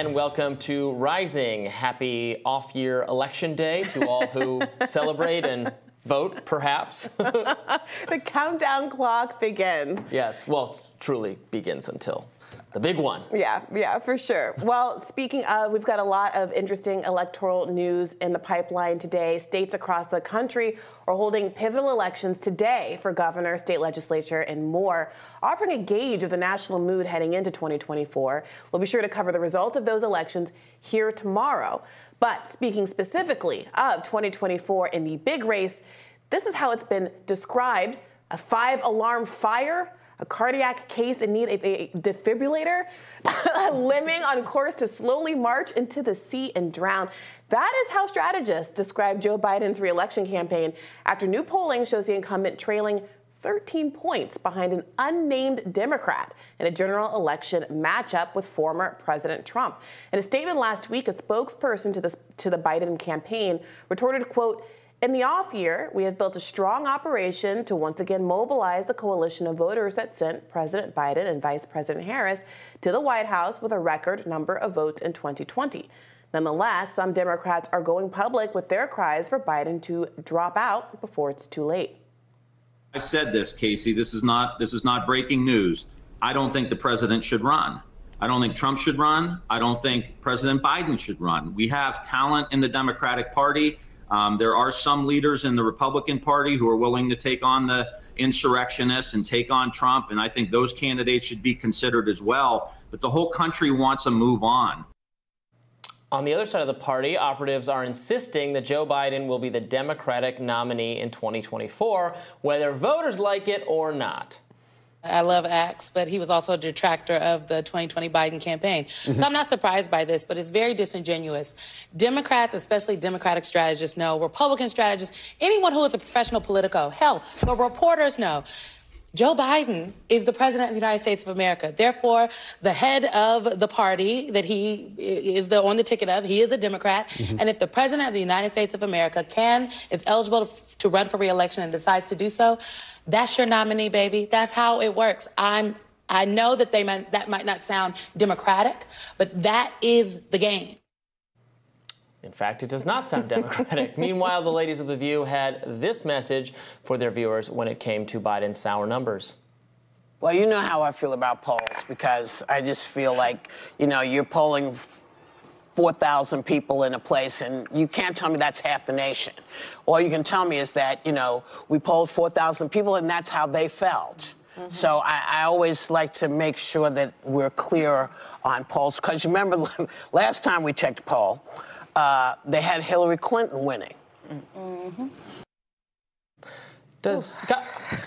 and welcome to Rising. Happy off year election day to all who celebrate and vote, perhaps. the countdown clock begins. Yes, well, it truly begins until the big one. Yeah, yeah, for sure. Well, speaking of, we've got a lot of interesting electoral news in the pipeline today. States across the country are holding pivotal elections today for governor, state legislature, and more, offering a gauge of the national mood heading into 2024. We'll be sure to cover the result of those elections here tomorrow. But speaking specifically of 2024 in the big race, this is how it's been described a five alarm fire a cardiac case in need of a defibrillator, limbing on course to slowly march into the sea and drown. That is how strategists describe Joe Biden's reelection campaign after new polling shows the incumbent trailing 13 points behind an unnamed Democrat in a general election matchup with former President Trump. In a statement last week, a spokesperson to the, to the Biden campaign retorted, quote, in the off year, we have built a strong operation to once again mobilize the coalition of voters that sent President Biden and Vice President Harris to the White House with a record number of votes in 2020. Nonetheless, some Democrats are going public with their cries for Biden to drop out before it's too late. I've said this, Casey. This is not this is not breaking news. I don't think the president should run. I don't think Trump should run. I don't think President Biden should run. We have talent in the Democratic Party. Um, there are some leaders in the Republican Party who are willing to take on the insurrectionists and take on Trump, and I think those candidates should be considered as well. But the whole country wants a move on. On the other side of the party, operatives are insisting that Joe Biden will be the Democratic nominee in 2024, whether voters like it or not. I love Axe, but he was also a detractor of the 2020 Biden campaign. Mm-hmm. So I'm not surprised by this, but it's very disingenuous. Democrats, especially Democratic strategists, know, Republican strategists, anyone who is a professional politico, hell, the reporters know. Joe Biden is the president of the United States of America. Therefore, the head of the party that he is the, on the ticket of, he is a Democrat. Mm-hmm. And if the president of the United States of America can, is eligible to run for reelection and decides to do so, that's your nominee, baby. That's how it works. I'm I know that they might, that might not sound democratic, but that is the game. In fact, it does not sound democratic. Meanwhile, the ladies of The View had this message for their viewers when it came to Biden's sour numbers. Well, you know how I feel about polls because I just feel like, you know, you're polling 4,000 people in a place, and you can't tell me that's half the nation. All you can tell me is that, you know, we polled 4,000 people, and that's how they felt. Mm-hmm. So I, I, always like to make sure that we're clear on polls, because remember, last time we checked poll, uh, they had Hillary Clinton winning. Mm-hmm. Does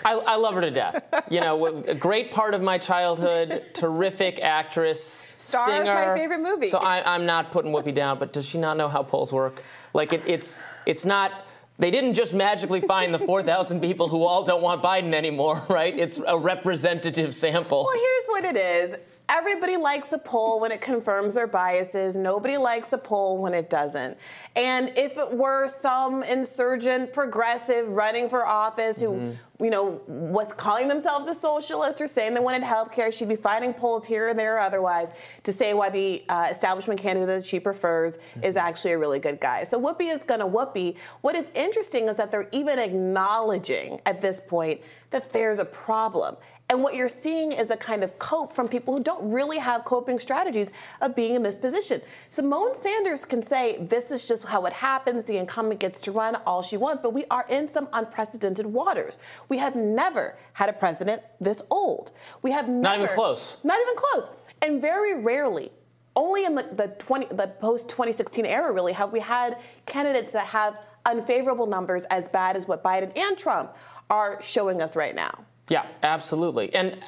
I, I, love her to death. You know, a great part of my childhood, terrific actress, Star singer. of my favorite movie. So I, am not putting Whoopi down, but does she not know how polls work? Like it, it's it's not. They didn't just magically find the 4,000 people who all don't want Biden anymore, right? It's a representative sample. Well, here's what it is everybody likes a poll when it confirms their biases. Nobody likes a poll when it doesn't. And if it were some insurgent progressive running for office who, mm-hmm. you know, was calling themselves a socialist or saying they wanted health care, she'd be finding polls here and there or otherwise to say why the uh, establishment candidate that she prefers mm-hmm. is actually a really good guy. So Whoopi is going to Whoopi. What is interesting is that they're even acknowledging at this point that there's a problem. And what you're seeing is a kind of cope from people who don't really have coping strategies of being in this position. Symone Sanders can say, this is just how it happens. The incumbent gets to run all she wants, but we are in some unprecedented waters. We have never had a president this old. We have never. Not even close. Not even close. And very rarely only in the, the 20 the post 2016 era really have we had candidates that have unfavorable numbers as bad as what Biden and Trump are showing us right now. Yeah, absolutely. And,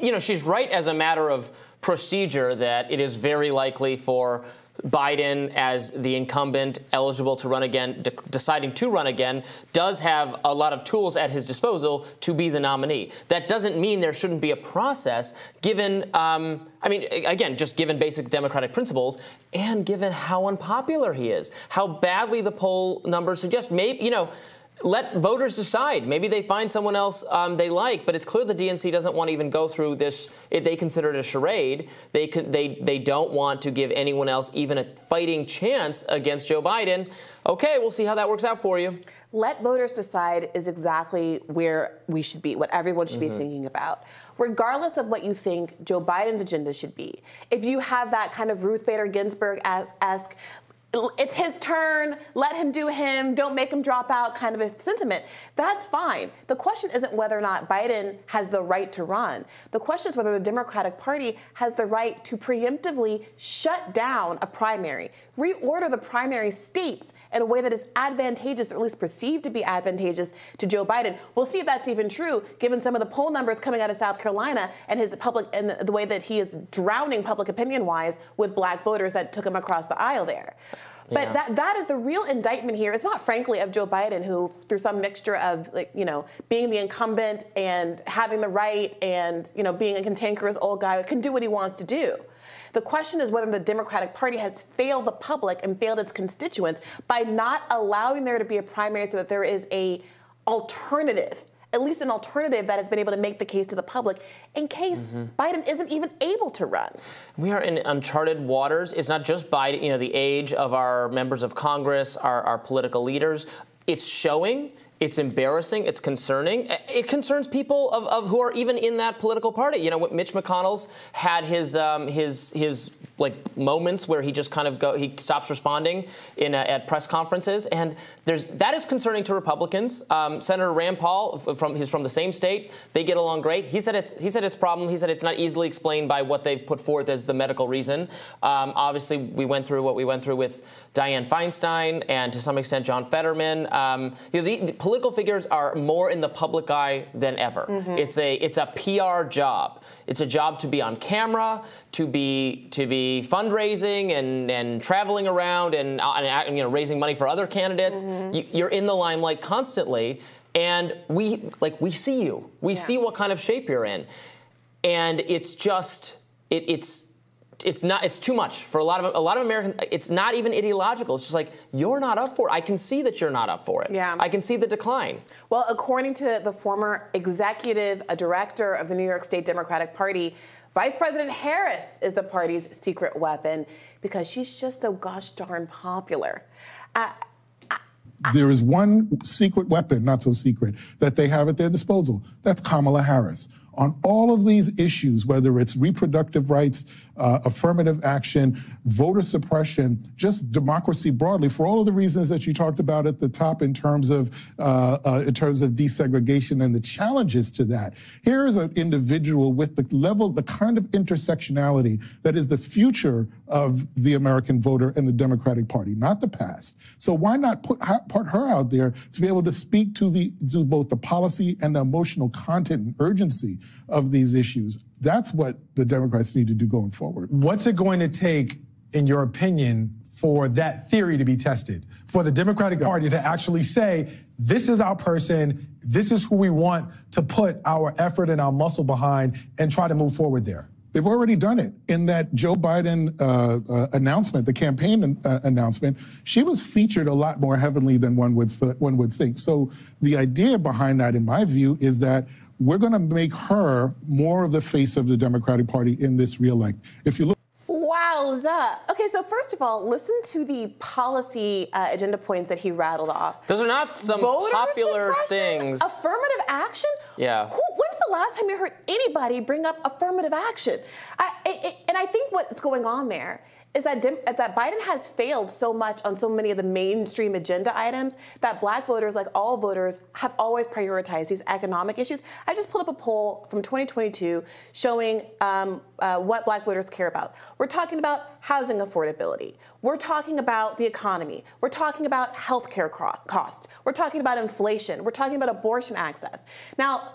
you know, she's right as a matter of procedure that it is very likely for Biden, as the incumbent eligible to run again, de- deciding to run again, does have a lot of tools at his disposal to be the nominee. That doesn't mean there shouldn't be a process given, um, I mean, again, just given basic democratic principles and given how unpopular he is, how badly the poll numbers suggest. Maybe, you know, let voters decide. Maybe they find someone else um, they like, but it's clear the DNC doesn't want to even go through this. They consider it a charade. They could, they they don't want to give anyone else even a fighting chance against Joe Biden. Okay, we'll see how that works out for you. Let voters decide is exactly where we should be, what everyone should mm-hmm. be thinking about. Regardless of what you think Joe Biden's agenda should be, if you have that kind of Ruth Bader Ginsburg esque it's his turn, let him do him, don't make him drop out kind of a sentiment. That's fine. The question isn't whether or not Biden has the right to run. The question is whether the Democratic Party has the right to preemptively shut down a primary, reorder the primary states in a way that is advantageous, or at least perceived to be advantageous to Joe Biden. We'll see if that's even true, given some of the poll numbers coming out of South Carolina and his public and the way that he is drowning public opinion wise with black voters that took him across the aisle there. But yeah. that, that is the real indictment here. It's not, frankly, of Joe Biden, who, through some mixture of, like, you know, being the incumbent and having the right and, you know, being a cantankerous old guy, who can do what he wants to do. The question is whether the Democratic Party has failed the public and failed its constituents by not allowing there to be a primary so that there is a alternative at least an alternative that has been able to make the case to the public in case mm-hmm. Biden isn't even able to run. We are in uncharted waters. It's not just Biden, you know, the age of our members of Congress, our, our political leaders. It's showing. It's embarrassing. It's concerning. It concerns people of, of, who are even in that political party. You know, Mitch McConnell's had his um, his his like moments where he just kind of go he stops responding in uh, at press conferences, and there's that is concerning to Republicans. Um, Senator Rand Paul from he's from the same state. They get along great. He said it's he said it's problem. He said it's not easily explained by what they've put forth as the medical reason. Um, obviously, we went through what we went through with Dianne Feinstein and to some extent John Fetterman. Um, you know, the, the, political figures are more in the public eye than ever. Mm-hmm. It's a it's a PR job. It's a job to be on camera, to be to be fundraising and, and traveling around and, uh, and you know raising money for other candidates. Mm-hmm. You, you're in the limelight constantly, and we like we see you. We yeah. see what kind of shape you're in, and it's just it, it's it's not it's too much for a lot of a lot of Americans it's not even ideological. It's just like you're not up for it. I can see that you're not up for it. Yeah. I can see the decline. Well according to the former executive a director of the New York State Democratic Party Vice President Harris is the party's secret weapon because she's just so gosh darn popular. Uh, there is one secret weapon, not so secret, that they have at their disposal. That's Kamala Harris. On all of these issues, whether it's reproductive rights, uh, affirmative action, voter suppression, just democracy broadly, for all of the reasons that you talked about at the top in terms of uh, uh, in terms of desegregation and the challenges to that. Here is an individual with the level, the kind of intersectionality that is the future of the American voter and the Democratic Party, not the past. So why not put put her out there to be able to speak to the to both the policy and the emotional content and urgency of these issues? That's what the Democrats need to do going forward. What's it going to take, in your opinion, for that theory to be tested? For the Democratic. Party to actually say, this is our person, this is who we want to put our effort and our muscle behind and try to move forward there? They've already done it in that Joe Biden uh, uh, announcement, the campaign uh, announcement. She was featured a lot more heavily than one would th- one would think. So the idea behind that, in my view, is that we're going to make her more of the face of the Democratic Party in this reelect. If you look. Wowza. Okay, so first of all, listen to the policy uh, agenda points that he rattled off. Those are not some Voter popular things. Affirmative action? Yeah. Who, when's the last time you heard anybody bring up affirmative action? I, I, and I think what's going on there is that that Biden has failed so much on so many of the mainstream agenda items that black voters, like all voters, have always prioritized these economic issues. I just pulled up a poll from 2022 showing um, uh, what black voters care about. We're talking about housing affordability. We're talking about the economy. We're talking about healthcare costs. We're talking about inflation. We're talking about abortion access. Now,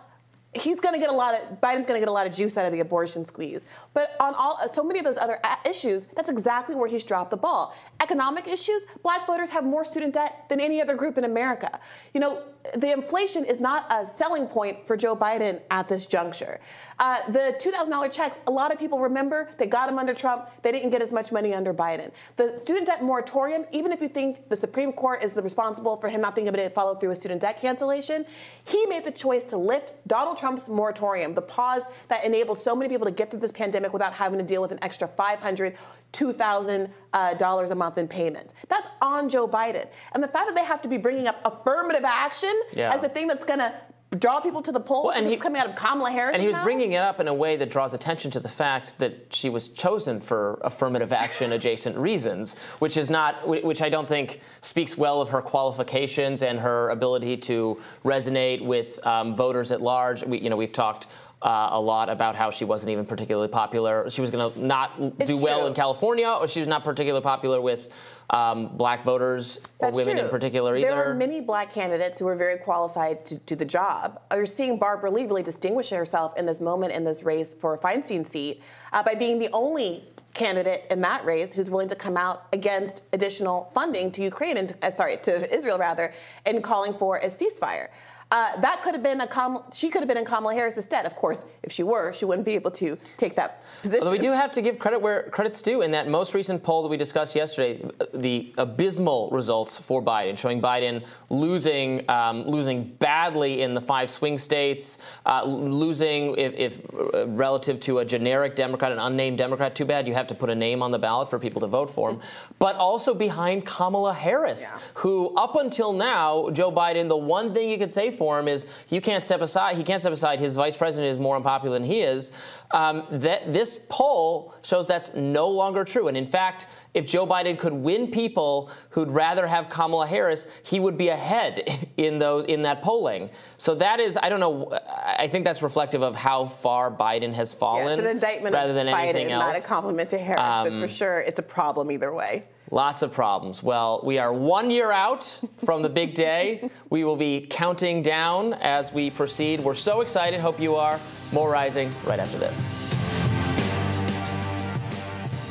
he's going to get a lot of Biden's going to get a lot of juice out of the abortion squeeze. But on all so many of those other uh, issues, that's exactly where he's dropped the ball. Economic issues, black voters have more student debt than any other group in America. You know, the inflation is not a selling point for Joe Biden at this juncture. Uh, the $2,000 checks, a lot of people remember they got them under Trump. They didn't get as much money under Biden. The student debt moratorium, even if you think the Supreme Court is the responsible for him not being able to follow through with student debt cancellation, he made the choice to lift Donald Trump's moratorium, the pause that enabled so many people to get through this pandemic without having to deal with an extra 500 $2,000 uh, a month in payments. That's on Joe Biden. And the fact that they have to be bringing up affirmative action yeah. as the thing that's going to draw people to the polls well, and he's coming out of Kamala Harris. And he was now? bringing it up in a way that draws attention to the fact that she was chosen for affirmative action adjacent reasons, which is not, which I don't think speaks well of her qualifications and her ability to resonate with um, voters at large. We, you know, we've talked uh, a lot about how she wasn't even particularly popular. She was going to not it's do well in California, or she was not particularly popular with um, black voters or women true. in particular either. There are many black candidates who are very qualified to do the job. You're seeing Barbara Lee really distinguish herself in this moment in this race for a Feinstein seat uh, by being the only candidate in that race who's willing to come out against additional funding to Ukraine and uh, sorry to Israel rather, and calling for a ceasefire. Uh, that could have been a Kam- she could have been in Kamala Harris stead. Of course, if she were, she wouldn't be able to take that position. Although we do have to give credit where credit's due. In that most recent poll that we discussed yesterday, the abysmal results for Biden, showing Biden losing um, losing badly in the five swing states, uh, losing if, if uh, relative to a generic Democrat, an unnamed Democrat. Too bad you have to put a name on the ballot for people to vote for him. But also behind Kamala Harris, yeah. who up until now, Joe Biden, the one thing you could say for him is you can't step aside. He can't step aside. His vice president is more unpopular than he is. Um, that this poll shows that's no longer true. And in fact, if Joe Biden could win people who'd rather have Kamala Harris, he would be ahead in those in that polling. So that is, I don't know. I think that's reflective of how far Biden has fallen. Yeah, it's an indictment rather than Biden, anything else. Not a compliment to Harris, um, but for um, sure, it's a problem either way. Lots of problems. Well, we are one year out from the big day. we will be counting down as we proceed. We're so excited. Hope you are. More rising right after this.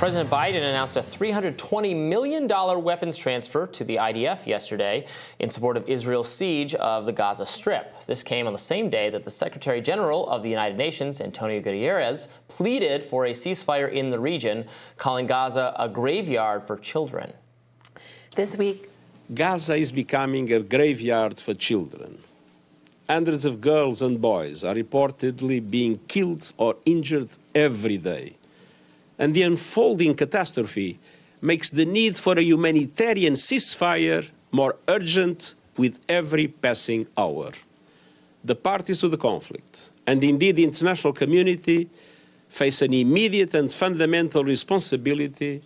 President Biden announced a $320 million weapons transfer to the IDF yesterday in support of Israel's siege of the Gaza Strip. This came on the same day that the Secretary General of the United Nations, Antonio Guterres, pleaded for a ceasefire in the region, calling Gaza a graveyard for children. This week, Gaza is becoming a graveyard for children. Hundreds of girls and boys are reportedly being killed or injured every day and the unfolding catastrophe makes the need for a humanitarian ceasefire more urgent with every passing hour. The parties to the conflict, and indeed the international community, face an immediate and fundamental responsibility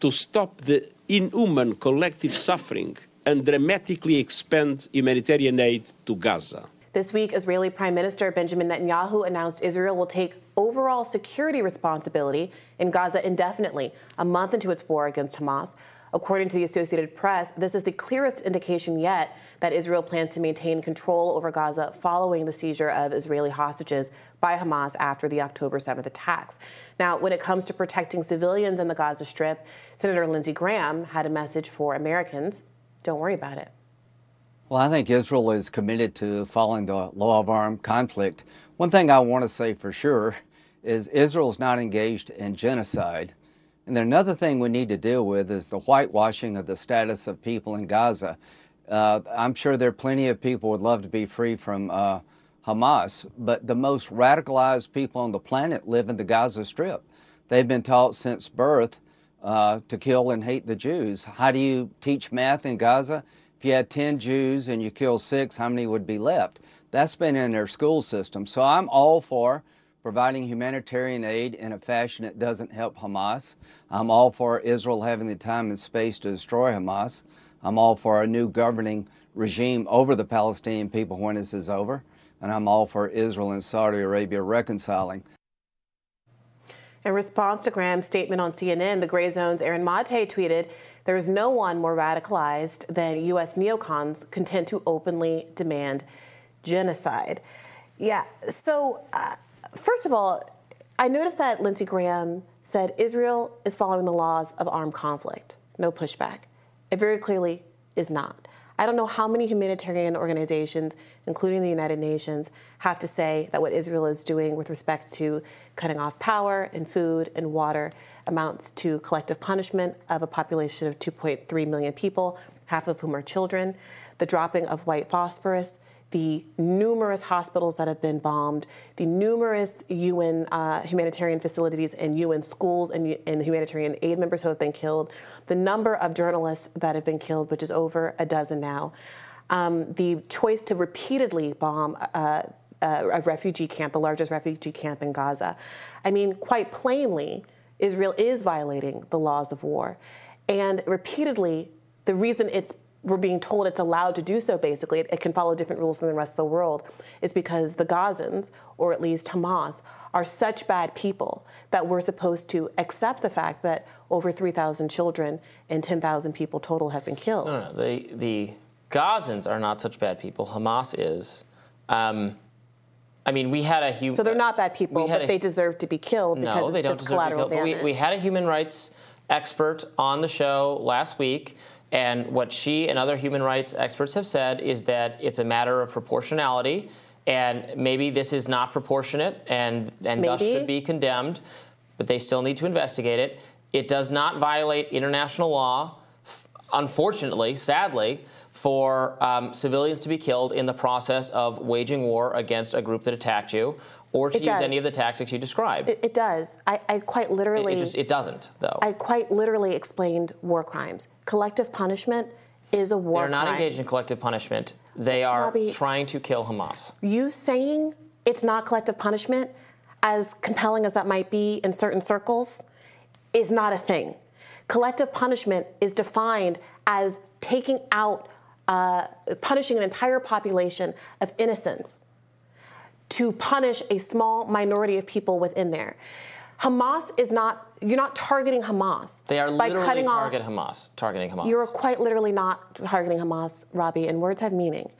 to stop the inhuman collective suffering and dramatically expand humanitarian aid to Gaza. This week, Israeli Prime Minister Benjamin Netanyahu announced Israel will take overall security responsibility in Gaza indefinitely, a month into its war against Hamas. According to the Associated Press, this is the clearest indication yet that Israel plans to maintain control over Gaza following the seizure of Israeli hostages by Hamas after the October 7th attacks. Now, when it comes to protecting civilians in the Gaza Strip, Senator Lindsey Graham had a message for Americans. Don't worry about it. Well, I think Israel is committed to following the law of armed conflict. One thing I want to say for sure is Israel is not engaged in genocide. And then another thing we need to deal with is the whitewashing of the status of people in Gaza. Uh, I'm sure there are plenty of people would love to be free from uh, Hamas, but the most radicalized people on the planet live in the Gaza Strip. They've been taught since birth uh, to kill and hate the Jews. How do you teach math in Gaza? If you had 10 Jews and you kill six, how many would be left? That's been in their school system. So I'm all for providing humanitarian aid in a fashion that doesn't help Hamas. I'm all for Israel having the time and space to destroy Hamas. I'm all for a new governing regime over the Palestinian people when this is over. And I'm all for Israel and Saudi Arabia reconciling. In response to Graham's statement on CNN, the Gray Zone's Aaron Mate tweeted, There is no one more radicalized than U.S. neocons content to openly demand genocide. Yeah. So, uh, first of all, I noticed that Lindsey Graham said Israel is following the laws of armed conflict, no pushback. It very clearly is not. I don't know how many humanitarian organizations, including the United Nations, have to say that what Israel is doing with respect to cutting off power and food and water amounts to collective punishment of a population of 2.3 million people, half of whom are children, the dropping of white phosphorus, the numerous hospitals that have been bombed, the numerous UN uh, humanitarian facilities and UN schools and, and, humanitarian aid members who have been killed, the number of journalists that have been killed, which is over a dozen now, um, the choice to repeatedly bomb uh, uh, a refugee camp, the largest refugee camp in Gaza. I mean, quite plainly, Israel is violating the laws of war. And repeatedly, the reason it's we're being told it's allowed to do so basically, it, it, can follow different rules than the rest of the world, is because the Gazans, or at least Hamas, are such bad people that we're supposed to accept the fact that over 3,000 children and 10,000 people total have been killed. No, no, the, the Gazans are not such bad people. Hamas is. Um, I mean, we had a human. So they're not bad people, but a, they deserve to be killed because no, it's they don't just collateral damage. We, we had a human rights expert on the show last week and what she and other human rights experts have said is that it's a matter of proportionality, and maybe this is not proportionate and, and thus should be condemned, but they still need to investigate it. It does not violate international law, unfortunately, sadly, for um, civilians to be killed in the process of waging war against a group that attacked you or to it use does. any of the tactics you described. It, it does. I, I, quite literally. It, it, just it doesn't though. I quite literally explained war crimes. Collective punishment is a war. Crime. They're not crime. engaged in collective punishment. They are Bobby, trying to kill Hamas. You saying it's not collective punishment, as compelling as that might be in certain circles, is not a thing. Collective punishment is defined as taking out, uh, punishing an entire population of innocents to punish a small minority of people within there. Hamas is not, you're not targeting Hamas. They are by literally cutting target off, Hamas, targeting Hamas. You're quite literally not targeting Hamas, Robbie, and words have meaning.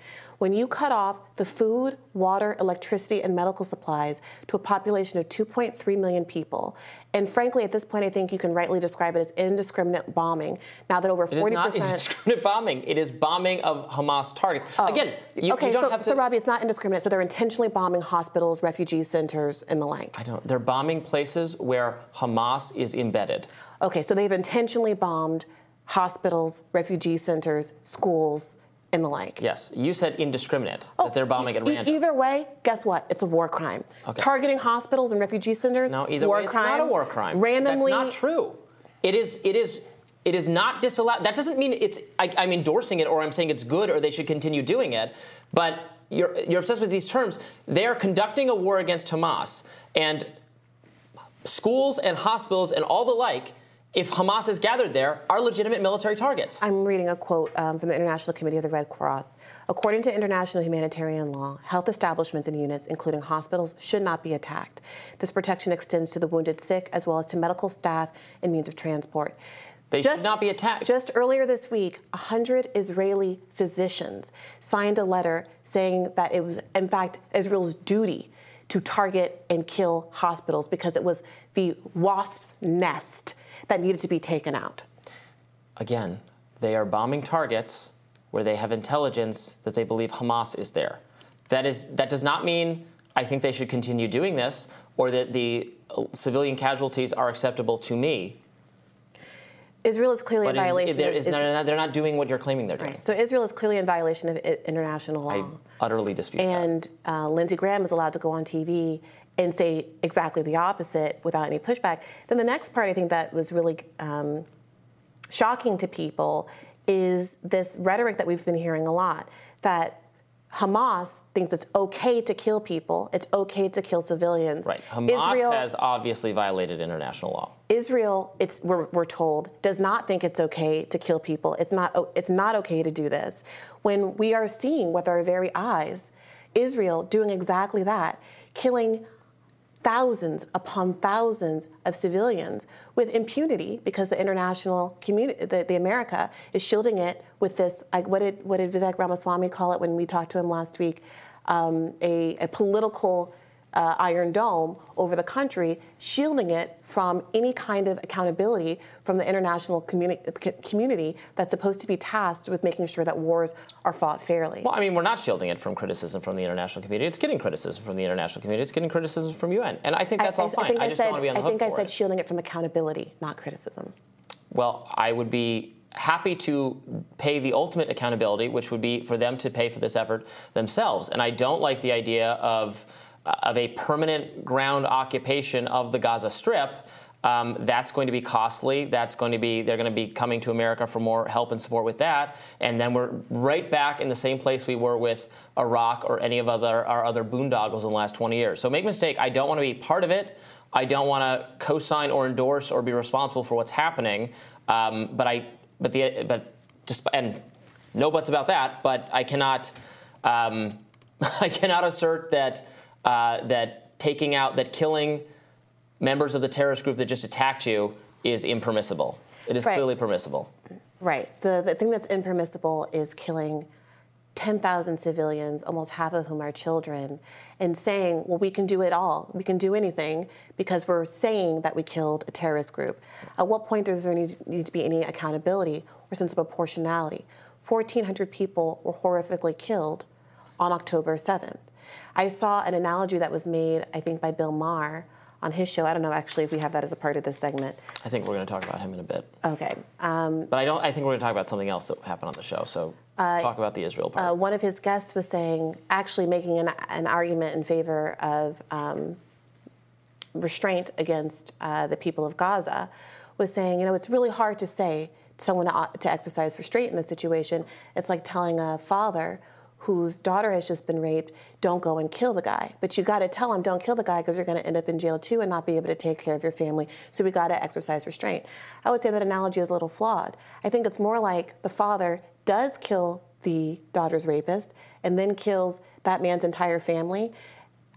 When you cut off the food, water, electricity, and medical supplies to a population of 2.3 million people, and frankly, at this point, I think you can rightly describe it as indiscriminate bombing. Now that over 40%. It is not indiscriminate bombing. It is bombing of Hamas targets. Oh. Again, you, okay, you don't so, have to. So, Robbie, it's not indiscriminate. So they're intentionally bombing hospitals, refugee centers, and the like. I don't. They're bombing places where Hamas is embedded. Okay, so they've intentionally bombed hospitals, refugee centers, schools, and the like. Yes, you said indiscriminate, oh, that they're bombing at random. either way, guess what? It's a war crime. Okay. Targeting hospitals and refugee centers, no, either war way, crime. it's not a war crime. Randomly. That's not true. It is, it is, it is not disallowed. That doesn't mean it's, I, I'm endorsing it or I'm saying it's good or they should continue doing it. But you're, you're obsessed with these terms. They are conducting a war against Hamas. And schools and hospitals and all the like if Hamas is gathered there, are legitimate military targets. I'm reading a quote um, from the International Committee of the Red Cross. According to international humanitarian law, health establishments and units, including hospitals, should not be attacked. This protection extends to the wounded, sick, as well as to medical staff and means of transport. They just, should not be attacked. Just earlier this week, 100 Israeli physicians signed a letter saying that it was, in fact, Israel's duty to target and kill hospitals because it was the wasp's nest that needed to be taken out? Again, they are bombing targets where they have intelligence that they believe Hamas is there. That is that does not mean I think they should continue doing this or that the uh, civilian casualties are acceptable to me. Israel is clearly but in violation. They're, is, they're, not, they're, not, doing what you're claiming they're doing. Right. So Israel is clearly in violation of international law. I utterly dispute and, that. And uh, Lindsey Graham is allowed to go on TV and say exactly the opposite without any pushback. Then the next part I think that was really um, shocking to people is this rhetoric that we've been hearing a lot that Hamas thinks it's okay to kill people, it's okay to kill civilians. Right. Hamas Israel, has obviously violated international law. Israel, it's we're, we're told, does not think it's okay to kill people. It's not it's not okay to do this. When we are seeing with our very eyes Israel doing exactly that, killing thousands upon thousands of civilians with impunity because the international community, the, the America, is shielding it with this. Like, what did what did Vivek Ramaswamy call it when we talked to him last week? um, a, a political uh, Iron Dome over the country, shielding it from any kind of accountability from the international communi- community that's supposed to be tasked with making sure that wars are fought fairly. Well, I mean, we're not shielding it from criticism from the international community. It's getting criticism from the international community. It's getting criticism from UN, and I think that's I, all I, fine. I, think I, just said, don't want to be on the I think I said it. shielding it from accountability, not criticism. Well, I would be happy to pay the ultimate accountability, which would be for them to pay for this effort themselves. And I don't like the idea of of a permanent ground occupation of the Gaza Strip. Um, that's going to be costly. That's going to be they're going to be coming to America for more help and support with that, and then we're right back in the same place we were with Iraq or any of other our other boondoggles in the last 20 years. So make mistake, I don't want to be part of it. I don't want to co-sign or endorse or be responsible for what's happening. Um, but I but the but just and no buts about that. But I cannot um, I cannot assert that uh, that taking out that killing members of the terrorist group that just attacked you is impermissible. It is Right. clearly permissible. Right. The, the thing that's impermissible is killing 10,000 civilians, almost half of whom are children, and saying, well, we can do it all. We can do anything because we're saying that we killed a terrorist group. At what point does there need, need to be any accountability or sense of proportionality? 1,400 people were horrifically killed on October 7th. I saw an analogy that was made, I think, by Bill Maher on his show. I don't know actually if we have that as a part of this segment. I think we're going to talk about him in a bit. Okay. Um, But I don't. I think we're going to talk about something else that happened on the show. So talk about the Israel part. uh, one of his guests was saying, actually making an, an argument in favor of um, restraint against uh, the people of Gaza, was saying, you know, it's really hard to say someone to, to exercise restraint in this situation. It's like telling a father whose daughter has just been raped, don't go and kill the guy. But you got to tell him, don't kill the guy because you're going to end up in jail too and not be able to take care of your family. So we got to exercise restraint. I would say that analogy is a little flawed. I think it's more like the father does kill the daughter's rapist and then kills that man's entire family,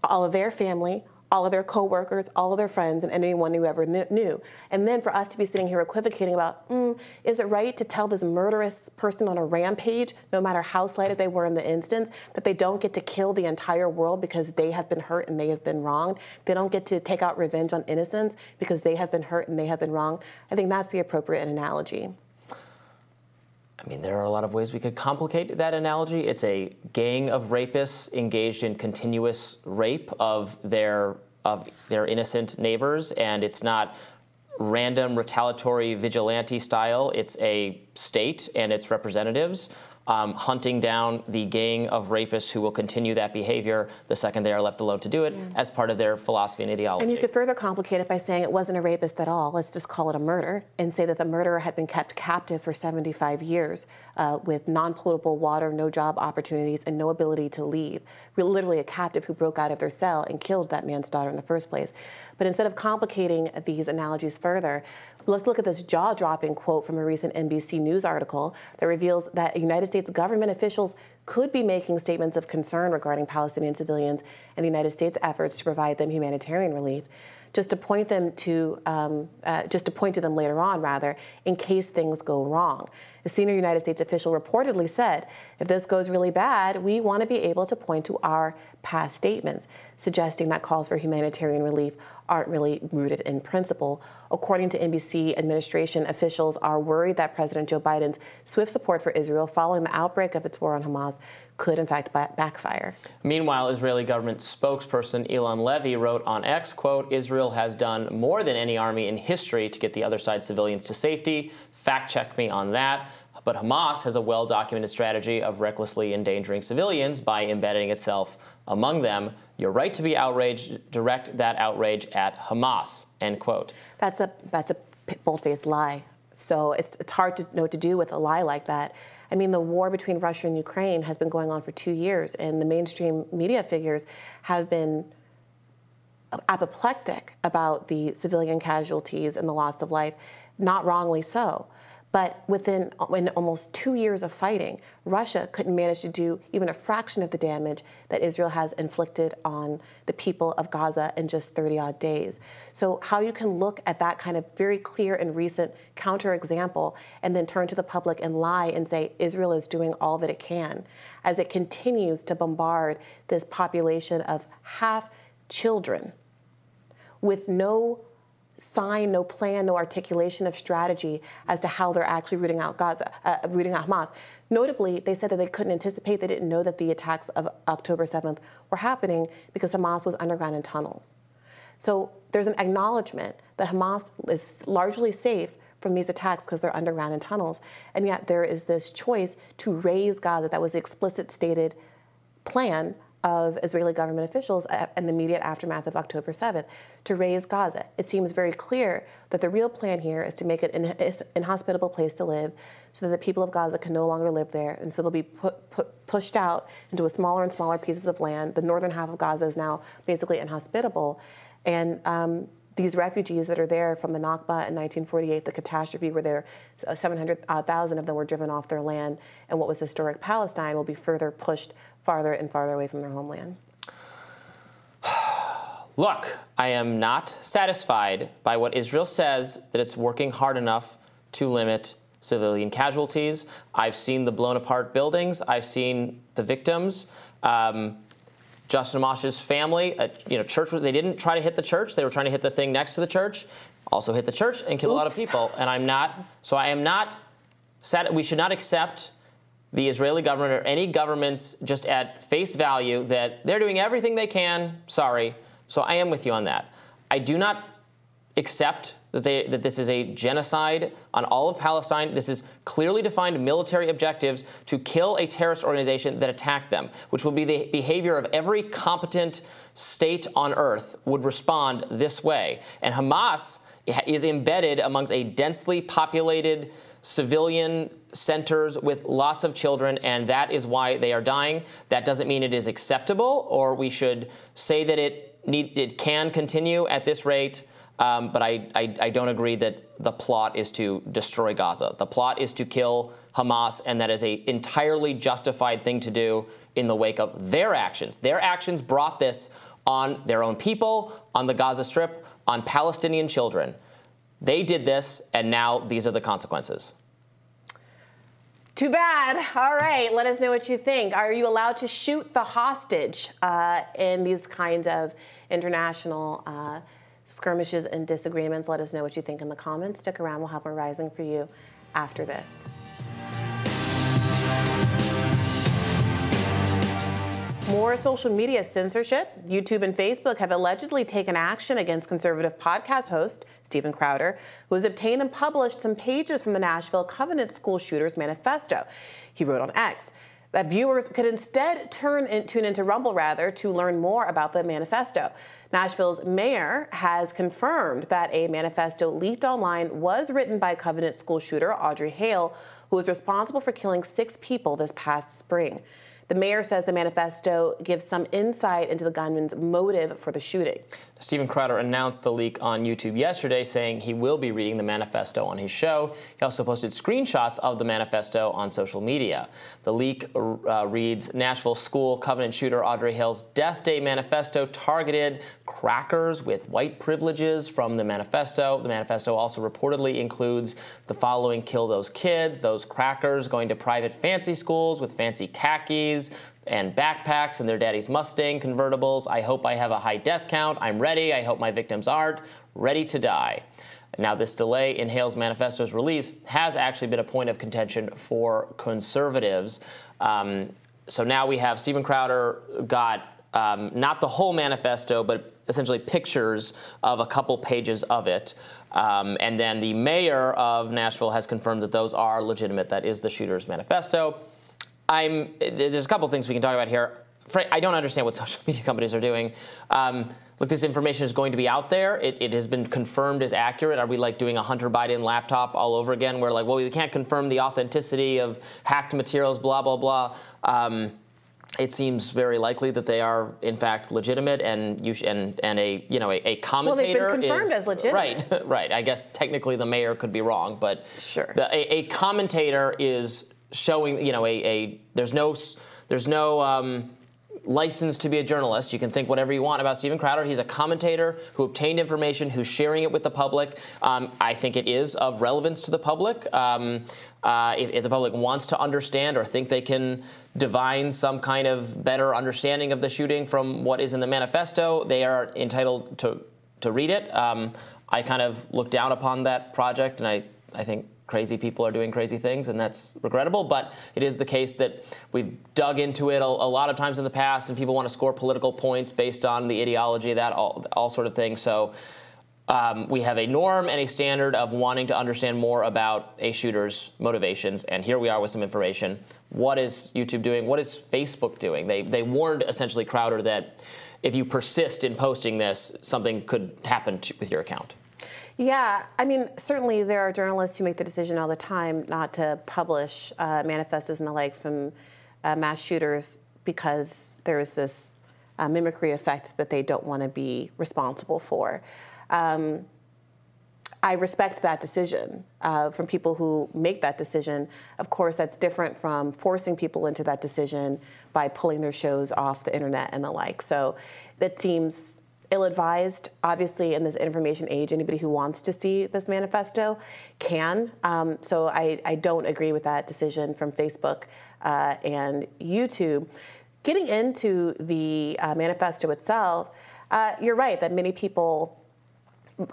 all of their family, all of their coworkers, all of their friends, and anyone who ever knew. And then for us to be sitting here equivocating about, mm, is it right to tell this murderous person on a rampage, no matter how slighted they were in the instance, that they don't get to kill the entire world because they have been hurt and they have been wronged? They don't get to take out revenge on innocents because they have been hurt and they have been wronged? I think that's the appropriate analogy. I mean, there are a lot of ways we could complicate that analogy. It's a gang of rapists engaged in continuous rape of their of their innocent neighbors, and it's not random retaliatory vigilante style. It's a state and its representatives um, hunting down the gang of rapists who will continue that behavior the second they are left alone to do it as part of their philosophy and ideology. And you could further complicate it by saying it wasn't a rapist at all. Let's just call it a murder and say that the murderer had been kept captive for 75 years uh, with non potable water, no job opportunities, and no ability to leave. Literally a captive who broke out of their cell and killed that man's daughter in the first place. But instead of complicating these analogies further, let's look at this jaw dropping quote from a recent NBC News article that reveals that United States government officials could be making statements of concern regarding Palestinian civilians and the United States' efforts to provide them humanitarian relief. Just to point them to, um, uh, just to point to them later on, rather, in case things go wrong. A senior United States official reportedly said, "If this goes really bad, we want to be able to point to our past statements, suggesting that calls for humanitarian relief aren't really rooted in principle. According to NBC administration, officials are worried that President Joe Biden's swift support for Israel following the outbreak of its war on Hamas could, in fact, backfire. Meanwhile, Israeli government spokesperson Eylon Levy wrote on X, quote, Israel has done more than any army in history to get the other side civilians to safety. Fact check me on that. But Hamas has a well documented strategy of recklessly endangering civilians by embedding itself among them. You're right to be outraged. Direct that outrage at Hamas, end quote. That's a that's a bold-faced lie. So it's it's hard to know what to do with a lie like that. I mean, the war between Russia and Ukraine has been going on for two years, and the mainstream media figures have been apoplectic about the civilian casualties and the loss of life, not wrongly so. But within in almost two years of fighting, Russia couldn't manage to do even a fraction of the damage that Israel has inflicted on the people of Gaza in just 30 odd days. So, how you can look at that kind of very clear and recent counterexample and then turn to the public and lie and say Israel is doing all that it can as it continues to bombard this population of half children with no sign, no plan, no articulation of strategy as to how they're actually rooting out Gaza, uh, rooting out Hamas. Notably, they said that they couldn't anticipate, they didn't know that the attacks of October 7th were happening because Hamas was underground in tunnels. So there's an acknowledgement that Hamas is largely safe from these attacks because they're underground in tunnels. And yet there is this choice to raze Gaza. That was the explicit stated plan of Israeli government officials in the immediate aftermath of October 7th to raze Gaza. It seems very clear that the real plan here is to make it an inhospitable place to live so that the people of Gaza can no longer live there. And so they'll be put, put, pushed out into a smaller and smaller pieces of land. The northern half of Gaza is now basically inhospitable. And um, these refugees that are there from the Nakba in 1948, the catastrophe where there 700,000 of them were driven off their land, and what was historic Palestine will be further pushed farther and farther away from their homeland? Look, I am not satisfied by what Israel says that it's working hard enough to limit civilian casualties. I've seen the blown apart buildings. I've seen the victims. Um, Justin Amash's family, uh, you know, church. They didn't try to hit the church. They were trying to hit the thing next to the church. Also hit the church and killed Oops. a lot of people. And I'm not. So I am not. Sat, we should not accept the Israeli government or any governments just at face value that they're doing everything they can. Sorry. So I am with you on that. I do not accept that, they, that this is a genocide on all of Palestine. This is clearly defined military objectives to kill a terrorist organization that attacked them, which will be the behavior of every competent state on earth would respond this way. And Hamas is embedded amongst a densely populated civilian centers with lots of children, and that is why they are dying. That doesn't mean it is acceptable, or we should say that it need, it can continue at this rate. Um, but I, I, I don't agree that the plot is to destroy Gaza. The plot is to kill Hamas, and that is a entirely justified thing to do in the wake of their actions. Their actions brought this on their own people, on the Gaza Strip, on Palestinian children. They did this, and now these are the consequences. Too bad. All right, let us know what you think. Are you allowed to shoot the hostage uh, in these kinds of international uh, skirmishes and disagreements? Let us know what you think in the comments. Stick around, we'll have more rising for you after this. More social media censorship. YouTube and Facebook have allegedly taken action against conservative podcast host Steven Crowder, who has obtained and published some pages from the Nashville Covenant School Shooters Manifesto. He wrote on X that viewers could instead turn in, tune into Rumble rather to learn more about the manifesto. Nashville's mayor has confirmed that a manifesto leaked online was written by Covenant school shooter Audrey Hale, who was responsible for killing six people this past spring. The mayor says the manifesto gives some insight into the gunman's motive for the shooting. Steven Crowder announced the leak on YouTube yesterday, saying he will be reading the manifesto on his show. He also posted screenshots of the manifesto on social media. The leak uh, reads Nashville school covenant shooter Audrey Hale's Death Day manifesto targeted crackers with white privileges from the manifesto. The manifesto also reportedly includes the following kill those kids, those crackers going to private fancy schools with fancy khakis, and backpacks and their daddy's Mustang convertibles. I hope I have a high death count. I'm ready. I hope my victims aren't. Ready to die. Now, this delay in Hale's manifesto's release has actually been a point of contention for conservatives. Um, so now we have Steven Crowder got um, not the whole manifesto, but essentially pictures of a couple pages of it. Um, and then the mayor of Nashville has confirmed that those are legitimate. That is the shooter's manifesto. I'm there's a couple things we can talk about here. I don't understand what social media companies are doing. Um, look, this information is going to be out there. It, it, has been confirmed as accurate. Are we like doing a Hunter Biden laptop all over again? Where like, well, we can't confirm the authenticity of hacked materials, blah blah blah. Um, it seems very likely that they are in fact legitimate and you sh- and and a you know a, a commentator well, confirmed is as legitimate. right right I guess technically the mayor could be wrong but Sure. the, a, a commentator is showing you know a, a there's no there's no um, license to be a journalist. You can think whatever you want about Steven Crowder. He's a commentator who obtained information, who's sharing it with the public. Um, I think it is of relevance to the public. Um, uh, if, if the public wants to understand or think they can divine some kind of better understanding of the shooting from what is in the manifesto, they are entitled to to read it. Um, I kind of look down upon that project, and I I think crazy people are doing crazy things, and that's regrettable. But it is the case that we've dug into it a, a lot of times in the past, and people want to score political points based on the ideology that, all, all sort of thing. So um, we have a norm and a standard of wanting to understand more about a shooter's motivations, and here we are with some information. What is YouTube doing? What is Facebook doing? They, they warned essentially Crowder that if you persist in posting this, something could happen to, with your account. Yeah, I mean, certainly there are journalists who make the decision all the time not to publish uh, manifestos and the like from uh, mass shooters because there is this uh, mimicry effect that they don't want to be responsible for. Um, I respect that decision uh, from people who make that decision. Of course, that's different from forcing people into that decision by pulling their shows off the internet and the like. So that seems ill advised. Obviously, in this information age, anybody who wants to see this manifesto can. Um, so I, I, don't agree with that decision from Facebook uh, and YouTube. Getting into the uh, manifesto itself, uh, you're right that many people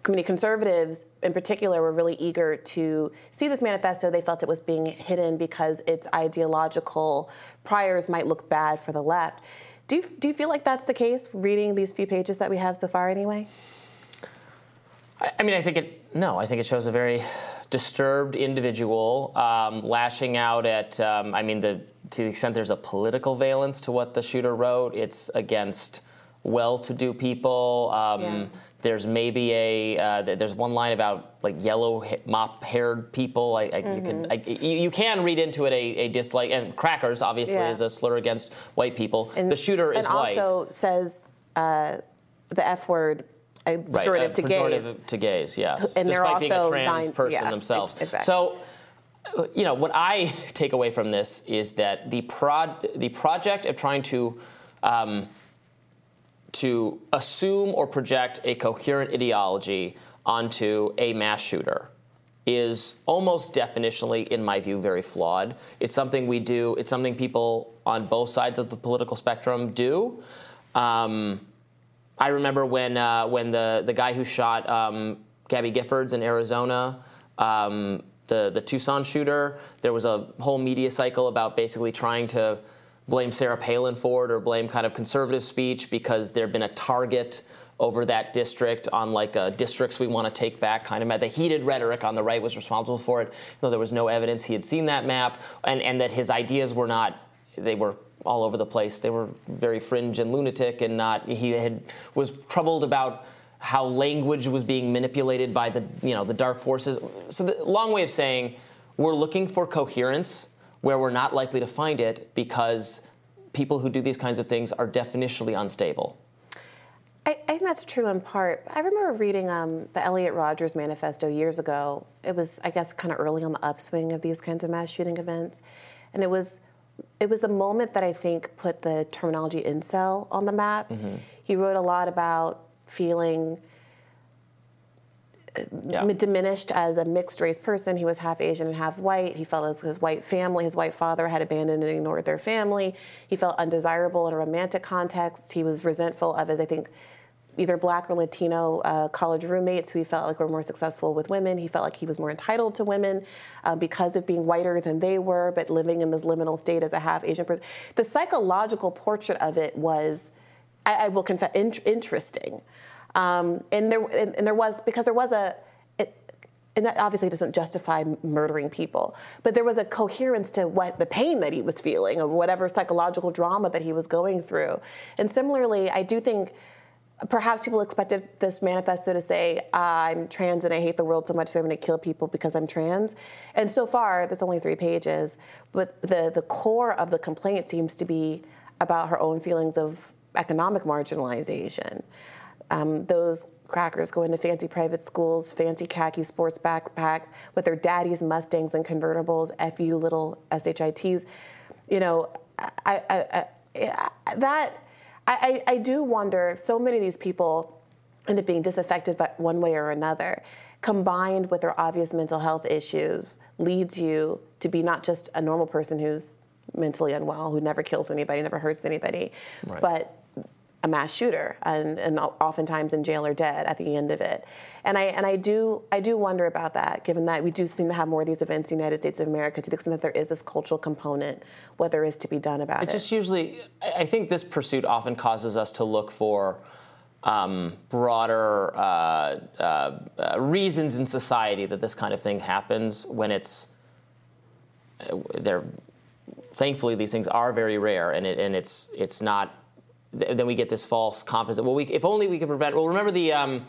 many conservatives in particular were really eager to see this manifesto. They felt it was being hidden because its ideological priors might look bad for the left. Do you, do you feel like that's the case, reading these few pages that we have so far, anyway? I, I mean, I think it, no, I think it shows a very disturbed individual um, lashing out at, um, I mean, the, to the extent there's a political valence to what the shooter wrote, it's against well-to-do people. Um, yeah. There's maybe a uh, there's one line about like yellow mop-haired people. I, I, mm-hmm. you can I, you, can read into it a, a dislike and crackers obviously yeah. is a slur against white people. And, the shooter is white. And also says uh, the F word. A pejorative, right, to pejorative gays. to gays, yes. And Despite they're also being a trans nine, person yeah, themselves. Exactly. So, you know, what I take away from this is that the prod, the project of trying to um, to assume or project a coherent ideology onto a mass shooter is almost definitionally, in my view, very flawed. It's something we do, it's something people on both sides of the political spectrum do. Um, I remember when, uh, when the, the guy who shot um, Gabby Giffords in Arizona, um, the, the Tucson shooter, there was a whole media cycle about basically trying to blame Sarah Palin for it or blame kind of conservative speech because there had been a target over that district on like uh, districts we want to take back kind of the heated rhetoric on the right was responsible for it though there was no evidence he had seen that map and, and that his ideas were not they were all over the place. They were very fringe and lunatic and not he had was troubled about how language was being manipulated by the you know the dark forces. So the long way of saying we're looking for coherence where we're not likely to find it because people who do these kinds of things are definitionally unstable. I, I think that's true in part. I remember reading um, the Elliot Rodgers manifesto years ago. It was, I guess, kind of early on the upswing of these kinds of mass shooting events, and it was, it was the moment that I think put the terminology incel on the map. Mm-hmm. He wrote a lot about feeling yeah. diminished as a mixed race person. He was half Asian and half white. He felt as his white family, his white father had abandoned and ignored their family. He felt undesirable in a romantic context. He was resentful of his, I think, either black or Latino uh, college roommates who he felt like were more successful with women. He felt like he was more entitled to women uh, because of being whiter than they were, but living in this liminal state as a half Asian person. The psychological portrait of it was, I, I will confess, in- interesting. Um, and there and, and, there was because there was a it, and that obviously doesn't justify murdering people, but there was a coherence to what the pain that he was feeling or whatever psychological drama that he was going through. And similarly, I do think perhaps people expected this manifesto to say, I'm trans and I hate the world so much that I'm going to kill people because I'm trans. And so far, there's only three pages, but the, the core of the complaint seems to be about her own feelings of economic marginalization. Um, those crackers go into fancy private schools, fancy khaki sports backpacks with their daddy's Mustangs and convertibles, FU little SHITs. You know, I, I, I, that I, I do wonder if so many of these people end up being disaffected by one way or another, combined with their obvious mental health issues, leads you to be not just a normal person who's mentally unwell, who never kills anybody, never hurts anybody, right. but a mass shooter and, and oftentimes in jail or dead at the end of it. And I and I do I do wonder about that, given that we do seem to have more of these events in the United States of America, to the extent that there is this cultural component, what there is to be done about it. It just usually I think this pursuit often causes us to look for um, broader uh, uh, uh, reasons in society that this kind of thing happens when it's uh, there. Thankfully, these things are very rare, and it, and it's it's not then we get this false confidence. Well, we, if only we could prevent. Well, remember the. Um,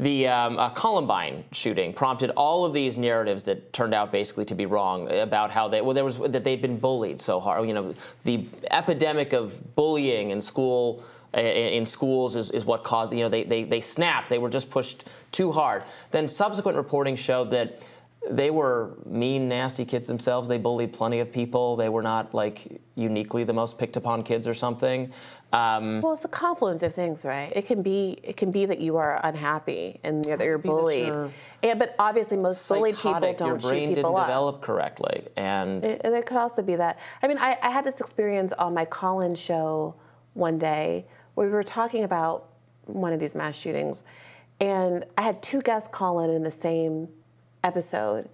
the um, uh, Columbine shooting prompted all of these narratives that turned out basically to be wrong about how they well there was that they'd been bullied so hard. You know, the epidemic of bullying in school in schools is, is what caused you know they, they they snapped. They were just pushed too hard. Then subsequent reporting showed that they were mean, nasty kids themselves. They bullied plenty of people. They were not like uniquely the most picked upon kids or something. Um, well, it's a confluence of things, right? It can be it can be that you are unhappy and that you're bullied, and, but obviously most bullied people don't your brain shoot people didn't up. develop correctly, and it, and it could also be that. I mean, I, I had this experience on my call-in show one day where we were talking about one of these mass shootings, and I had two guests call in in the same episode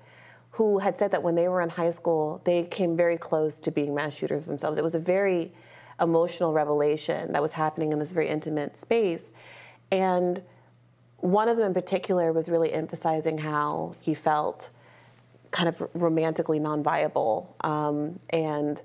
who had said that when they were in high school, they came very close to being mass shooters themselves. It was a very emotional revelation that was happening in this very intimate space. And one of them in particular was really emphasizing how he felt kind of romantically non-viable. Um, and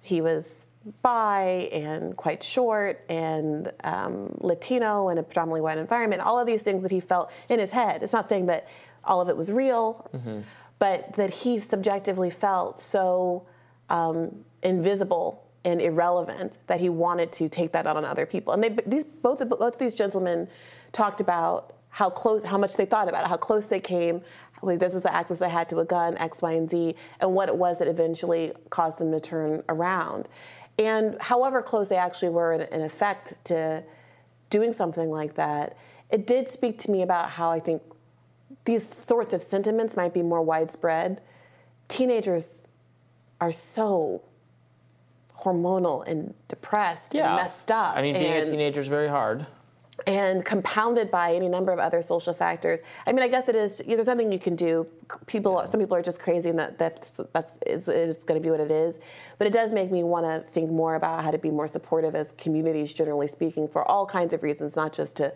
he was bi and quite short and um, Latino in a predominantly white environment, all of these things that he felt in his head. It's not saying that all of it was real, mm-hmm. but that he subjectively felt so um, invisible and irrelevant that he wanted to take that out on other people. And they, these, both, of, both of these gentlemen talked about how close, how much they thought about it, how close they came. Like this is the access I had to a gun, X, Y, and Z, and what it was that eventually caused them to turn around. And however close they actually were in, in effect to doing something like that, it did speak to me about how I think these sorts of sentiments might be more widespread. Teenagers are so hormonal and depressed yeah. and messed up. I mean, being a teenager is very hard. And compounded by any number of other social factors. I mean, I guess it is. There's nothing you can do. People, some people are just crazy, and that that's that's is, is going to be what it is. But it does make me want to think more about how to be more supportive as communities, generally speaking, for all kinds of reasons, not just to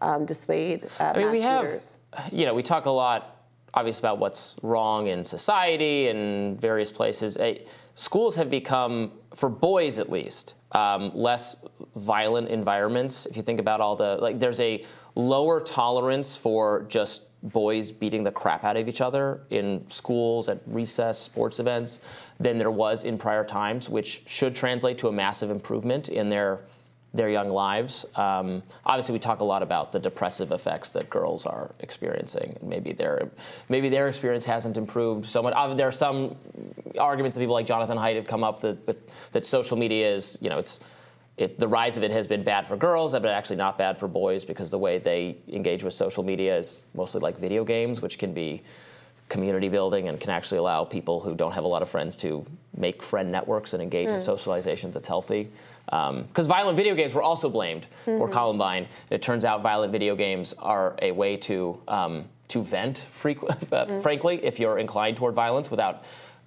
um, dissuade. Uh, I mean, we shooters. have, you know, we talk a lot, obviously, about what's wrong in society and various places. Schools have become, for boys at least, um, less violent environments. If you think about all the, like, there's a lower tolerance for just boys beating the crap out of each other in schools, at recess, sports events, than there was in prior times, which should translate to a massive improvement in their their young lives. Um, obviously, we talk a lot about the depressive effects that girls are experiencing. Maybe their maybe their experience hasn't improved so much. Uh, there are some arguments that people like Jonathan Haidt have come up that with, that social media is you know it's it, the rise of it has been bad for girls, but actually not bad for boys because the way they engage with social media is mostly like video games, which can be community building and can actually allow people who don't have a lot of friends to make friend networks and engage mm. in socialization that's healthy. Because um, violent video games were also blamed mm-hmm. for Columbine. It turns out violent video games are a way to um, to vent, frequ- mm. frankly, if you're inclined toward violence without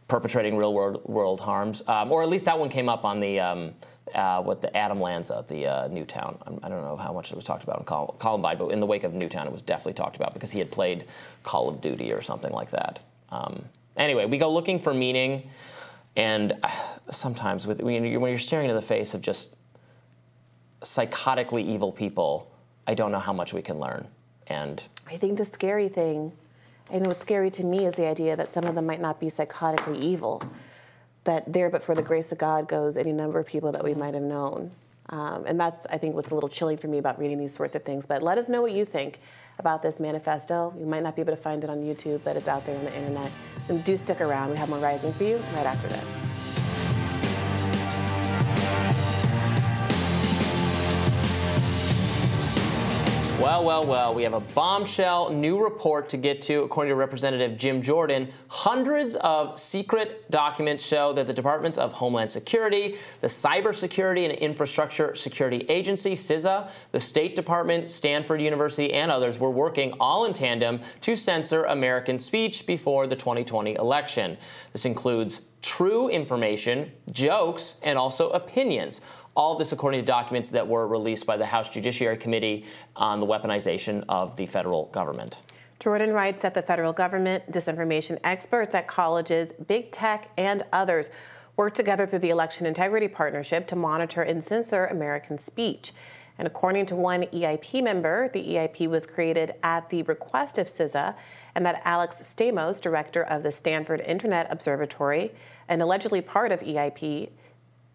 perpetrating real world, world harms. Um, or at least that one came up on the um, uh, what the Adam Lanza, the uh, Newtown. I don't know how much it was talked about in Col- Columbine, but in the wake of Newtown, it was definitely talked about because he had played Call of Duty or something like that. Um, anyway, we go looking for meaning, and uh, sometimes with, when you're staring into the face of just psychotically evil people, I don't know how much we can learn. And I think the scary thing, and what's scary to me is the idea that some of them might not be psychotically evil that there, but for the grace of God, goes any number of people that we might have known. Um, and that's, I think, what's a little chilling for me about reading these sorts of things. But let us know what you think about this manifesto. You might not be able to find it on YouTube, but it's out there on the internet. And do stick around. We have more Rising for you right after this. Well, well, well, we have a bombshell new report to get to. According to Representative Jim Jordan, hundreds of secret documents show that the Departments of Homeland Security, the Cybersecurity and Infrastructure Security Agency, CISA, the State Department, Stanford University, and others were working all in tandem to censor American speech before the 2020 election. This includes true information, jokes, and also opinions. All this according to documents that were released by the House Judiciary Committee on the weaponization of the federal government. Jordan writes that the federal government, disinformation experts at colleges, big tech, and others work together through the Election Integrity Partnership to monitor and censor American speech. And according to one EIP member, the EIP was created at the request of CISA, and that Alex Stamos, director of the Stanford Internet Observatory and allegedly part of EIP,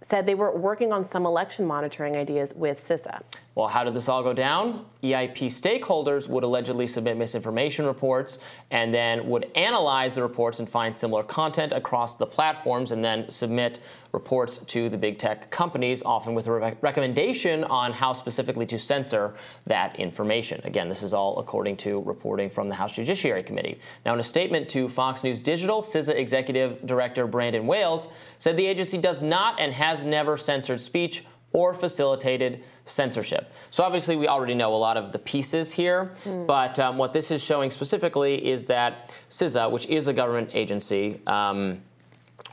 said they were working on some election monitoring ideas with CISA. Well, how did this all go down? EIP stakeholders would allegedly submit misinformation reports and then would analyze the reports and find similar content across the platforms and then submit reports to the big tech companies, often with a re- recommendation on how specifically to censor that information. Again, this is all according to reporting from the House Judiciary Committee. Now, in a statement to Fox News Digital, CISA Executive Director Brandon Wales said the agency does not and has never censored speech or facilitated censorship. So obviously, we already know a lot of the pieces here, mm. but um, what this is showing specifically is that CISA, which is a government agency, um,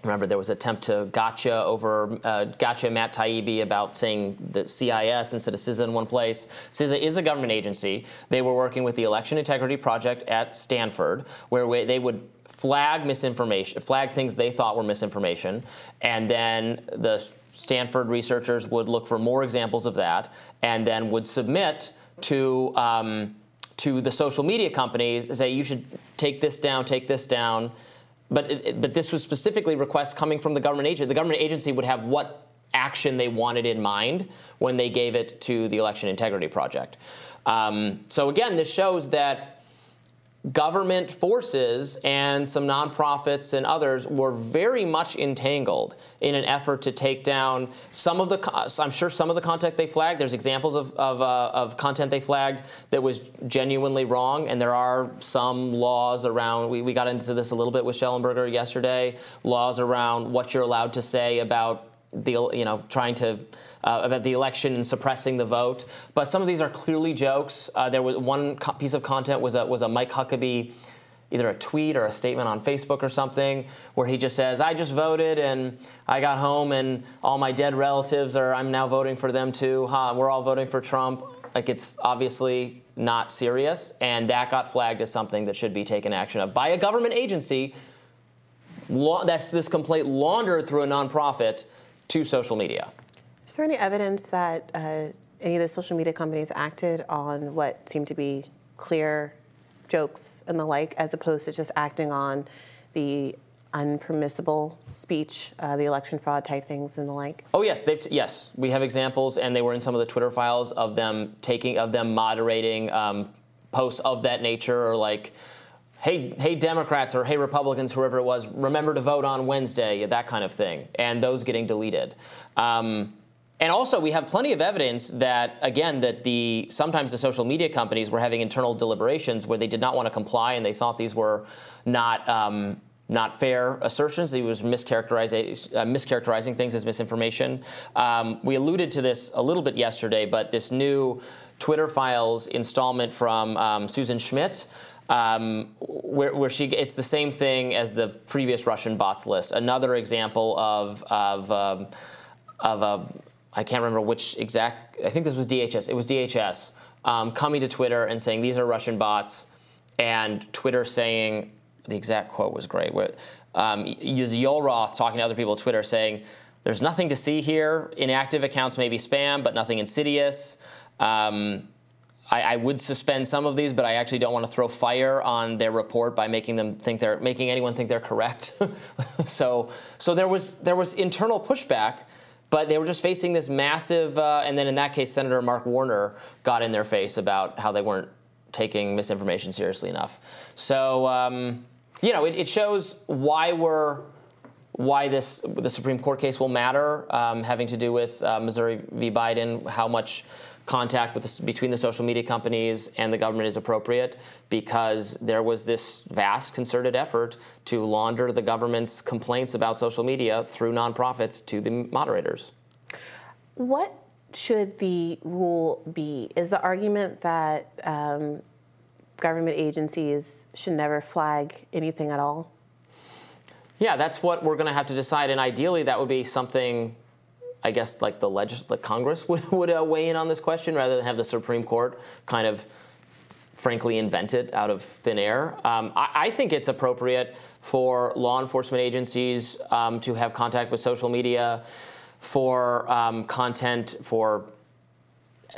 Remember, there was an attempt to gotcha over uh, gotcha Matt Taibbi about saying the CIS instead of CISA in one place. CISA is a government agency. They were working with the Election Integrity Project at Stanford, where we, they would flag misinformation, flag things they thought were misinformation, and then the Stanford researchers would look for more examples of that and then would submit to um, to the social media companies and say you should take this down, take this down. But but this was specifically requests coming from the government agency. The government agency would have what action they wanted in mind when they gave it to the Election Integrity Project. Um, so again, this shows that government forces and some nonprofits and others were very much entangled in an effort to take down some of the i'm sure some of the content they flagged. There's examples of, of, uh, of content they flagged that was genuinely wrong and there are some laws around we, we got into this a little bit with Shellenberger yesterday laws around what you're allowed to say about the you know trying to uh, about the election and suppressing the vote. But some of these are clearly jokes. Uh, there was one co- piece of content was a was a Mike Huckabee either a tweet or a statement on Facebook or something where he just says, I just voted and I got home and all my dead relatives are, I'm now voting for them too. Huh, we're all voting for Trump. Like it's obviously not serious. And that got flagged as something that should be taken action of by a government agency. that's this complaint laundered through a nonprofit to social media. Is there any evidence that uh, any of the social media companies acted on what seemed to be clear jokes and the like, as opposed to just acting on the unpermissible speech, uh, the election fraud type things and the like? Oh yes, t- yes, we have examples, and they were in some of the Twitter files of them taking of them moderating um, posts of that nature, or like. Hey, hey, Democrats or hey, Republicans, whoever it was, remember to vote on Wednesday, that kind of thing, and those getting deleted. Um, and also, we have plenty of evidence that, again, that the sometimes the social media companies were having internal deliberations where they did not want to comply and they thought these were not. Um, not fair assertions. He was mischaracterizing, uh, mischaracterizing things as misinformation. Um, we alluded to this a little bit yesterday, but this new Twitter Files installment from um, Susan Schmidt, um, where, where, she it's the same thing as the previous Russian bots list. Another example of of um, of a I can't remember which exact. I think this was DHS. It was DHS um, coming to Twitter and saying these are Russian bots, and Twitter saying the exact quote was great. Where, um, Roth talking to other people at Twitter saying, "There's nothing to see here. Inactive accounts may be spam, but nothing insidious." Um, I, I, would suspend some of these, but I actually don't want to throw fire on their report by making them think they're making anyone think they're correct. so, so there was there was internal pushback, but they were just facing this massive. Uh, and then in that case, Senator Mark Warner got in their face about how they weren't taking misinformation seriously enough. So, um, you know, it, it shows why we're why this the Supreme Court case will matter, um, having to do with uh, Missouri v. Biden, how much contact with the, between the social media companies and the government is appropriate because there was this vast concerted effort to launder the government's complaints about social media through nonprofits to the moderators. What should the rule be? Is the argument that um, government agencies should never flag anything at all? Yeah, that's what we're going to have to decide, and ideally, that would be something I guess like the legis- the Congress would, would uh, weigh in on this question rather than have the Supreme Court kind of frankly invent it out of thin air. Um, I, I, think it's appropriate for law enforcement agencies um, to have contact with social media for um, content for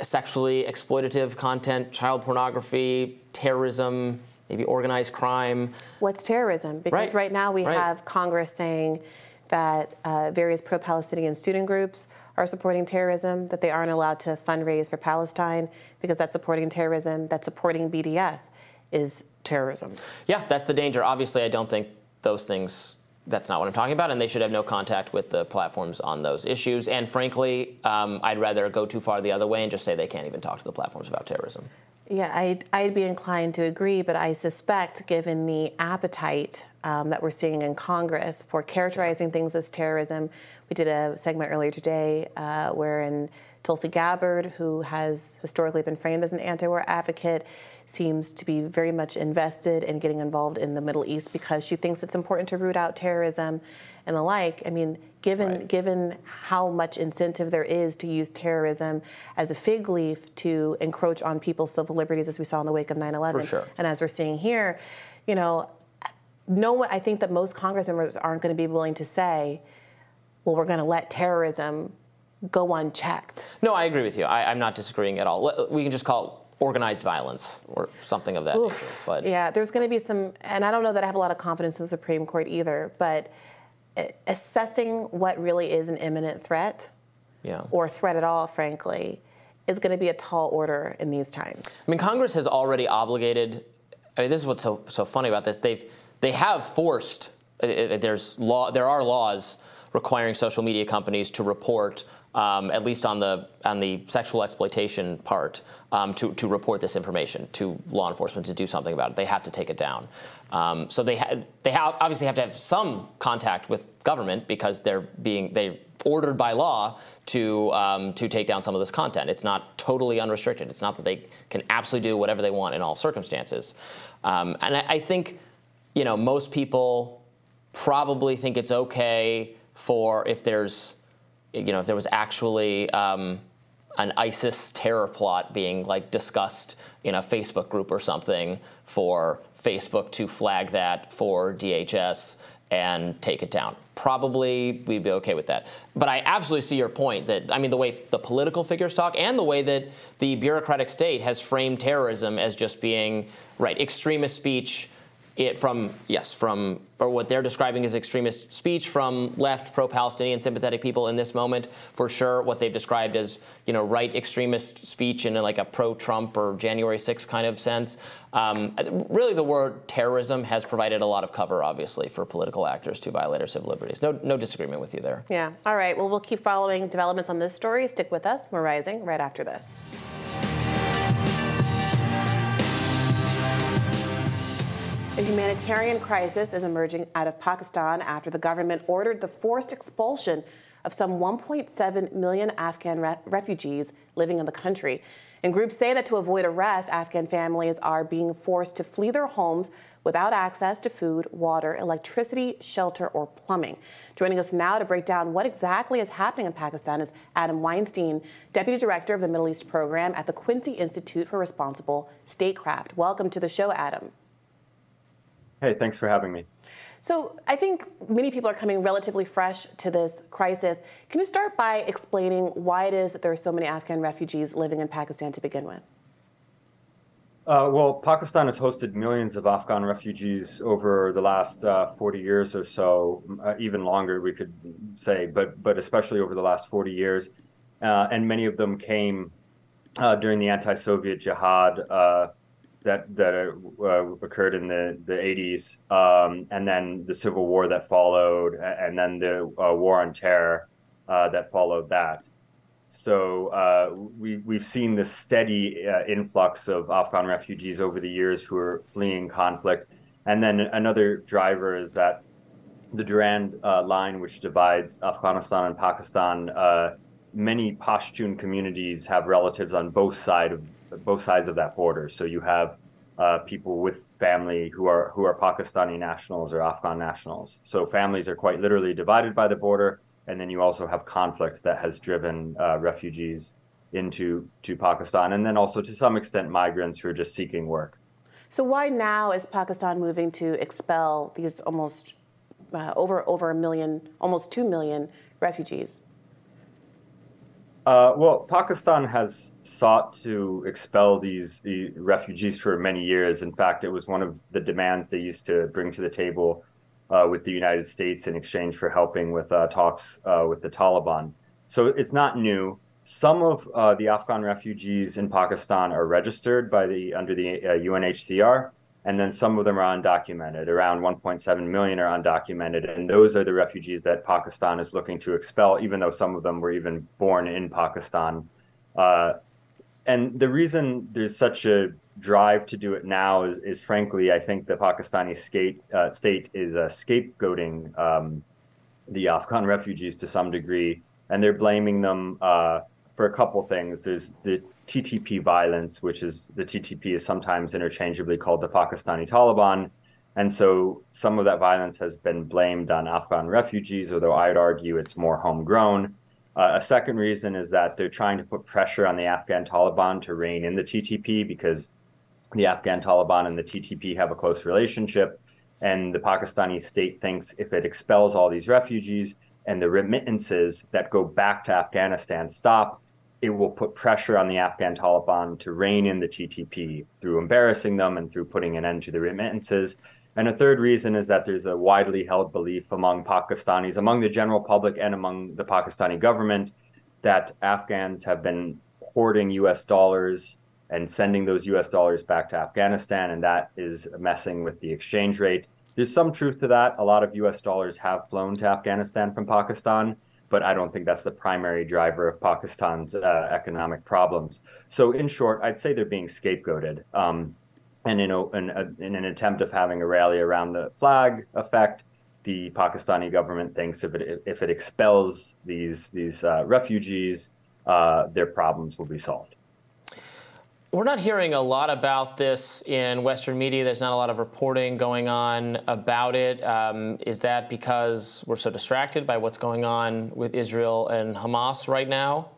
sexually exploitative content, child pornography, terrorism, maybe organized crime. What's terrorism? Because right, right now we right. have Congress saying that uh, various pro Palestinian student groups are supporting terrorism, that they aren't allowed to fundraise for Palestine because that's supporting terrorism, that supporting BDS is terrorism. Yeah, that's the danger. Obviously, I don't think those things. That's not what I'm talking about, and they should have no contact with the platforms on those issues. And frankly, um, I'd rather go too far the other way and just say they can't even talk to the platforms about terrorism. Yeah, I'd, I'd be inclined to agree, but I suspect, given the appetite um, that we're seeing in Congress for characterizing things as terrorism, we did a segment earlier today uh, wherein Tulsi Gabbard, who has historically been framed as an anti war advocate, seems to be very much invested in getting involved in the Middle East because she thinks it's important to root out terrorism and the like. I mean, given right. given how much incentive there is to use terrorism as a fig leaf to encroach on people's civil liberties, as we saw in the wake of 9/11, sure. and as we're seeing here, you know, no, I think that most Congress members aren't going to be willing to say, "Well, we're going to let terrorism go unchecked." No, I agree with you. I, am not disagreeing at all. We can just call it organized violence or something of that Oof. nature. But yeah, there's going to be some, and I don't know that I have a lot of confidence in the Supreme Court either, but eh, assessing what really is an imminent threat yeah. or threat at all, frankly, is going to be a tall order in these times. I mean, Congress has already obligated. I mean, this is what's so so funny about this. They've they have forced. Uh, uh, there's law. There are laws requiring social media companies to report um, at least on the on the sexual exploitation part, um, to, to report this information to law enforcement to do something about it. They have to take it down. Um, so they ha- they ha- obviously have to have some contact with government because they're being they ordered by law to um, to take down some of this content. It's not totally unrestricted. It's not that they can absolutely do whatever they want in all circumstances. Um, and I, I think you know most people probably think it's okay for if there's you know, if there was actually um, an ISIS terror plot being like discussed in a Facebook group or something for Facebook to flag that for DHS and take it down. Probably we'd be okay with that. But I absolutely see your point that, I mean, the way the political figures talk and the way that the bureaucratic state has framed terrorism as just being, right, extremist speech it from yes from or what they're describing as extremist speech from left pro-Palestinian sympathetic people in this moment for sure what they've described as you know right extremist speech in like a pro-Trump or January 6th kind of sense. Um, really the word terrorism has provided a lot of cover obviously for political actors to violate our civil liberties. No no disagreement with you there. Yeah. All right. Well we'll keep following developments on this story. Stick with us. We're rising right after this A humanitarian crisis is emerging out of Pakistan after the government ordered the forced expulsion of some 1.7 million Afghan re- refugees living in the country. And groups say that to avoid arrest, Afghan families are being forced to flee their homes without access to food, water, electricity, shelter, or plumbing. Joining us now to break down what exactly is happening in Pakistan is Adam Weinstein, Deputy Director of the Middle East Program at the Quincy Institute for Responsible Statecraft. Welcome to the show, Adam. Hey, thanks for having me. So, I think many people are coming relatively fresh to this crisis. Can you start by explaining why it is that there are so many Afghan refugees living in Pakistan to begin with? Uh, well, Pakistan has hosted millions of Afghan refugees over the last uh, 40 years or so, uh, even longer, we could say, but but especially over the last 40 years, uh, and many of them came uh, during the anti-Soviet jihad uh, that that occurred in the the 80s, um, and then the civil war that followed, and then the war on terror that followed that. So uh, we, we've seen this steady uh, influx of Afghan refugees over the years who are fleeing conflict. And then another driver is that the Durand uh, line, which divides Afghanistan and Pakistan, uh, many Pashtun communities have relatives on both side of both sides of that border. So you have uh, people with family who are who are Pakistani nationals or Afghan nationals. So families are quite literally divided by the border and then you also have conflict that has driven uh, refugees into to Pakistan, and then also to some extent migrants who are just seeking work. So why now is Pakistan moving to expel these almost uh, over over a million, almost two million refugees? Uh, well, Pakistan has sought to expel these the refugees for many years. In fact, it was one of the demands they used to bring to the table uh, with the United States in exchange for helping with uh, talks uh, with the Taliban. So it's not new. Some of uh, the Afghan refugees in Pakistan are registered by the under the UNHCR, uh, and then some of them are undocumented. Around 1.7 million are undocumented, and those are the refugees that Pakistan is looking to expel, even though some of them were even born in Pakistan. Uh, and the reason there's such a drive to do it now is, is frankly, I think the Pakistani state, uh, state is uh, scapegoating um, the Afghan refugees to some degree, and they're blaming them uh, for a couple things. There's the TTP violence, which is the TTP is sometimes interchangeably called the Pakistani Taliban. And so some of that violence has been blamed on Afghan refugees, although I'd argue it's more homegrown. Uh, a second reason is that they're trying to put pressure on the Afghan Taliban to rein in the TTP because the Afghan Taliban and the TTP have a close relationship. And the Pakistani state thinks if it expels all these refugees and the remittances that go back to Afghanistan stop, it will put pressure on the Afghan Taliban to rein in the TTP through embarrassing them and through putting an end to the remittances. And a third reason is that there's a widely held belief among Pakistanis, among the general public and among the Pakistani government, that Afghans have been hoarding US dollars and sending those US dollars back to Afghanistan, and that is messing with the exchange rate. There's some truth to that. A lot of US dollars have flown to Afghanistan from Pakistan, but I don't think that's the primary driver of Pakistan's uh, economic problems. So, in short, I'd say they're being scapegoated. Um, and in, a, in, a, in, an attempt of having a rally around the flag effect, the Pakistani government thinks if it if it expels these these uh, refugees, uh, their problems will be solved. We're not hearing a lot about this in Western media. There's not a lot of reporting going on about it. Um, is that because we're so distracted by what's going on with Israel and Hamas right now?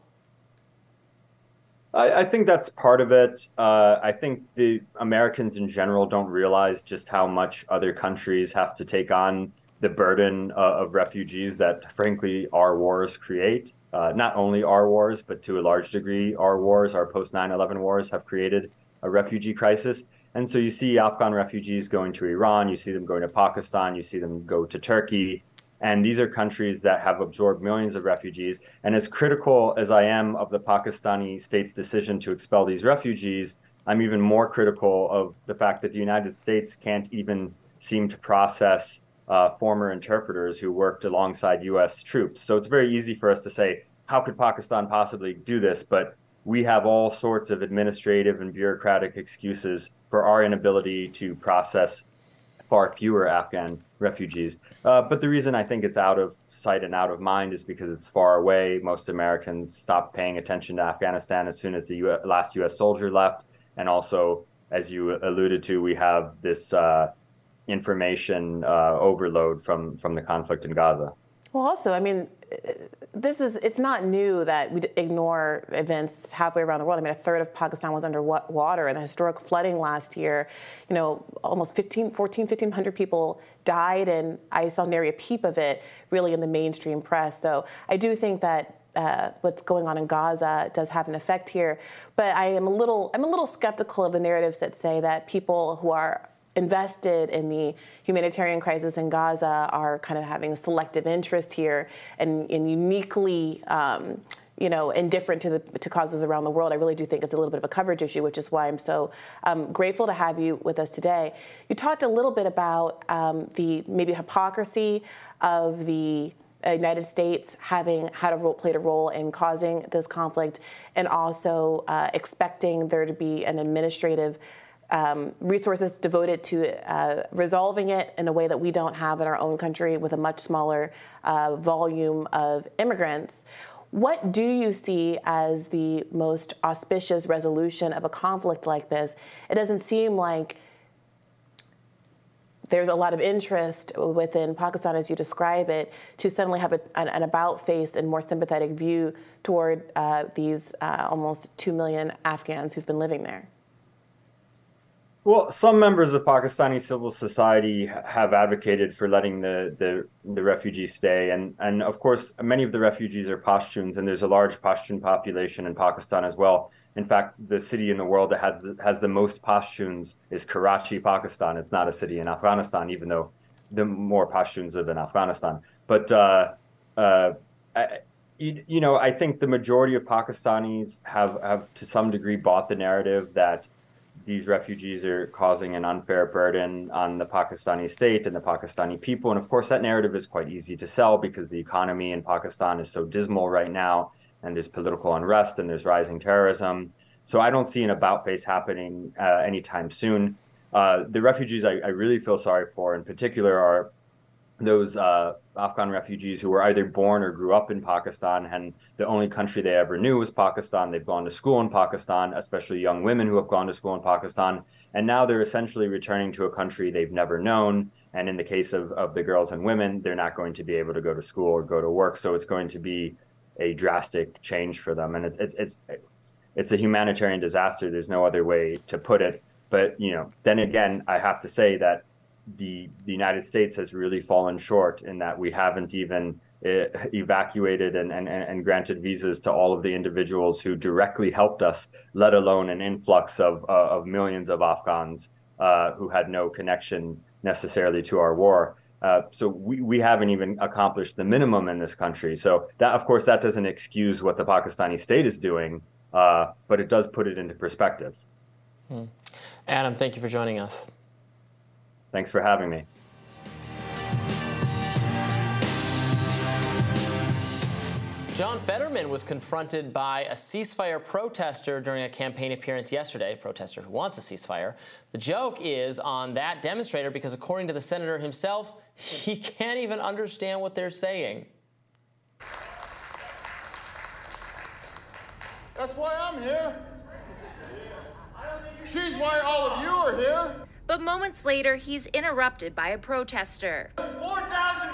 I, I think that's part of it. Uh, I think the Americans in general don't realize just how much other countries have to take on the burden uh, of refugees that, frankly, our wars create uh, not only our wars, but to a large degree, our wars, our post 9 11 wars, have created a refugee crisis. And so you see Afghan refugees going to Iran, you see them going to Pakistan, you see them go to Turkey. And these are countries that have absorbed millions of refugees. And as critical as I am of the Pakistani state's decision to expel these refugees, I'm even more critical of the fact that the United States can't even seem to process uh, former interpreters who worked alongside U.S. troops. So it's very easy for us to say, how could Pakistan possibly do this? But we have all sorts of administrative and bureaucratic excuses for our inability to process far fewer Afghan refugees. Uh, but the reason I think it's out of sight and out of mind is because it's far away. Most Americans stopped paying attention to Afghanistan as soon as the US, last U.S. soldier left. And also, as you alluded to, we have this uh, information uh, overload from from the conflict in Gaza. Well, also, I mean, this is it's not new that we ignore events halfway around the world. I mean, a third of Pakistan was under water, and the historic flooding last year, you know, almost 15, 14, 1,500 people died, and I saw nary a peep of it really in the mainstream press. So I do think that uh, what's going on in Gaza does have an effect here. But I am a little I'm a little skeptical of the narratives that say that people who are invested in the humanitarian crisis in Gaza are kind of having a selective interest here and, and uniquely. Um, you know, indifferent to the to causes around the world. I really do think it's a little bit of a coverage issue, which is why I'm so um, grateful to have you with us today. You talked a little bit about um, the maybe hypocrisy of the United States having had a role, played a role in causing this conflict, and also uh, expecting there to be an administrative um, resources devoted to uh, resolving it in a way that we don't have in our own country with a much smaller uh, volume of immigrants. What do you see as the most auspicious resolution of a conflict like this? It doesn't seem like there's a lot of interest within Pakistan, as you describe it, to suddenly have a, an, an, about face and more sympathetic view toward uh, these uh, almost 2 million Afghans who've been living there. Well, some members of Pakistani civil society have advocated for letting the, the, the refugees stay, and and of course, many of the refugees are Pashtuns, and there's a large Pashtun population in Pakistan as well. In fact, the city in the world that has the, has the most Pashtuns is Karachi, Pakistan. It's not a city in Afghanistan, even though the more Pashtuns live in Afghanistan. But uh, uh, I, you, you know, I think the majority of Pakistanis have have to some degree bought the narrative that these refugees are causing an unfair burden on the Pakistani state and the Pakistani people. And of course, that narrative is quite easy to sell because the economy in Pakistan is so dismal right now, and there's political unrest and there's rising terrorism. So I don't see an about face happening uh, anytime soon. Uh, the refugees I, I, really feel sorry for, in particular, are those uh, Afghan refugees who were either born or grew up in Pakistan, and the only country they ever knew was Pakistan. They've gone to school in Pakistan, especially young women who have gone to school in Pakistan, and now they're essentially returning to a country they've never known. And in the case of, of the girls and women, they're not going to be able to go to school or go to work. So it's going to be a drastic change for them, and it's it's it's, it's a humanitarian disaster. There's no other way to put it. But you know, then again, I have to say that the the United States has really fallen short in that we haven't even uh, evacuated and, and, and granted visas to all of the individuals who directly helped us, let alone an influx of, uh, of millions of Afghans uh, who had no connection necessarily to our war. Uh, so we, we haven't even accomplished the minimum in this country. So that, of course, that doesn't excuse what the Pakistani state is doing, uh, but it does put it into perspective. Hmm. Adam, thank you for joining us. Thanks for having me. John Fetterman was confronted by a ceasefire protester during a campaign appearance yesterday, a protester who wants a ceasefire. The joke is on that demonstrator because, according to the senator himself, he can't even understand what they're saying. That's why I'm here. She's why all of you are here. But moments later, he's interrupted by a protester. 4,000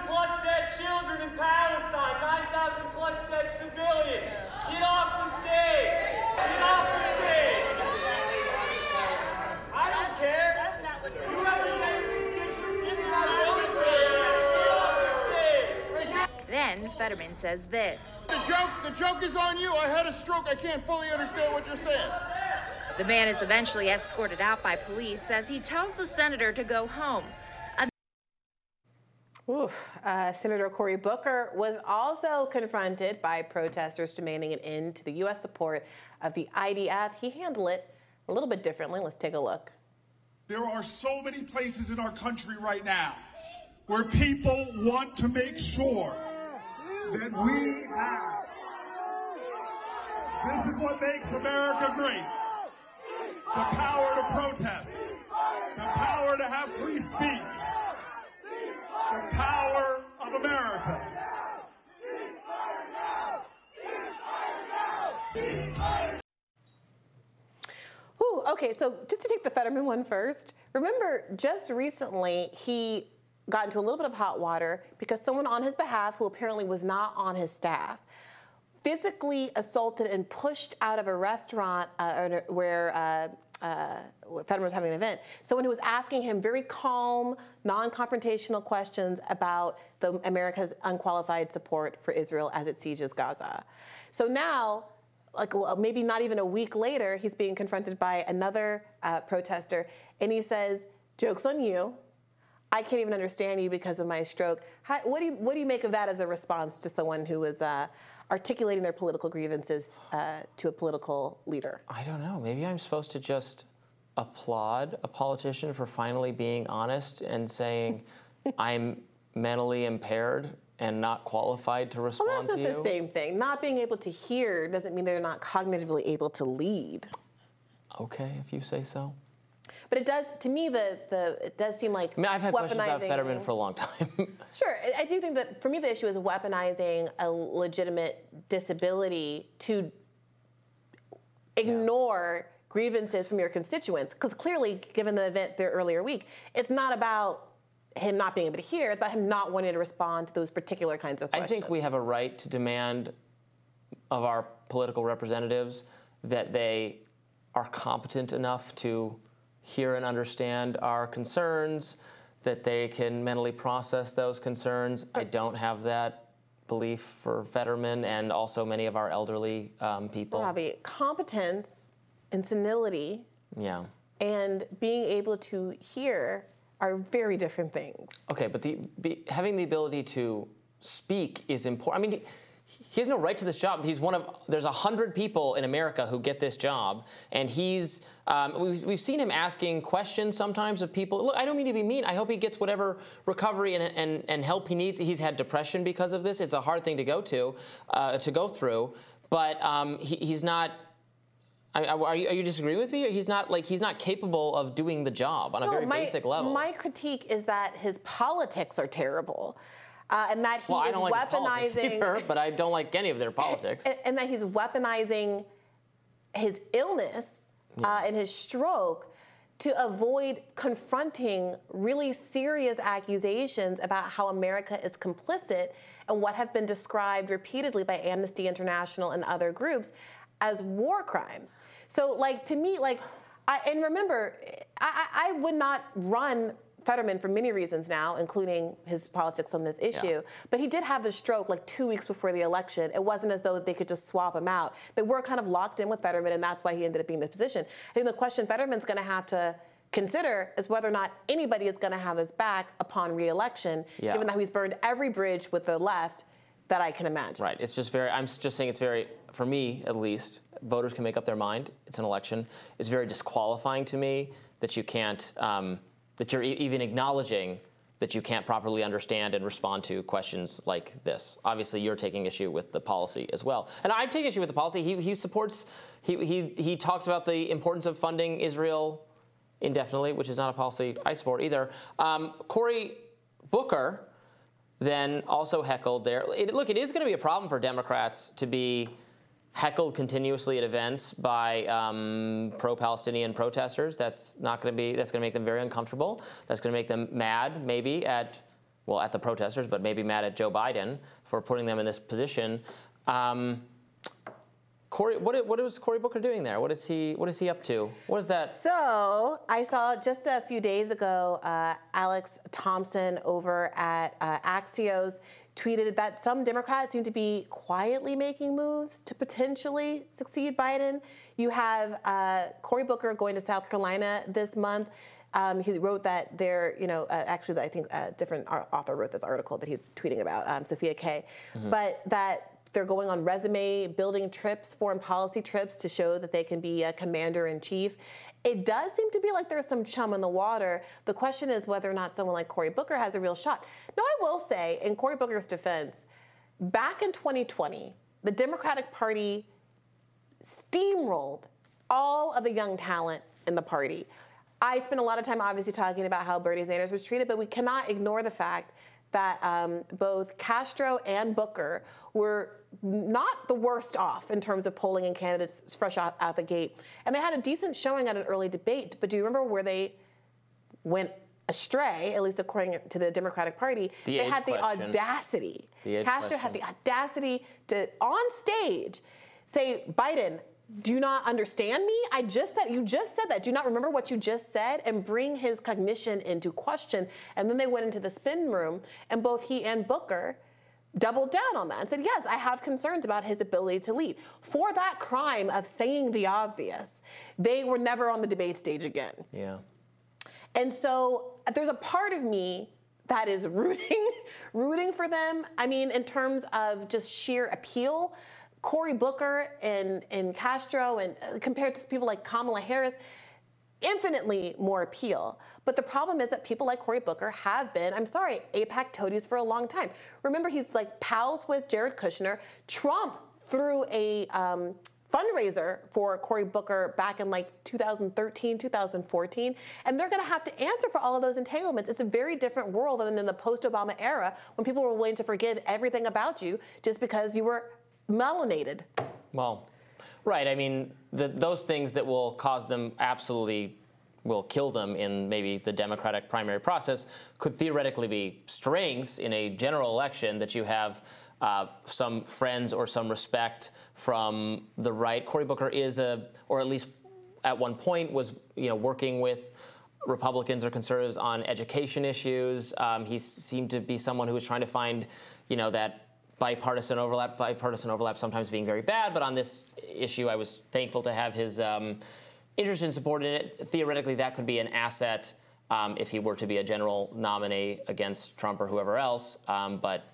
plus dead children in Palestine, 9,000 plus dead civilians. Get off the stage. Get off the stage. I don't care. That's not what you represent This is not Then Fetterman says this. The joke, the joke is on you. I had a stroke. I can't fully understand what you're saying. The man is eventually escorted out by police as he tells the senator to go home. Oof. Uh, Senator Cory Booker was also confronted by protesters demanding an end to the U.S. support of the IDF. He handled it a little bit differently. Let's take a look. There are so many places in our country right now where people want to make sure that we have. This is what makes America great the power to protest, the power to have free speech, the power of America. Ooh, okay, so just to take the Fetterman one first, remember just recently he got into a little bit of hot water because someone on his behalf, who apparently was not on his staff, physically assaulted and pushed out of a restaurant uh, where uh, uh, was having an event, someone who was asking him very calm, non-confrontational questions about the, America's unqualified support for Israel as it sieges Gaza. So now, like well, maybe not even a week later, he's being confronted by another uh, protester, and he says, "Jokes on you." I can't even understand you because of my stroke. How, what, do you, what do you make of that as a response to someone who was uh, articulating their political grievances uh, to a political leader? I don't know. Maybe I'm supposed to just applaud a politician for finally being honest and saying, I'm mentally impaired and not qualified to respond well, that's not the same thing. Not being able to hear doesn't mean they're not cognitively able to lead. Okay, if you say so. But it does, to me, the, the it does seem like I mean, I've had questions about Fetterman for a long time. Sure, I- I do think that for me the issue is weaponizing a legitimate disability to ignore grievances from your constituents. Because clearly, given the event the earlier week, it's not about him not being able to hear; it's about him not wanting to respond to those particular kinds of questions I think we have a right to demand of our political representatives that they are competent enough to hear and understand our concerns, that they can mentally process those concerns. I don't have that belief for Fetterman and also many of our elderly um, people. Robby, competence and senility Yeah. and being able to hear are very different things. Okay, but the be, having the ability to speak is important. I mean, he, has no right to this job. He's one of there's a hundred people in America who get this job, and he's um, we've, we've seen him asking questions sometimes of people. Look, I don't mean to be mean. I hope he gets whatever recovery and, and, and help he needs. He's had depression because of this. It's a hard thing to go to uh, to go through, but um, he, he's not. I- Are you, are you disagreeing with me? He's not like he's not capable of doing the job on a very my, basic level. My critique is that his politics are terrible, uh, and that he well, I don't like weaponizing, either, but I don't like any of their politics. and, and that he's weaponizing his illness uh, and his stroke to avoid confronting really serious accusations about how America is complicit and what have been described repeatedly by Amnesty International and other groups as war crimes. So, like to me, like, I, and remember, I, I I would not run Fetterman for many reasons now, including his politics on this issue. But he did have the stroke like two weeks before the election. It wasn't as though they could just swap him out. They were kind of locked in with Fetterman, and that's why he ended up being in this position. I think the question Fetterman's going to have to consider is whether or not anybody is going to have his back upon reelection, Yeah. given that he's burned every bridge with the left that I can imagine. Right. It's just very. I'm just saying it's very, for me at least, voters can make up their mind. It's an election. It's very disqualifying to me that you can't, um, that you're even acknowledging that you can't properly understand and respond to questions like this. Obviously, you're taking issue with the policy as well, and I'm taking issue with the policy. He, he supports. He, he he talks about the importance of funding Israel indefinitely, which is not a policy I support either. Um, Cory Booker then also heckled there. It, look, it is going to be a problem for Democrats to be heckled continuously at events by um, pro-Palestinian protesters. That's not going to be. That's going to make them very uncomfortable. That's going to make them mad, maybe at well, at the protesters, but maybe mad at Joe Biden for putting them in this position. Um, Cory, what, what is Cory Booker doing there? What is he? What is he up to? What is that? So I saw just a few days ago, uh, Alex Thompson over at uh, Axios tweeted that some Democrats seem to be quietly making moves to potentially succeed Biden. You have uh, Cory Booker going to South Carolina this month. Um, he wrote that there, you know, uh, actually, I think a different author wrote this article that he's tweeting about, um, Sophia Cai, Mhm. but that they're going on resume building trips, foreign policy trips to show that they can be a commander in chief. It does seem to be like there's some chum in the water. The question is whether or not someone like Cory Booker has a real shot. Now, I will say, in Cory Booker's defense, back in 2020, the Democratic Party steamrolled all of the young talent in the party. I spent a lot of time obviously talking about how Bernie Sanders was treated, but we cannot ignore the fact that um, both Castro and Booker were not the worst off in terms of polling and candidates fresh out, out the gate. And they had a decent showing at an early debate, but do you remember where they went astray, at least according to the Democratic Party? The they had the question. audacity. The Castro had the audacity to, on stage, say, Biden, do you not understand me? I just said, you just said that. Do you not remember what you just said? And bring his cognition into question. And then they went into the spin room, and both he and Booker doubled down on that and said, yes, I have concerns about his ability to lead. For that crime of saying the obvious, they were never on the debate stage again. Yeah. And so there's a part of me that is rooting, rooting for them. I mean, in terms of just sheer appeal. Cory Booker and, and Castro, and uh, compared to people like Kamala Harris, infinitely more appeal. But the problem is that people like Cory Booker have been, I'm sorry, AIPAC toadies for a long time. Remember, he's like pals with Jared Kushner. Trump threw a um, fundraiser for Cory Booker back in like 2013, 2014, and they're going to have to answer for all of those entanglements. It's a very different world than in the post-Obama era when people were willing to forgive everything about you just because you were melanated. Well, right. I mean, the, those things that will cause them absolutely will kill them in maybe the Democratic primary process could theoretically be strengths in a general election that you have uh, some friends or some respect from the right. Cory Booker is a, or at least at one point was, you know, working with Republicans or conservatives on education issues. Um, he seemed to be someone who was trying to find, you know, that bipartisan overlap, bipartisan overlap sometimes being very bad, but on this issue, I was thankful to have his um, interest and support in it. Theoretically, that could be an asset um, if he were to be a general nominee against Trump or whoever else. Um, but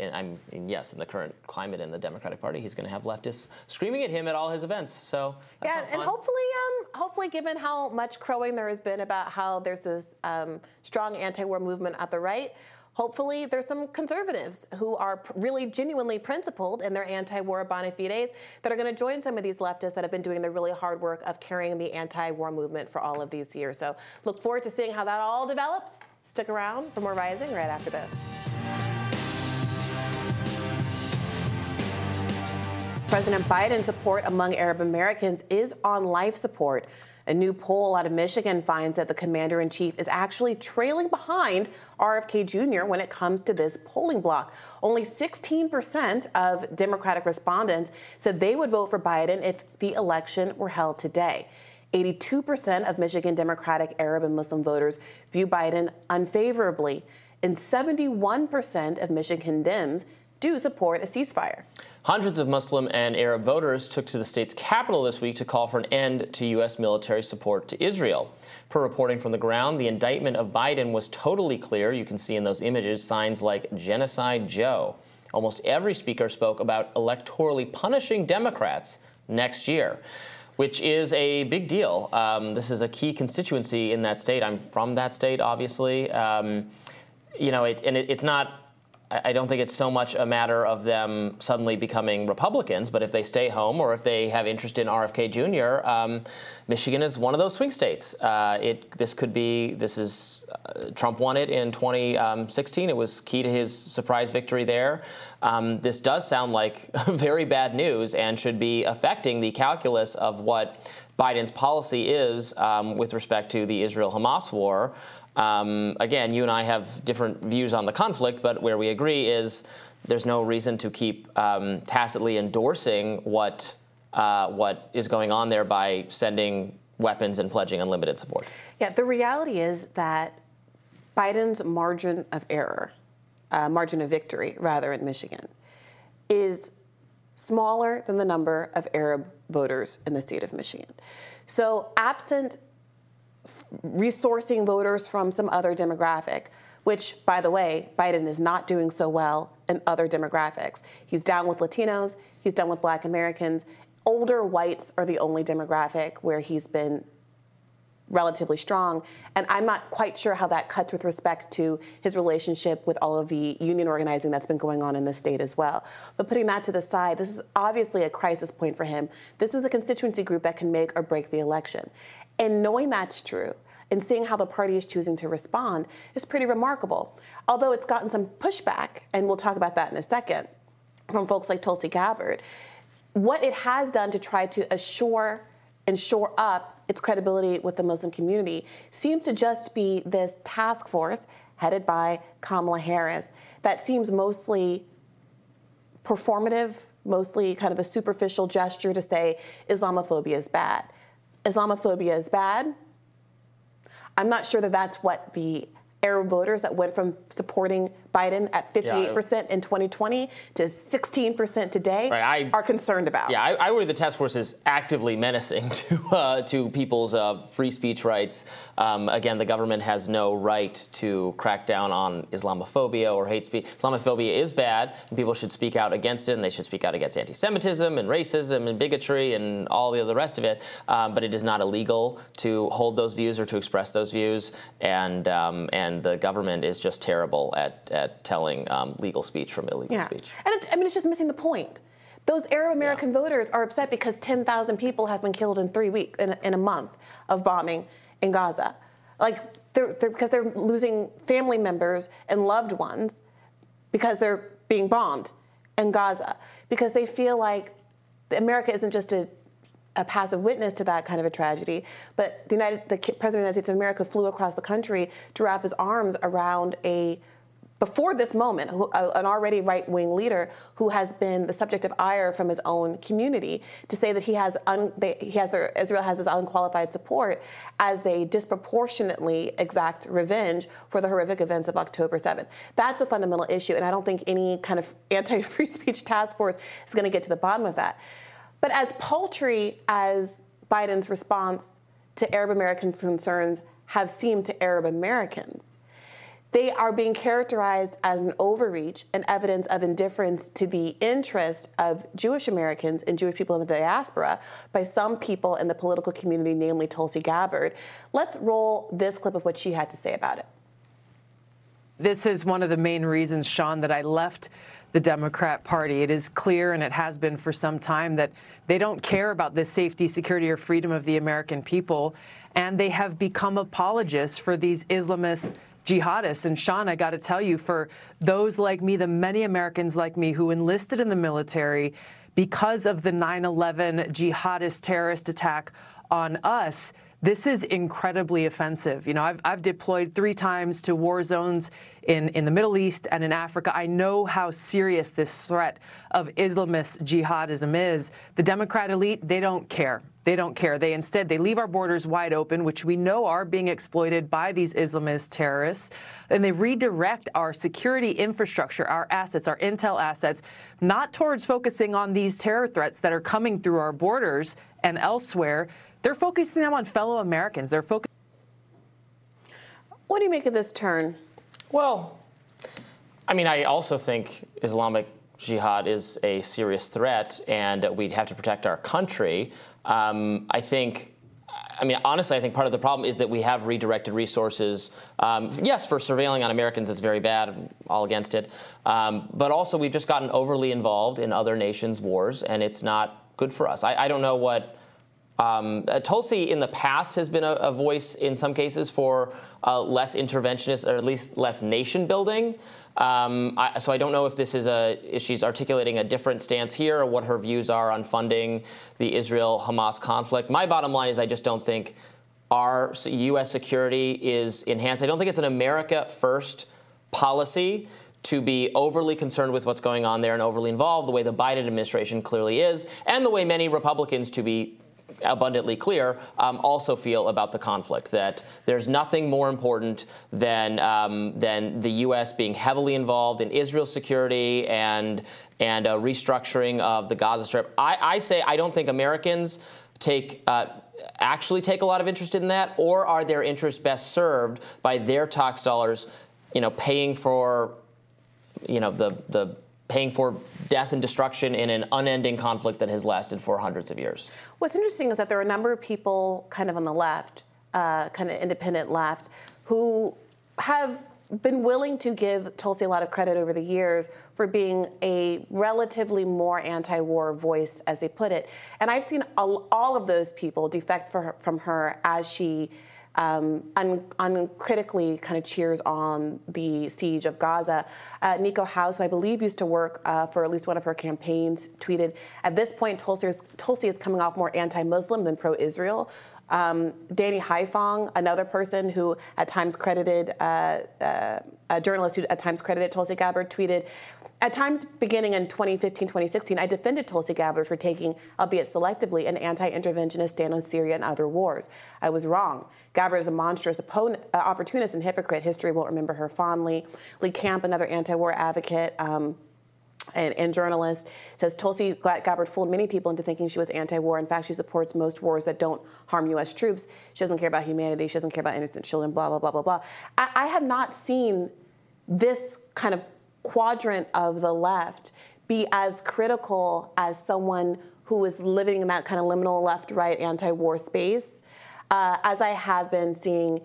I mean, yes, in the current climate in the Democratic Party, he's going to have leftists screaming at him at all his events. So yeah, and hopefully, um, hopefully, given how much crowing there has been about how there's this um, strong anti-war movement at the right, hopefully there's some conservatives who are really genuinely principled in their anti-war bona fides that are going to join some of these leftists that have been doing the really hard work of carrying the anti-war movement for all of these years. So look forward to seeing how that all develops. Stick around for more Rising right after this. President Biden's support among Arab Americans is on life support. A new poll out of Michigan finds that the commander in chief is actually trailing behind RFK Jr. when it comes to this polling block. Only 16% of Democratic respondents said they would vote for Biden if the election were held today. 82% of Michigan Democratic Arab and Muslim voters view Biden unfavorably, and 71% of Michigan Dems do support a ceasefire. Hundreds of Muslim and Arab voters took to the state's capital this week to call for an end to U.S. military support to Israel. Per reporting from the ground, the indictment of Biden was totally clear. You can see in those images signs like Genocide Joe. Almost every speaker spoke about electorally punishing Democrats next year which is a big deal. Um, this is a key constituency in that state. I'm from that state, obviously. Um, you know, it, and it, it's not I don't think it's so much a matter of them suddenly becoming Republicans, but if they stay home or if they have interest in RFK Jr., um, Michigan is one of those swing states. Uh, it this could be this is uh, Trump won it in 2016. It was key to his surprise victory there. Um, this does sound like very bad news and should be affecting the calculus of what Biden's policy is um, with respect to the Israel-Hamas war. Um, again, you and I have different views on the conflict, but where we agree is there's no reason to keep um, tacitly endorsing what uh, what is going on there by sending weapons and pledging unlimited support. Yeah, the reality is that Biden's margin of error, uh, margin of victory, rather, in Michigan, is smaller than the number of Arab voters in the state of Michigan. So, absent resourcing voters from some other demographic, which, by the way, Biden is not doing so well in other demographics. He's down with Latinos, he's done with black Americans. Older whites are the only demographic where he's been relatively strong. And I'm not quite sure how that cuts with respect to his relationship with all of the union organizing that's been going on in the state as well. But putting that to the side, this is obviously a crisis point for him. This is a constituency group that can make or break the election. And knowing that's true and seeing how the party is choosing to respond is pretty remarkable. Although it's gotten some pushback, and we'll talk about that in a second, from folks like Tulsi Gabbard, what it has done to try to assure and shore up its credibility with the Muslim community seems to just be this task force headed by Kamala Harris that seems mostly performative mostly kind of a superficial gesture to say Islamophobia is bad. Islamophobia is bad. I'm not sure that that's what the Arab voters that went from supporting Biden at 58% in 2020 to 16% today Right, I- are concerned about. Yeah, I, I worry the task force is actively menacing to uh, to people's uh, free speech rights. Um, again, the government has no right to crack down on Islamophobia or hate speech. Islamophobia is bad, and people should speak out against it, and they should speak out against anti-Semitism and racism and bigotry and all the other rest of it. Um, but it is not illegal to hold those views or to express those views, and um, and the government is just terrible at at telling um, legal speech from illegal Yeah. speech. And it's, I mean, it's just missing the point. Those Arab American voters are upset because 10,000 people have been killed in three weeks, in a, in a month of bombing in Gaza. Like, they're, they're, because they're losing family members and loved ones because they're being bombed in Gaza. Because they feel like America isn't just a, a passive witness to that kind of a tragedy, but the United, the President of the United States of America flew across the country to wrap his arms around a before this moment, who, an already right wing leader who has been the subject of ire from his own community, to say that he has, un, they, he has their, Israel has his unqualified support as they disproportionately exact revenge for the horrific events of October 7th. That's a fundamental issue, and I don't think any kind of anti free speech task force is going to get to the bottom of that. But as paltry as Biden's response to Arab Americans' concerns have seemed to Arab Americans, they are being characterized as an overreach and evidence of indifference to the interest of Jewish Americans and Jewish people in the diaspora by some people in the political community, namely Tulsi Gabbard. Let's roll this clip of what she had to say about it. This is one of the main reasons, Sean, that I left the Democrat Party. It is clear, and it has been for some time, that they don't care about the safety, security, or freedom of the American people, and they have become apologists for these Islamist jihadists. And Sean, I got to tell you, for those like me, the many Americans like me who enlisted in the military because of the 9 11 jihadist terrorist attack on us, this is incredibly offensive. You know, I've, I've deployed three times to war zones in, in the Middle East and in Africa. I know how serious this threat of Islamist jihadism is. The Democrat elite, they don't care. They don't care. They instead they leave our borders wide open, which we know are being exploited by these Islamist terrorists, and they redirect our security infrastructure, our assets, our intel assets, not towards focusing on these terror threats that are coming through our borders and elsewhere. They're focusing them on fellow Americans. They're focusing. What do you make of this turn? Well, I mean, I also think Islamic jihad is a serious threat, and we'd have to protect our country. Um, I think. I mean, honestly, I think part of the problem is that we have redirected resources. Um, yes, for surveilling on Americans, it's very bad. I'm all against it. Um, but also, we've just gotten overly involved in other nations' wars, and it's not good for us. I, I don't know what. Um, uh, Tulsi in the past has been a, a voice in some cases for uh, less interventionist or at least less nation building. Um, I, so I don't know if this is a if she's articulating a different stance here or what her views are on funding the Israel-Hamas conflict. My bottom line is I just don't think our U.S. security is enhanced. I don't think it's an America first policy to be overly concerned with what's going on there and overly involved the way the Biden administration clearly is, and the way many Republicans, to be abundantly clear, um, also feel about the conflict. That there's nothing more important than um, than the U.S. being heavily involved in Israel's security and and uh, restructuring of the Gaza Strip. I, I say I don't think Americans take. Uh, actually take a lot of interest in that or are their interests best served by their tax dollars you know paying for you know the the paying for death and destruction in an unending conflict that has lasted for hundreds of years. What's interesting is that there are a number of people kind of on the left, uh, kind of independent left, who have been willing to give Tulsi a lot of credit over the years for being a relatively more anti-war voice, as they put it. And I've seen all, all of those people defect her, from her as she um, un- uncritically kind of cheers on the siege of Gaza. Uh, Nico House, who I believe used to work uh, for at least one of her campaigns, tweeted, "At this point, Tulsi is, coming off more anti-Muslim than pro-Israel." Um, Danny Haiphong, another person who at times credited, uh, uh, a journalist who at times credited Tulsi Gabbard, tweeted, at times beginning in 2015, 2016, I defended Tulsi Gabbard for taking, albeit selectively, an anti-interventionist stand on Syria and other wars. I was wrong. Gabbard is a monstrous opponent, uh, opportunist and hypocrite. History won't remember her fondly. Lee Camp, another anti-war advocate, um, and, and, journalist says Tulsi Gabbard fooled many people into thinking she was anti-war. In fact, she supports most wars that don't harm U.S. troops. She doesn't care about humanity. She doesn't care about innocent children. Blah blah blah blah blah. I, I have not seen this kind of quadrant of the left be as critical as someone who is living in that kind of liminal left-right anti-war space uh, as I have been seeing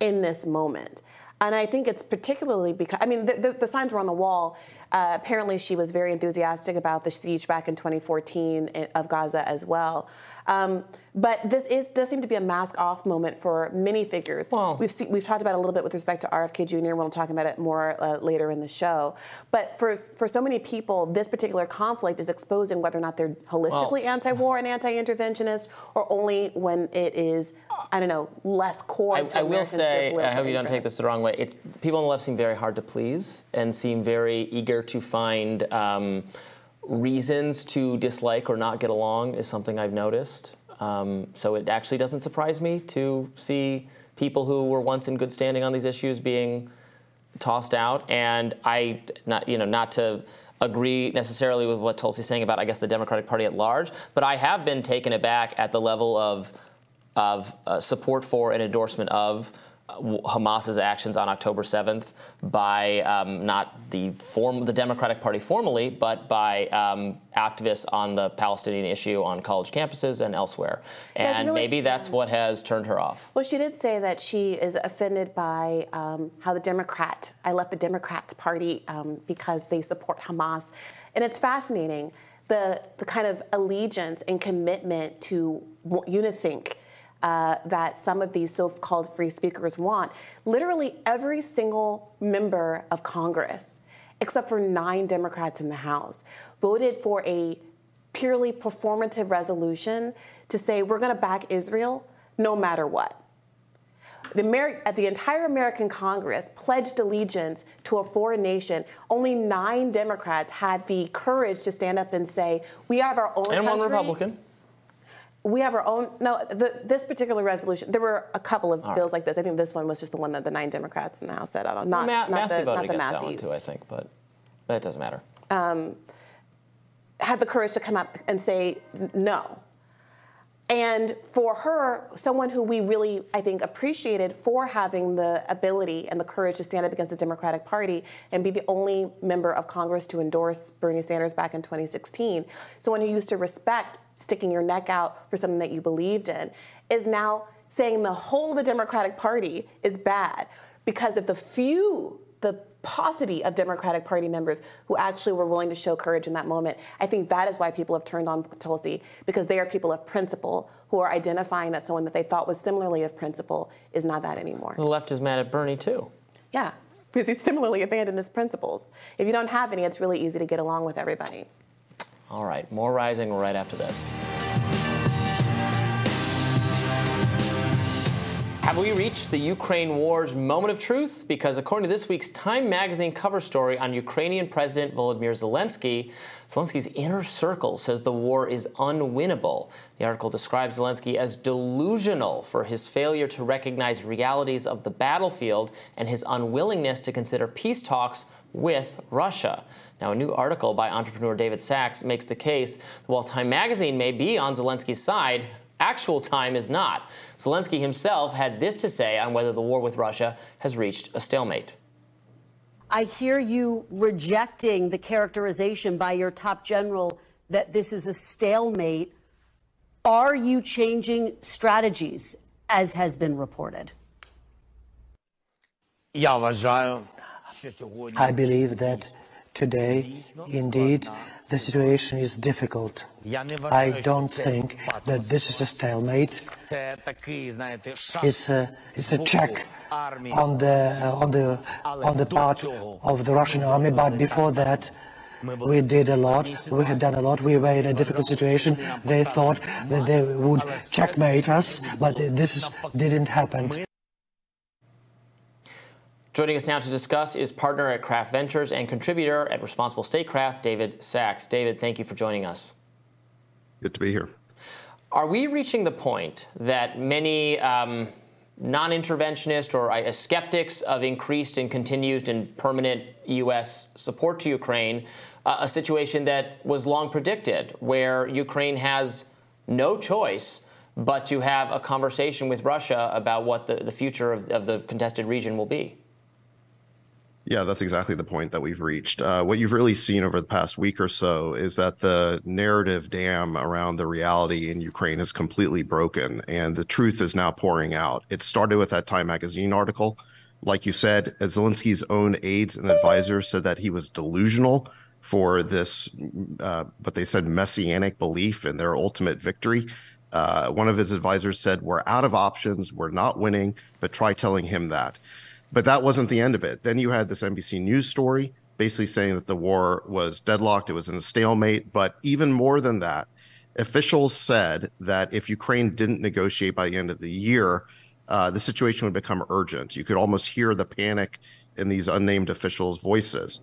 in this moment. And I think it's particularly because, I mean, the, the, the signs were on the wall. Uh, apparently, she was very enthusiastic about the siege back in 2014 of Gaza as well. Um, but this is does seem to be a mask-off moment for many figures. Well, we've seen, we've talked about it a little bit with respect to RFK Jr. We'll talk about it more uh, later in the show. But for for so many people, this particular conflict is exposing whether or not they're holistically well, anti-war and anti-interventionist, or only when it is I don't know, less core. I, I will say, I hope you don't take this the wrong way. It's people on the left seem very hard to please and seem very eager to find um, reasons to dislike or not get along. Is something I've noticed. Um, so it actually doesn't surprise me to see people who were once in good standing on these issues being tossed out. And I, not you know, not to agree necessarily with what Tulsi's saying about, I guess, the Democratic Party at large, but I have been taken aback at the level of of uh, support for and endorsement of Hamas's actions on October 7th by um, not the form, the Democratic Party formally, but by um, activists on the Palestinian issue on college campuses and elsewhere. And really, maybe that's what has turned her off. Well, she did say that she is offended by um, how the Democrat, I left the Democrat Party um, because they support Hamas. And it's fascinating the, the kind of allegiance and commitment to unithink uh, that some of these so called free speakers want. Literally every single member of Congress, except for nine Democrats in the House, voted for a purely performative resolution to say we're going to back Israel no matter what. The, Amer- the, entire American Congress pledged allegiance to a foreign nation. Only nine Democrats had the courage to stand up and say, "We have our own." And country. one Republican we have our own. No, the, this particular resolution. There were a couple of All bills right. like this. I think this one was just the one that the nine Democrats in the House said. I don't know. Not, well, Ma- not Massie the, voted not the against Massie. that one too, I think, but that doesn't matter. Um, had the courage to come up and say no. And for her, someone who we really, I think, appreciated for having the ability and the courage to stand up against the Democratic Party and be the only member of Congress to endorse Bernie Sanders back in 2016, someone who used to respect sticking your neck out for something that you believed in, is now saying the whole of the Democratic Party is bad because of the few, paucity of Democratic Party members who actually were willing to show courage in that moment. I think that is why people have turned on Tulsi because they are people of principle who are identifying that someone that they thought was similarly of principle is not that anymore. The left is mad at Bernie too. Yeah, because he similarly abandoned his principles. If you don't have any, it's really easy to get along with everybody. All right, more rising right after this. Have we reached the Ukraine war's moment of truth? Because according to this week's Time magazine cover story on Ukrainian President Volodymyr Zelensky, Zelensky's inner circle says the war is unwinnable. The article describes Zelensky as delusional for his failure to recognize realities of the battlefield and his unwillingness to consider peace talks with Russia. Now, a new article by entrepreneur David Sacks makes the case that while Time magazine may be on Zelensky's side, actual time is not. Zelensky himself had this to say on whether the war with Russia has reached a stalemate. I hear you rejecting the characterization by your top general that this is a stalemate. Are you changing strategies, as has been reported? I believe that Today, indeed, the situation is difficult. I don't think that this is a stalemate. It's a, it's a check on the, on, the, on the part of the Russian army, but before that, We did a lot. We had done a lot. We were in a difficult situation. They thought that they would checkmate us, but this didn't happen. Joining us now to discuss is partner at Craft Ventures and contributor at Responsible Statecraft, David Sacks. David, thank you for joining us. Good to be here. Are we reaching the point that many um, non interventionist or uh, skeptics of increased and continued and permanent U.S. support to Ukraine, uh, a situation that was long predicted, where Ukraine has no choice but to have a conversation with Russia about what the, the future of, of the contested region will be? Yeah, that's exactly the point that we've reached. Uh, what you've really seen over the past week or so is that the narrative dam around the reality in Ukraine is completely broken, and the truth is now pouring out. It started with that Time magazine article. Like you said, Zelensky's own aides and advisors said that he was delusional for this, uh, but they said messianic belief in their ultimate victory. Uh, one of his advisors said, We're out of options, we're not winning, but try telling him that. But that wasn't the end of it. Then you had this NBC News story basically saying that the war was deadlocked, it was in a stalemate. But even more than that, officials said that if Ukraine didn't negotiate by the end of the year, uh, the situation would become urgent. You could almost hear the panic in these unnamed officials' voices.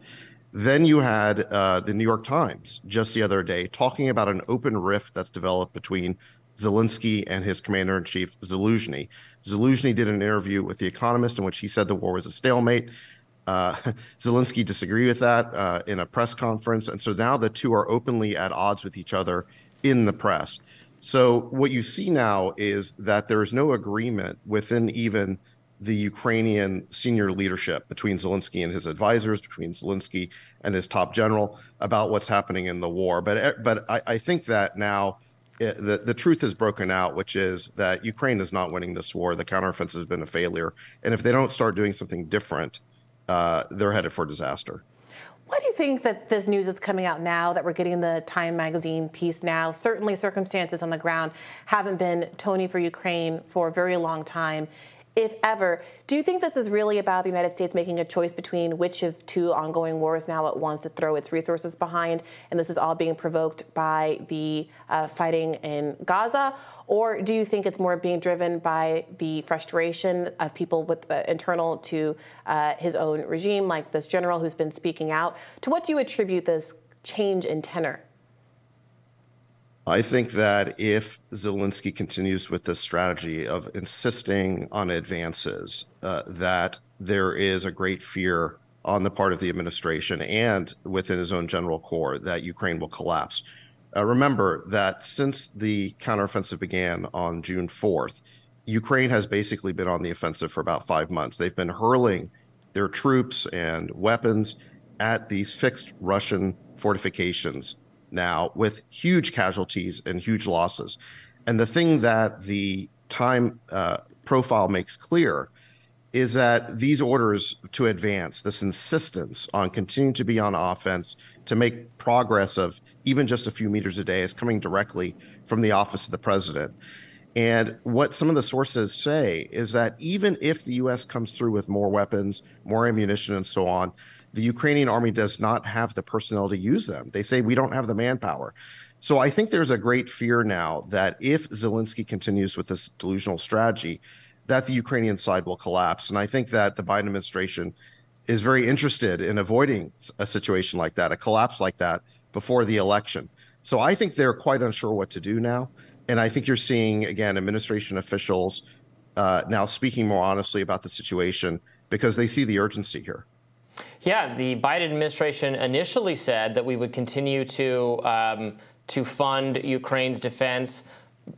Then you had uh, the New York Times just the other day talking about an open rift that's developed between Zelensky and his commander in chief, Zaluzhny. Zaluzhny did an interview with The Economist in which he said the war was a stalemate. Uh, Zelensky disagreed with that uh, in a press conference. And so now the two are openly at odds with each other in the press. So what you see now is that there is no agreement within even the Ukrainian senior leadership between Zelensky and his advisors, between Zelensky and his top general about what's happening in the war. But but I, I think that now the, the truth is broken out, which is that Ukraine is not winning this war. The counteroffensive has been a failure. And if they don't start doing something different, uh, they're headed for disaster. Why do you think that this news is coming out now, that we're getting the Time magazine piece now? Certainly, circumstances on the ground haven't been Tony for Ukraine for a very long time if ever. Do you think this is really about the United States making a choice between which of two ongoing wars now it wants to throw its resources behind, and this is all being provoked by the uh, fighting in Gaza? Or do you think it's more being driven by the frustration of people with uh, internal to uh, his own regime, like this general who's been speaking out? To what do you attribute this change in tenor? I think that if Zelensky continues with this strategy of insisting on advances, uh, that there is a great fear on the part of the administration and within his own general corps that Ukraine will collapse. Uh, remember that since the counteroffensive began on June 4th, Ukraine has basically been on the offensive for about five months. They've been hurling their troops and weapons at these fixed Russian fortifications now with huge casualties and huge losses. And the thing that the time uh, profile makes clear is that these orders to advance, this insistence on continuing to be on offense, to make progress of even just a few meters a day, is coming directly from the office of the president. And what some of the sources say is that even if the U.S. comes through with more weapons, more ammunition, and so on, the Ukrainian army does not have the personnel to use them. They say we don't have the manpower. So I think there's a great fear now that if Zelensky continues with this delusional strategy, that the Ukrainian side will collapse. And I think that the Biden administration is very interested in avoiding a situation like that, a collapse like that before the election. So I think they're quite unsure what to do now. And I think you're seeing, again, administration officials uh, now speaking more honestly about the situation because they see the urgency here. Yeah, the Biden administration initially said that we would continue to um, to fund Ukraine's defense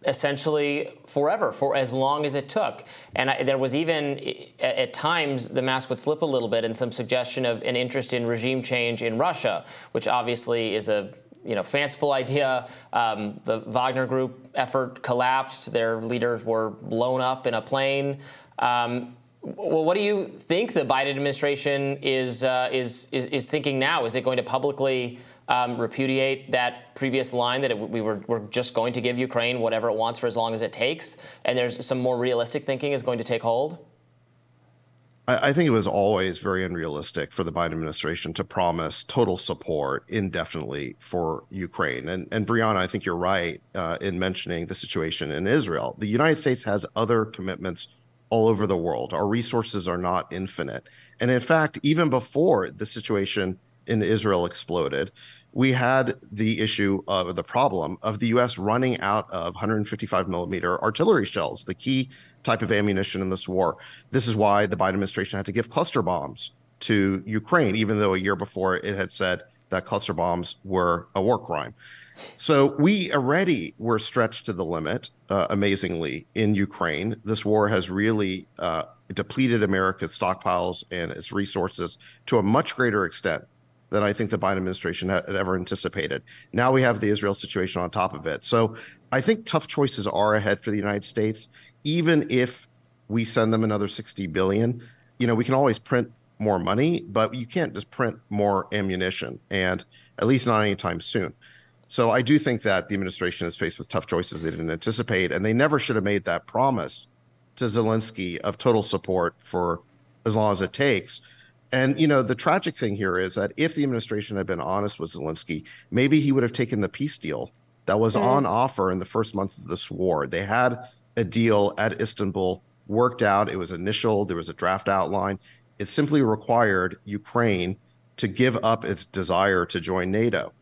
essentially forever, for as long as it took. And I, there was even, at, at, times, the mask would slip a little bit and some suggestion of an interest in regime change in Russia, which obviously is a you know, fanciful idea. Um, the Wagner Group effort collapsed. Their leaders were blown up in a plane. Um, well, what do you think the Biden administration is, uh, is, is, is thinking now? Is it going to publicly um, repudiate that previous line that it, we were we're just going to give Ukraine whatever it wants for as long as it takes, and there's some more realistic thinking is going to take hold? I, I think it was always very unrealistic for the Biden administration to promise total support indefinitely for Ukraine. And, and Briahna, I think you're right uh, in mentioning the situation in Israel. The United States has other commitments all over the world. Our resources are not infinite. And in fact, even before the situation in Israel exploded, we had the issue of the problem of the U.S. running out of 155 millimeter artillery shells, the key type of ammunition in this war. This is why the Biden administration had to give cluster bombs to Ukraine, even though a year before it had said that cluster bombs were a war crime. So we already were stretched to the limit, uh, amazingly, in Ukraine. This war has really uh, depleted America's stockpiles and its resources to a much greater extent than I think the Biden administration had, ever anticipated. Now we have the Israel situation on top of it. So I think tough choices are ahead for the United States, even if we send them another 60 billion. You know, we can always print more money, but you can't just print more ammunition, and at least not anytime soon. So I do think that the administration is faced with tough choices they didn't anticipate, and they never should have made that promise to Zelensky of total support for as long as it takes. And you know, the tragic thing here is that if the administration had been honest with Zelensky, maybe he would have taken the peace deal that was mm. on offer in the first month of this war. They had a deal at Istanbul worked out. It was initial. There was a draft outline. It simply required Ukraine to give up its desire to join NATO.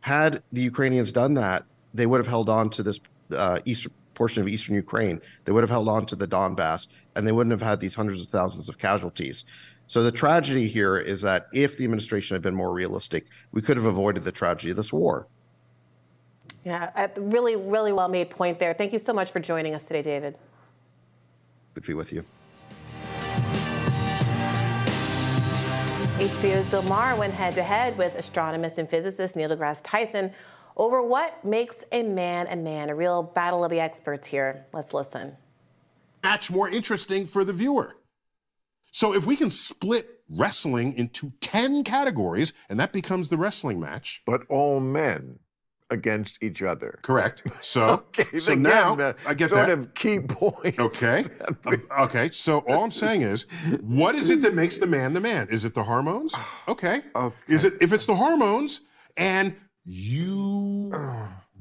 Had the Ukrainians done that, they would have held on to this uh, eastern portion of eastern Ukraine. They would have held on to the Donbass, and they wouldn't have had these hundreds of thousands of casualties. So the tragedy here is that if the administration had been more realistic, we could have avoided the tragedy of this war. Yeah, really, really well made point there. Thank you so much for joining us today, David. Good to be with you. HBO's Bill Maher went head to head with astronomist and physicist Neil deGrasse Tyson over what makes a man a man, a real battle of the experts here. Let's listen. Match more interesting for the viewer. So if we can split wrestling into 10 categories, and that becomes the wrestling match. But all men against each other. Correct. So, okay, so now the I get sort that. of key point. Okay. Um, okay. So all I'm saying is, what is it that makes the man the man? Is it the hormones? Okay. Okay. Is it if it's the hormones and you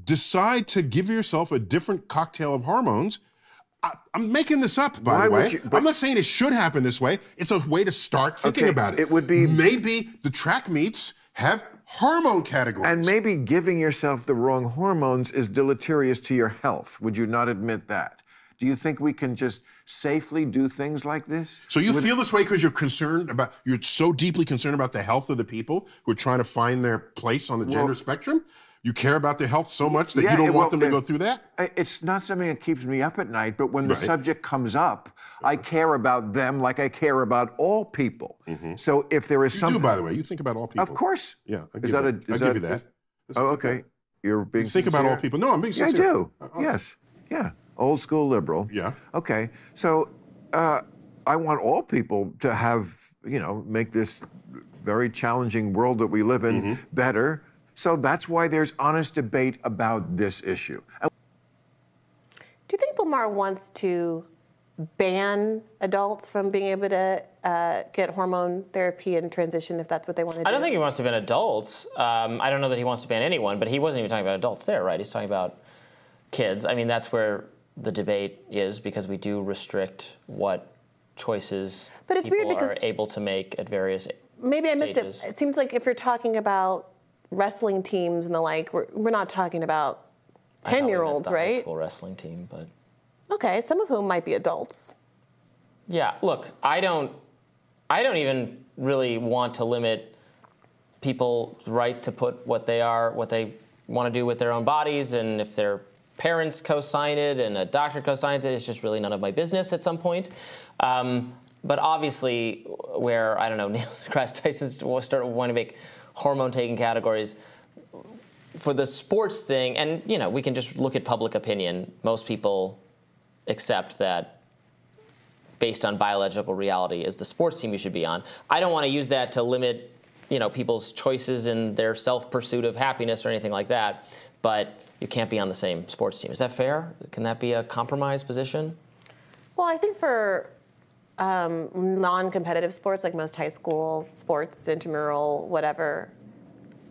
decide to give yourself a different cocktail of hormones? I, am making this up, by Why the way. you- I'm not saying it should happen this way. It's a way to start thinking Okay, about it. it would be- maybe the track meets have hormone categories. And maybe giving yourself the wrong hormones is deleterious to your health. Would you not admit that? Do you think we can just safely do things like this? So you Would- feel this way because you're concerned about you're so deeply concerned about the health of the people who are trying to find their place on the gender Well- spectrum? You care about their health so much that Yeah, you don't it- want well, them to it- go through that? It's not something that keeps me up at night, but when the Right. subject comes up, I care about them like I care about all people. So if there is You something, do, by the way. You think about all people. of course. Yeah, I Is give that a? that- is I give you that. Oh, okay. You're being. You think about all people. No, I'm being Yeah, I do. Uh, Yes. Yeah. Old school liberal. Yeah. Okay. So uh, I want all people to have, you know, make this very challenging world that we live in Mm-hmm. better. So that's why there's honest debate about this issue. Do you think Lamar wants to ban adults from being able to uh, get hormone therapy and transition if that's what they want to do? I don't think he wants to ban adults. Um, I don't know that he wants to ban anyone, but he wasn't even talking about adults there, right? He's talking about kids. I mean, that's where the debate is because we do restrict what choices But it's people weird because- are able to make at various Maybe I missed it. It seems like if you're talking about wrestling teams and the like, we're, we're not talking about I thought we 10 year meant olds, the high right? School wrestling team, but Okay, some of whom might be adults. Yeah, look, I don't I don't even really want to limit people's right to put what they are, what they want to do with their own bodies and if their parents co-sign it and a doctor co-signs it, it's just really none of my business at some point. Um, but obviously, where I don't know, Neil deGrasse Tyson's start wanting to make hormone-taking categories for the sports thing, and you know, we can just look at public opinion. Most people accept that based on biological reality is the sports team you should be on. I don't want to use that to limit, you know, people's choices in their self-pursuit of happiness or anything like that. But you can't be on the same sports team. Is that fair? Can that be a compromise position? Well, I think for um, non-competitive sports, like most high school sports, intramural, whatever.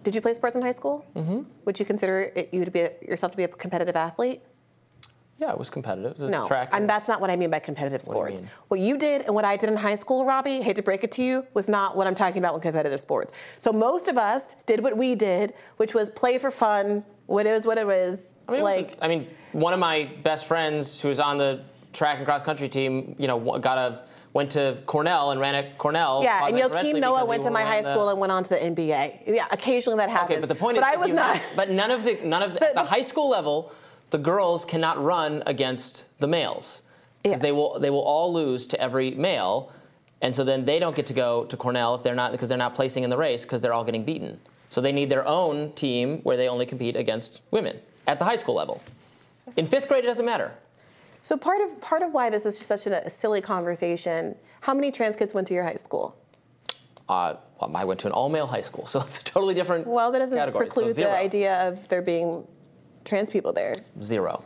Did you play sports in high school? Mm-hmm. Would you consider it, you to be yourself to be a competitive athlete? Yeah, it was competitive. It was No, track. and that's not what I mean by competitive What sports. mean? What you did and what I did in high school, Robby, hate to break it to you, was not what I'm talking about with competitive sports. So most of us did what we did, which was play for fun. What it was, what it was. I mean, it was a- like, I mean, one of my best friends who was on the track and cross country team, you know, got a went to Cornell and ran at Cornell. yeah, and Joakim Noah went to my high the- school and went on to the NBA. Yeah, occasionally that happened. Okay, but the point but is, I was not. have- but none of the none of the, The- the the- high school level, the girls cannot run against the males because they will they will all lose to every male, and so then they don't get to go to Cornell if they're not because they're not placing in the race because they're all getting beaten. So they need their own team where they only compete against women at the high school level. In fifth grade, it doesn't matter. So part of part of why this is such a, a silly conversation. How many trans kids went to your high school? Uh, well, I went to an all-male high school, so it's a totally different Well, that doesn't category. Preclude zero. the idea of there being trans people there. Zero.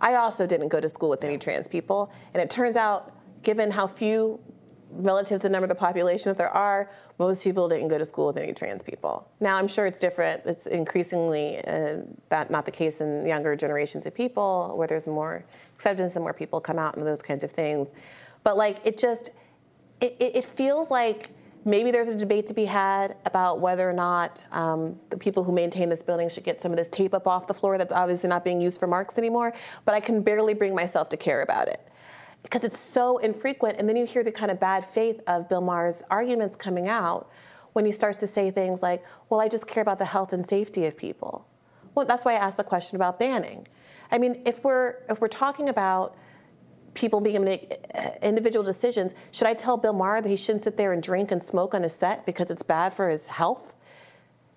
I also didn't go to school with any trans people, and it turns out, given how few relative to the number of the population that there are, most people didn't go to school with any trans people. Now, I'm sure it's different. It's increasingly uh, that not the case in younger generations of people, where there's more acceptance and more people come out and those kinds of things. But like, it just, it, it, it feels like maybe there's a debate to be had about whether or not um, the people who maintain this building should get some of this tape up off the floor that's obviously not being used for marks anymore. But I can barely bring myself to care about it because it's so infrequent. And then you hear the kind of bad faith of Bill Maher's arguments coming out when he starts to say things like, well, I just care about the health and safety of people. Well, that's why I asked the question about banning. I mean, if we're if we're talking about people being able to make uh, individual decisions, should I tell Bill Maher that he shouldn't sit there and drink and smoke on his set because it's bad for his health?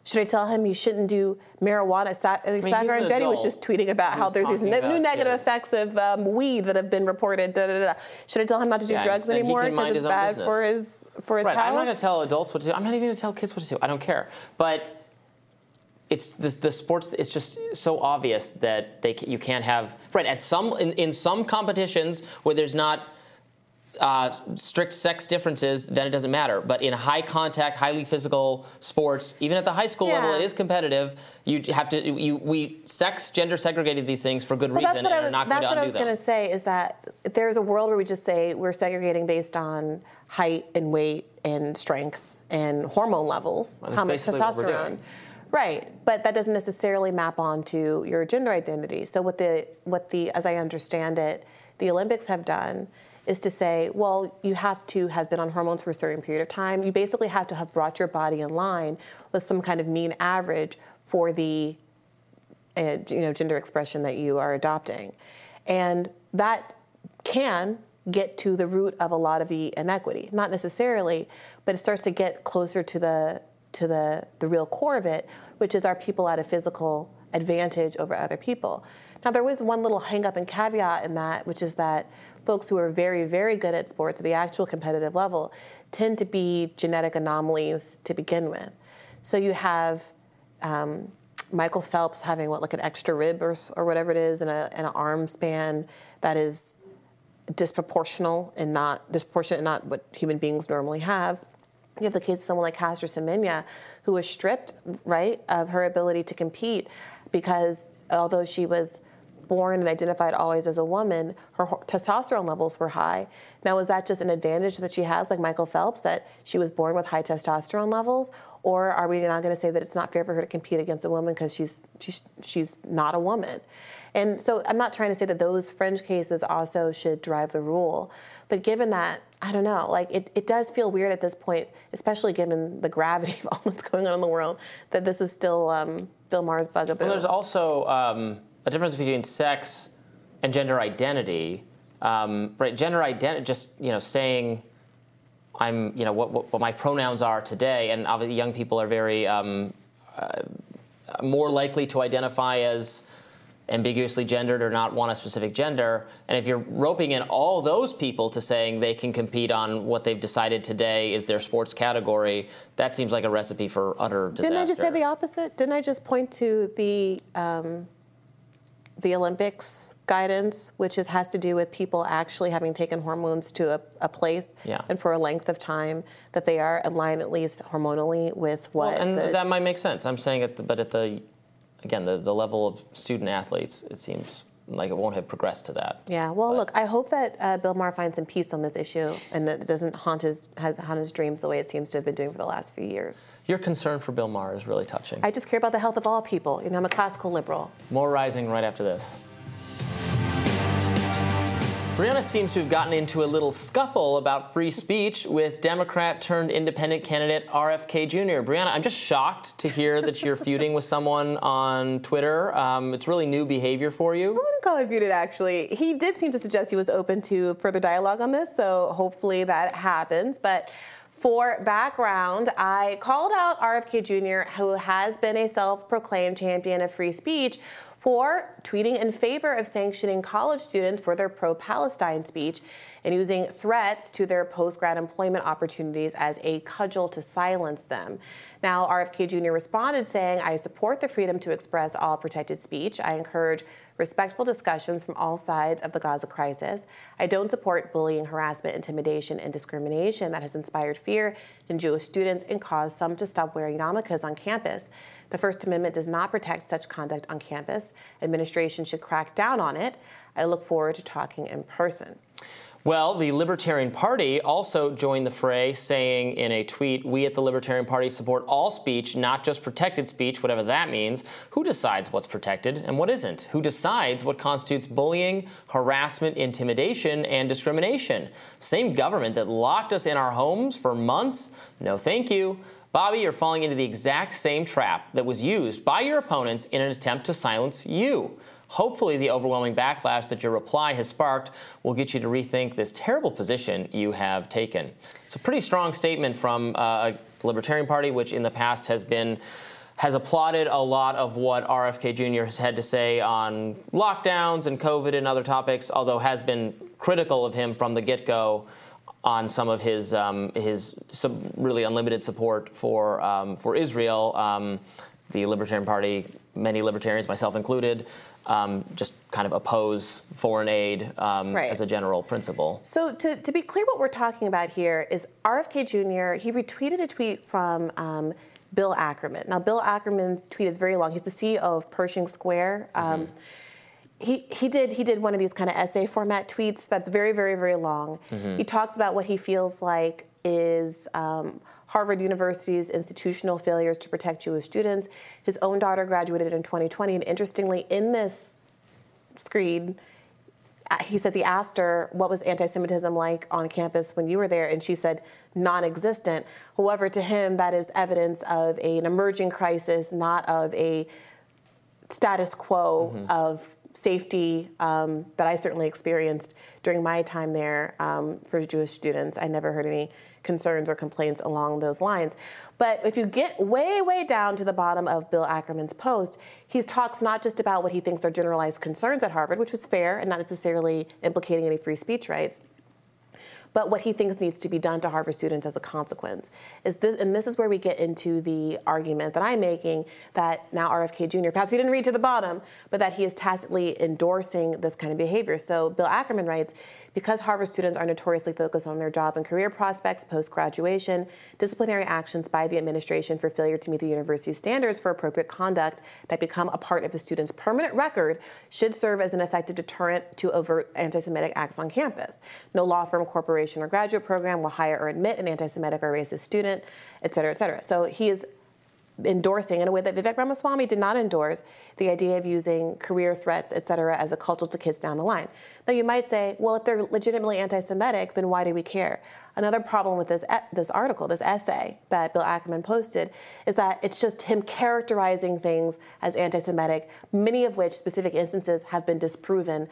Should I tell him he shouldn't do marijuana? Sa- he's Saagar Enjeti was just tweeting about how there's these about new negative kids. effects of um, weed that have been reported. Da, da, da, da. Should I tell him not to do Yeah, drugs anymore because it's bad business. for his for his right, health? I'm not going to tell adults what to do. I'm not even going to tell kids what to do. I don't care. But it's the, the sports. It's just so obvious that they you can't have right at some in, in some competitions where there's not. Uh, strict sex differences, then it doesn't matter. But in high contact, highly physical sports, even at the high school level, it is competitive. You have to. You we sex gender segregated these things for good Well, reason, that's what and I was. not That's going to what I was going to say is that there's a world where we just say we're segregating based on height and weight and strength and hormone levels, Well, how much basically what we're testosterone. Right, but that doesn't necessarily map onto your gender identity. So what the what the as I understand it, the Olympics have done is to say, well, you have to have been on hormones for a certain period of time. You basically have to have brought your body in line with some kind of mean average for the uh, you know, gender expression that you are adopting. And that can get to the root of a lot of the inequity. Not necessarily, but it starts to get closer to the to the, the real core of it, which is our people at a physical advantage over other people. Now there was one little hang up and caveat in that, which is that folks who are very, very good at sports at the actual competitive level tend to be genetic anomalies to begin with. So you have um, Michael Phelps having what, like an extra rib or, or whatever it is, and, an arm span that is disproportional and not disproportionate and not what human beings normally have. You have the case of someone like Caster Semenya, who was stripped, right, of her ability to compete because although she was born and identified always as a woman, her testosterone levels were high. Now, is that just an advantage that she has, like Michael Phelps, that she was born with high testosterone levels, or are we now going to say that it's not fair for her to compete against a woman because she's she's she's not a woman? And so, I'm not trying to say that those fringe cases also should drive the rule, but given that. I don't know. Like it, it does feel weird at this point, especially given the gravity of all that's going on in the world, that this is still um, Bill Maher's bugaboo. Well, there's also um, a difference between sex and gender identity. Um, right, gender identity, just you know, saying I'm, you know, what, what, what my pronouns are today, and obviously young people are very um, uh, more likely to identify as ambiguously gendered or not want a specific gender. And if you're roping in all those people to saying they can compete on what they've decided today is their sports category, that seems like a recipe for utter disaster. Didn't I just say the opposite? Didn't I just point to the um, the Olympics guidance, which is, has to do with people actually having taken hormones to a, a place Yeah. and for a length of time that they are in line at least hormonally with what. Well, and the- that might make sense. I'm saying at the, but at the, again, the, the level of student athletes, it seems like it won't have progressed to that. Yeah, well, look, I hope that uh, Bill Maher finds some peace on this issue and that it doesn't haunt his, has, haunt his dreams the way it seems to have been doing for the last few years. Your concern for Bill Maher is really touching. I just care about the health of all people. You know, I'm a classical liberal. More rising right after this. Briahna seems to have gotten into a little scuffle about free speech with Democrat turned independent candidate RFK Jr. Briahna, I'm just shocked to hear that you're feuding with someone on Twitter. Um, it's really new behavior for you. I wouldn't call it muted, actually. He did seem to suggest he was open to further dialogue on this, so hopefully that happens. But for background, I called out RFK Jr., who has been a self proclaimed champion of free speech, for tweeting in favor of sanctioning college students for their pro Palestine speech and using threats to their post grad employment opportunities as a cudgel to silence them. Now, RFK Jr. responded saying, I support the freedom to express all protected speech. I encourage respectful discussions from all sides of the Gaza crisis. I don't support bullying, harassment, intimidation, and discrimination that has inspired fear in Jewish students and caused some to stop wearing yarmulkes on campus. The First Amendment does not protect such conduct on campus. Administration should crack down on it. I look forward to talking in person. Well, the Libertarian Party also joined the fray, saying in a tweet, We at the Libertarian Party support all speech, not just protected speech, whatever that means. Who decides what's protected and what isn't? Who decides what constitutes bullying, harassment, intimidation, and discrimination? Same government that locked us in our homes for months? No, thank you. Bobby, you're falling into the exact same trap that was used by your opponents in an attempt to silence you. Hopefully, the overwhelming backlash that your reply has sparked will get you to rethink this terrible position you have taken. It's a pretty strong statement from uh, the Libertarian Party, which in the past has been has applauded a lot of what RFK Jr. has had to say on lockdowns and COVID and other topics, although has been critical of him from the get-go on some of his um, his really unlimited support for um, for Israel. Um, the Libertarian Party, many libertarians, myself included, um, just kind of oppose foreign aid um, Right. as a general principle. So, to, to be clear, what we're talking about here is RFK Jr., he retweeted a tweet from um, Bill Ackman. Now, Bill Ackman's tweet is very long. He's the CEO of Pershing Square. Um, he, he did he did one of these kind of essay format tweets that's very very very long. Mhm. He talks about what he feels like is um, Harvard University's institutional failures to protect Jewish students. His own daughter graduated in 2020, and interestingly, in this screed, uh, he says he asked her what was anti-Semitism like on campus when you were there, and she said non-existent. However, to him, that is evidence of an emerging crisis, not of a status quo of safety um, that I certainly experienced during my time there um, for Jewish students. I never heard any concerns or complaints along those lines. But if you get way, way down to the bottom of Bill Ackman's post, he talks not just about what he thinks are generalized concerns at Harvard, which was fair and not necessarily implicating any free speech rights, but what he thinks needs to be done to Harvard students as a consequence. Is this, and this is where we get into the argument that I'm making that now RFK Jr. perhaps he didn't read to the bottom, but that he is tacitly endorsing this kind of behavior. So Bill Ackman writes. Because Harvard students are notoriously focused on their job and career prospects post graduation, disciplinary actions by the administration for failure to meet the university's standards for appropriate conduct that become a part of the student's permanent record should serve as an effective deterrent to overt anti Semitic acts on campus. No law firm, corporation, or graduate program will hire or admit an anti Semitic or racist student, et cetera, et cetera. So he is endorsing in a way that Vivek Ramaswamy did not endorse the idea of using career threats, et cetera, as a cudgel to kids down the line. Now you might say, well, if they're legitimately anti-Semitic, then why do we care? Another problem with this this article, this essay that Bill Ackman posted, is that it's just him characterizing things as anti-Semitic, many of which specific instances have been disproven.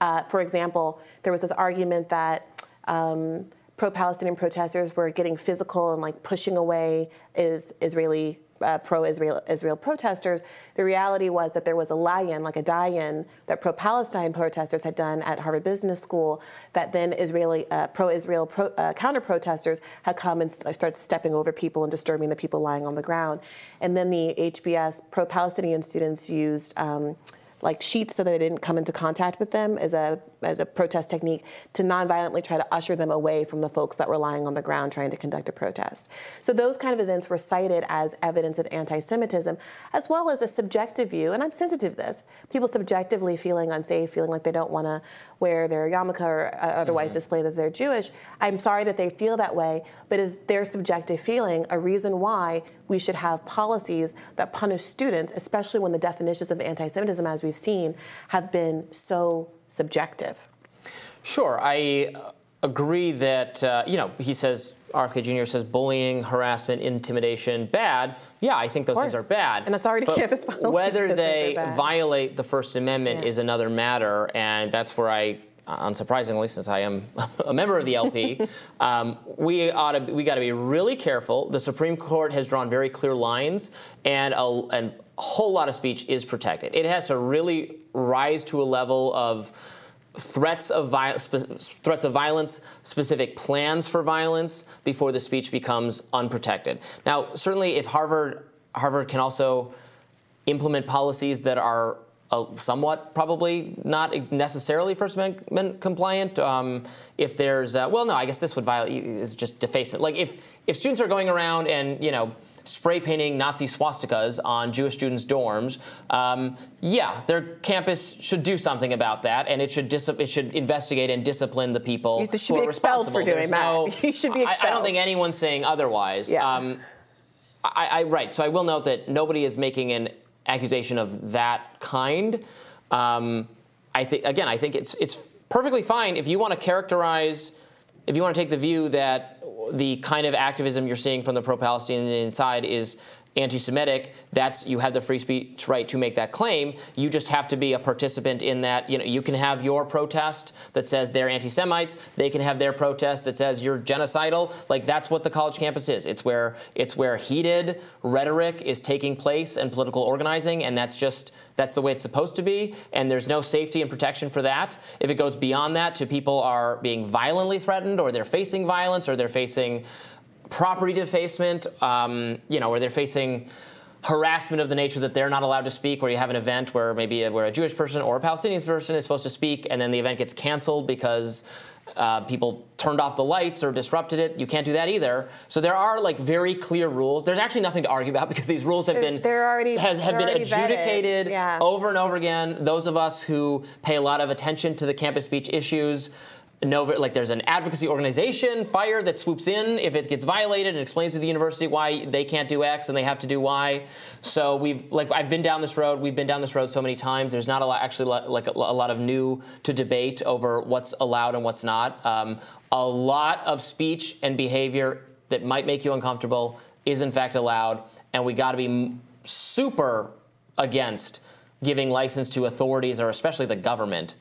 Uh, for example, there was this argument that. Um, pro-Palestinian protesters were getting physical and like pushing away is Israeli uh, pro-Israel Israel protesters. The reality was that there was a lie-in, like a die-in, that pro-Palestine protesters had done at Harvard Business School. That then Israeli uh, pro-Israel pro, uh, counter-protesters had come and st- started stepping over people and disturbing the people lying on the ground. And then the HBS pro-Palestinian students used. Um, like sheets so that they didn't come into contact with them as a as a protest technique to nonviolently try to usher them away from the folks that were lying on the ground trying to conduct a protest. So those kind of events were cited as evidence of anti-Semitism, as well as a subjective view. And I'm sensitive to this. People subjectively feeling unsafe, feeling like they don't want to wear their yarmulke or uh, otherwise Mm-hmm. display that they're Jewish. I'm sorry that they feel that way, but is their subjective feeling a reason why we should have policies that punish students, especially when the definitions of anti-Semitism, as we've seen, have been so subjective? Sure, I uh, agree that uh, you know he says RFK Jr. says bullying, harassment, intimidation bad. Yeah, I think those things are bad. And authority But campus policy, Whether they violate the First Amendment Yeah. is another matter, and that's where I. Unsurprisingly, since I am a member of the LP, um, we ought to we got to be really careful. The Supreme Court has drawn very clear lines, and a, and whole lot of speech is protected. It has to really rise to a level of threats of violence, threats of violence, specific plans for violence before the speech becomes unprotected. Now, certainly, if Harvard Harvard can also implement policies that are uh, somewhat probably not ex- necessarily First Amendment compliant. Um, if there's, uh, well, no, I guess this would violate is just defacement. Like if if students are going around and you know spray painting Nazi swastikas on Jewish students' dorms, um, yeah, their campus should do something about that, and it should dis- it should investigate and discipline the people. They should who be are expelled for doing There's that. no- You should be I- I, don't think anyone's saying otherwise. Yeah. Um, I, I right. So I will note that nobody is making an accusation of that kind. Um, I think again, I think it's it's perfectly fine if you want to characterize, if you want to take the view that the kind of activism you're seeing from the pro-Palestinian side is anti-Semitic. That's you have the free speech right to make that claim. You just have to be a participant in that. You know, you can have your protest that says they're anti-Semites. They can have their protest that says you're genocidal. Like that's what the college campus is. It's where it's where heated rhetoric is taking place and political organizing, and that's just that's the way it's supposed to be. And there's no safety and protection for that. If it goes beyond that to people are being violently threatened, or they're facing violence, or they're facing property defacement, um, you know, where they're facing harassment of the nature that they're not allowed to speak, where you have an event where maybe a, where a Jewish person or a Palestinian person is supposed to speak, and then the event gets canceled because uh, people turned off the lights or disrupted it. You can't do that either. So there are like very clear rules. There's actually nothing to argue about because these rules have been they're already- has, have been adjudicated Yeah. over and over again. Those of us who pay a lot of attention to the campus speech issues that, like there's an advocacy organization, FIRE, that swoops in if it gets violated and explains to the university why they can't do X and they have to do Y. So we've like I've been down this road. We've been down this road so many times. There's not a lot actually like a, lot of new to debate over what's allowed and what's not. Um, a lot of speech and behavior that might make you uncomfortable is in fact allowed, and we got to be super against giving license to authorities or especially the government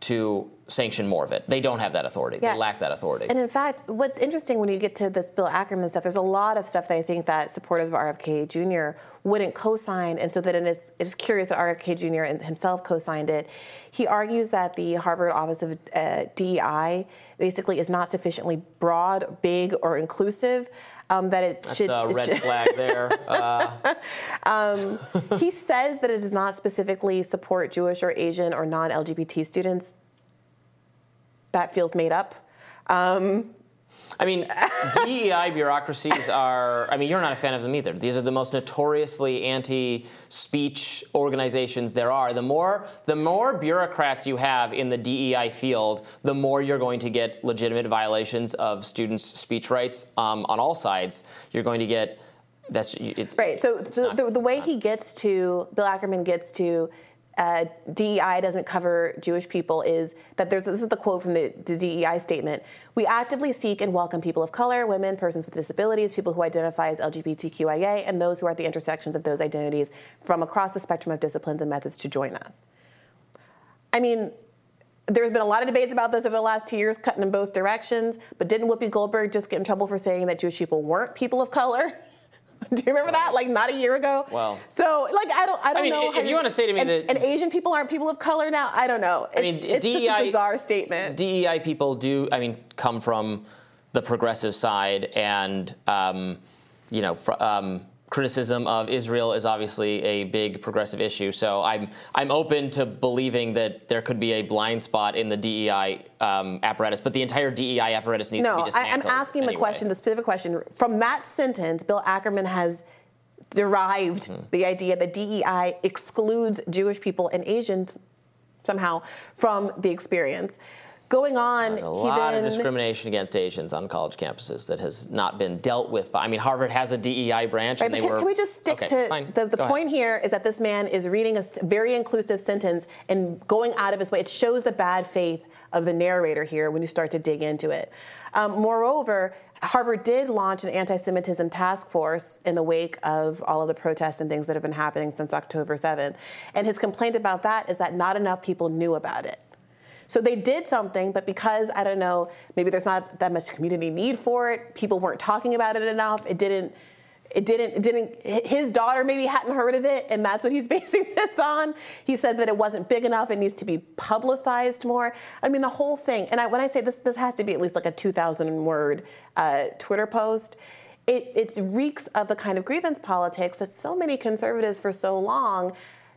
to sanction more of it. They don't have that authority. Yeah. They lack that authority. And in fact, what's interesting when you get to this Bill Ackman stuff, there's a lot of stuff that I think that supporters of RFK Jr. wouldn't co-sign, and so that it is, it is curious that RFK Jr. himself co-signed it. He argues that the Harvard Office of uh, DEI basically is not sufficiently broad, big, or inclusive. Um, that it That's should. a red should- flag there. Uh, um, he says that it does not specifically support Jewish or Asian or non-LGBT students. That feels made up. Um, I mean, DEI bureaucracies are, I mean, you're not a fan of them either. These are the most notoriously anti-speech organizations there are. The more, the more bureaucrats you have in the DEI field, the more you're going to get legitimate violations of students' speech rights um, on all sides. You're going to get, that's, it's. Right. So, so the, the way he gets to Bill Ackman gets to uh, DEI doesn't cover Jewish people is that there's this is the quote from the, the DEI statement. We actively seek and welcome people of color, women, persons with disabilities, people who identify as LGBTQIA, and those who are at the intersections of those identities from across the spectrum of disciplines and methods to join us. I mean, there's been a lot of debates about this over the last two years, cutting in both directions. But didn't Whoopi Goldberg just get in trouble for saying that Jewish people weren't people of color? Do you remember that? Like not a year ago. Well. So like I don't I don't I mean, know. if how you wanna say to me and, that- and Asian people aren't people of color now, I don't know. It's, I mean, it's just a bizarre statement. DEI people do, I mean, come from the progressive side, and um, you know, fr- um, criticism of Israel is obviously a big progressive issue. So I'm I'm open to believing that there could be a blind spot in the DEI um, apparatus, but the entire DEI apparatus needs no, to be dismantled. No, I'm asking anyway. the question, the specific question. From that sentence, Bill Ackman has derived mm. the idea that DEI excludes Jewish people and Asians somehow from the experience going on. There's a lot then, of discrimination against Asians on college campuses that has not been dealt with. By, I mean, Harvard has a DEI branch, right, and they can, were. Can we just stick okay, to fine. the, the point ahead. here is that this man is reading a very inclusive sentence and going out of his way. It shows the bad faith of the narrator here when you start to dig into it. Um, moreover, Harvard did launch an anti Semitism task force in the wake of all of the protests and things that have been happening since October 7th. And his complaint about that is that not enough people knew about it. So they did something, but because I don't know, maybe there's not that much community need for it, people weren't talking about it enough. It didn't. It didn't. It didn't. His daughter maybe hadn't heard of it, and that's what he's basing this on. He said that it wasn't big enough. It needs to be publicized more. I mean, the whole thing. And I, when I say this, this has to be at least like a 2,000 word uh, Twitter post. It, it reeks of the kind of grievance politics that so many conservatives for so long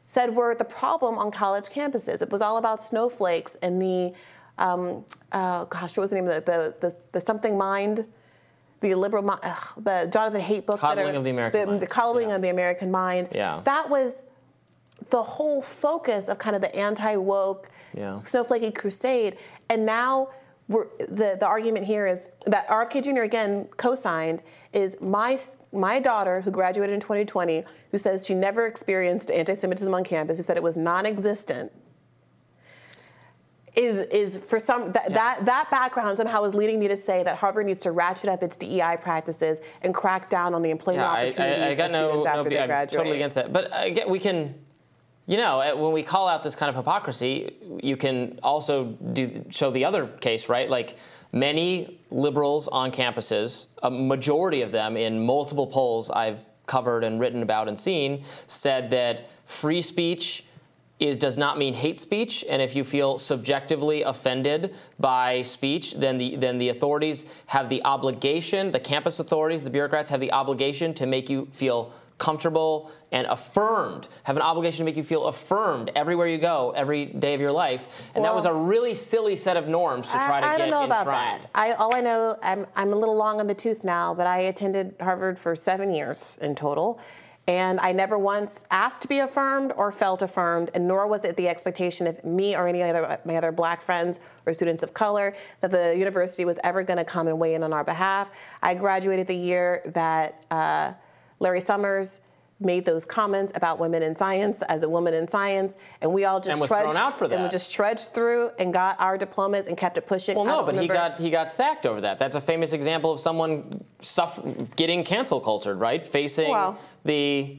said were the problem on college campuses. It was all about snowflakes and the, um, uh, gosh, what was the name of the, the, the, the something mind? The liberal, the Jonathan Haidt book. Coddling of the American the, Mind. The coddling yeah. of the American mind. Yeah. That was the whole focus of kind of the anti-woke, yeah. snowflakey crusade. And now the, the argument here is that RFK Jr. again co-signed is my my daughter who graduated in 2020 who says she never experienced anti-Semitism on campus who said it was non-existent is is for some that, yeah. that that background somehow is leading me to say that Harvard needs to ratchet up its DEI practices and crack down on the employment yeah, opportunities I, I, I got of no, students no, after they I'm graduate. totally against that, but uh, I get, we can you know, when we call out this kind of hypocrisy, you can also do show the other case, right? Like many liberals on campuses, a majority of them in multiple polls I've covered and written about and seen, said that free speech is does not mean hate speech, and if you feel subjectively offended by speech, then the then the authorities have the obligation, the campus authorities, the bureaucrats have the obligation to make you feel comfortable and affirmed, have an obligation to make you feel affirmed everywhere you go, every day of your life. And well, that was a really silly set of norms to try I, to I get I don't know enshrined. about that. I, all I know, I'm, I'm a little long on the tooth now, but I attended Harvard for seven years in total. And I never once asked to be affirmed or felt affirmed, and nor was it the expectation of me or any other my other black friends or students of color that the university was ever going to come and weigh in on our behalf. I graduated the year that uh, Larry Summers made those comments about women in science as a woman in science, and we all just trudged thrown out for that. and we just trudged through and got our diplomas and kept it pushing. Well, no, but remember. he got he got sacked over that. That's a famous example of someone suffer, getting cancel cultured, right? Facing well, the.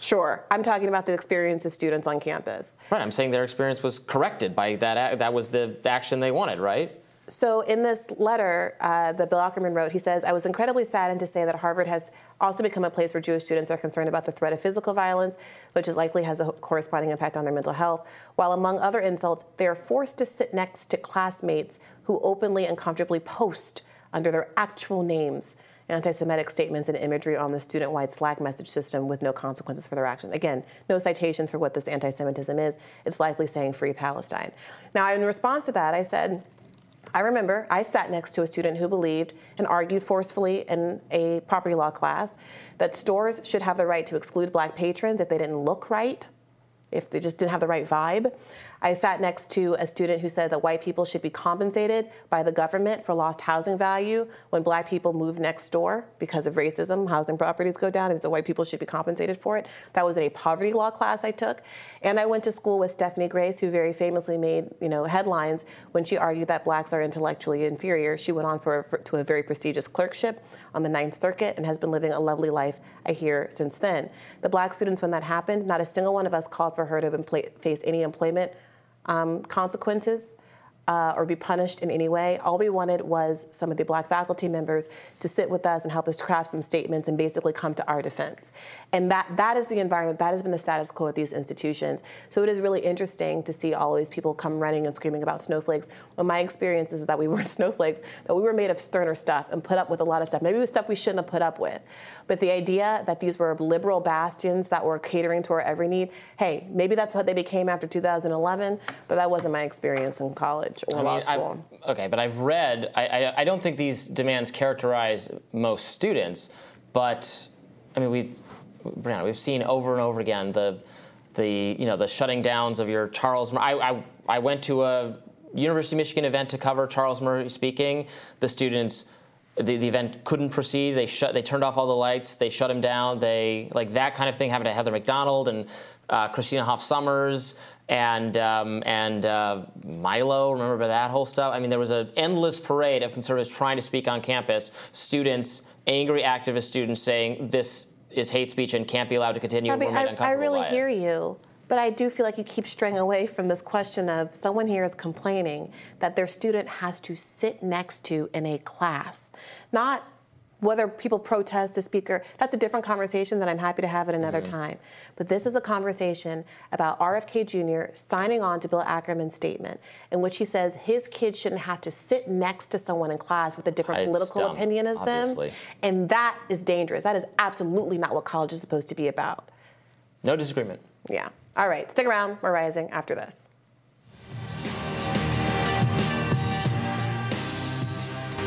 Sure, I'm talking about the experience of students on campus. Right, I'm saying their experience was corrected by that. That was the action they wanted, right? So, in this letter uh, that Bill Ackman wrote, he says, I was incredibly saddened to say that Harvard has also become a place where Jewish students are concerned about the threat of physical violence, which is likely has a corresponding impact on their mental health. While, among other insults, they are forced to sit next to classmates who openly and comfortably post under their actual names anti Semitic statements and imagery on the student wide Slack message system with no consequences for their actions. Again, no citations for what this anti Semitism is. It's likely saying free Palestine. Now, in response to that, I said, I remember I sat next to a student who believed and argued forcefully in a property law class that stores should have the right to exclude black patrons if they didn't look right, if they just didn't have the right vibe. I sat next to a student who said that white people should be compensated by the government for lost housing value when black people move next door because of racism. Housing properties go down, and so white people should be compensated for it. That was in a poverty law class I took. And I went to school with Stephanie Grace, who very famously made you know headlines when she argued that blacks are intellectually inferior. She went on for, for to a very prestigious clerkship on the Ninth Circuit and has been living a lovely life, I hear, since then. The black students, when that happened, not a single one of us called for her to face any employment um, consequences. uh, or be punished in any way. All we wanted was some of the black faculty members to sit with us and help us craft some statements and basically come to our defense. And that that is the environment, that has been the status quo at these institutions. So it is really interesting to see all these people come running and screaming about snowflakes. When my experience is that we weren't snowflakes, that we were made of sterner stuff and put up with a lot of stuff. Maybe it was stuff we shouldn't have put up with. But the idea that these were liberal bastions that were catering to our every need, hey, maybe that's what they became after 2011, but that wasn't my experience in college or I law mean, school. I, okay, but I've read. I, I, I don't think these demands characterize most students, but I mean, we, Briahna, we've seen over and over again the, the you know, the shutting downs of your Charles. I, I, I went to a University of Michigan event to cover Charles Murray speaking. The students. The, the event couldn't proceed. They shut. They turned off all the lights. They shut him down. They like that kind of thing happened to Heather Mac Donald and uh, Christina Hoff Sommers and um, and uh, Milo. Remember that whole stuff? I mean, there was an endless parade of conservatives trying to speak on campus. Students, angry activist students, saying this is hate speech and can't be allowed to continue. I, mean, and we're made I, I really hear you, but I do feel like you keep straying away from this question of someone here is complaining that their student has to sit next to in a class, not whether people protest a speaker. That's a different conversation that I'm happy to have at another Mm-hmm. time. But this is a conversation about RFK Jr. signing on to Bill Ackman's statement, in which he says his kids shouldn't have to sit next to someone in class with a different It's political dumb, opinion as obviously. them. And that is dangerous. That is absolutely not what college is supposed to be about. No disagreement. Yeah. All right, stick around. We're rising after this.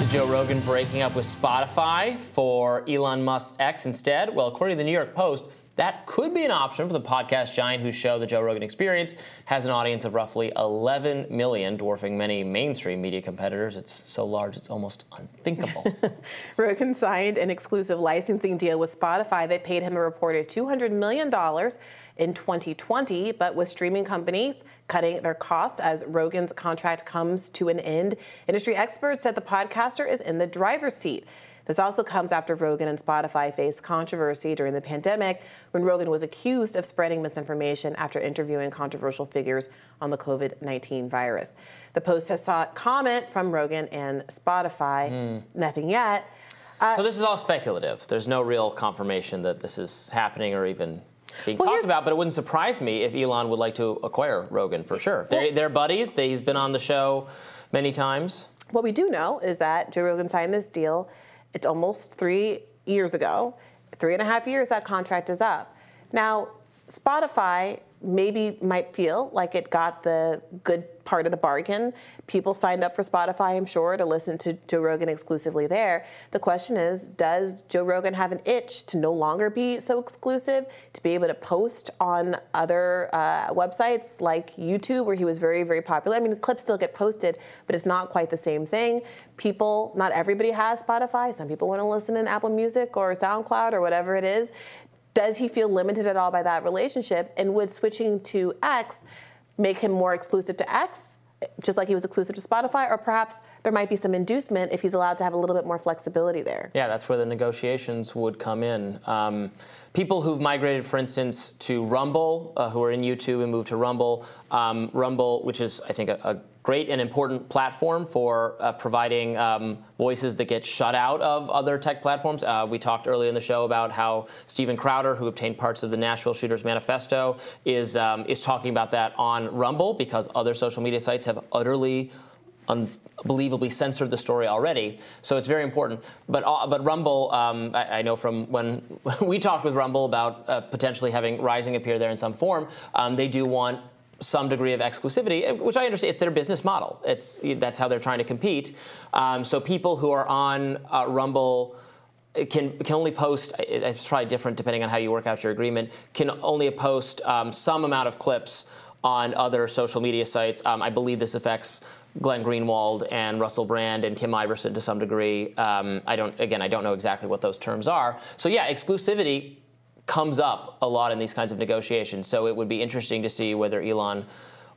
Is Joe Rogan breaking up with Spotify for Elon Musk's X instead? Well, according to the New York Post, that could be an option for the podcast giant whose show, The Joe Rogan Experience, has an audience of roughly 11 million, dwarfing many mainstream media competitors. It's so large, it's almost unthinkable. Rogan signed an exclusive licensing deal with Spotify that paid him a reported $200 million in 2020, but with streaming companies cutting their costs as Rogan's contract comes to an end, industry experts said the podcaster is in the driver's seat. This also comes after Rogan and Spotify faced controversy during the pandemic when Rogan was accused of spreading misinformation after interviewing controversial figures on the COVID 19 virus. The Post has sought comment from Rogan and Spotify. Hmm. Nothing yet. Uh, so this is all speculative. There's no real confirmation that this is happening or even being Well, talked about, but it wouldn't surprise me if Elon would like to acquire Rogan for sure. They're, they're buddies. They, he's been on the show many times. What we do know is that Joe Rogan signed this deal. It's almost three years ago. Three and a half years, that contract is up. Now, Spotify maybe might feel like it got the good part of the bargain. People signed up for Spotify, I'm sure, to listen to Joe Rogan exclusively there. The question is Does Joe Rogan have an itch to no longer be so exclusive, to be able to post on other uh, websites like YouTube, where he was very, very popular? I mean, clips still get posted, but it's not quite the same thing. People, not everybody has Spotify. Some people want to listen in Apple Music or SoundCloud or whatever it is. Does he feel limited at all by that relationship? And would switching to X make him more exclusive to X, just like he was exclusive to Spotify? Or perhaps there might be some inducement if he's allowed to have a little bit more flexibility there. Yeah, that's where the negotiations would come in. Um, people who've migrated, for instance, to Rumble, uh, who are in YouTube and moved to Rumble, um, Rumble, which is, I think, a, a great and important platform for uh, providing um, voices that get shut out of other tech platforms. Uh, we talked earlier in the show about how Steven Crowder, who obtained parts of the Nashville Shooters Manifesto, is um, is talking about that on Rumble because other social media sites have utterly unbelievably censored the story already. So it's very important. But uh, but Rumble, um, I, I know from when we talked with Rumble about uh, potentially having Rising appear there in some form, um, they do want some degree of exclusivity, uh, which I understand. It's their business model. It's that's how they're trying to compete. Um, so people who are on uh, Rumble can can only post. It's probably different depending on how you work out your agreement. Can only post um, some amount of clips on other social media sites. Um, I believe this affects Glenn Greenwald and Russell Brand and Kim Iversen to some degree. Um, I don't. Again, I don't know exactly what those terms are. So yeah, exclusivity comes up a lot in these kinds of negotiations. So it would be interesting to see whether Elon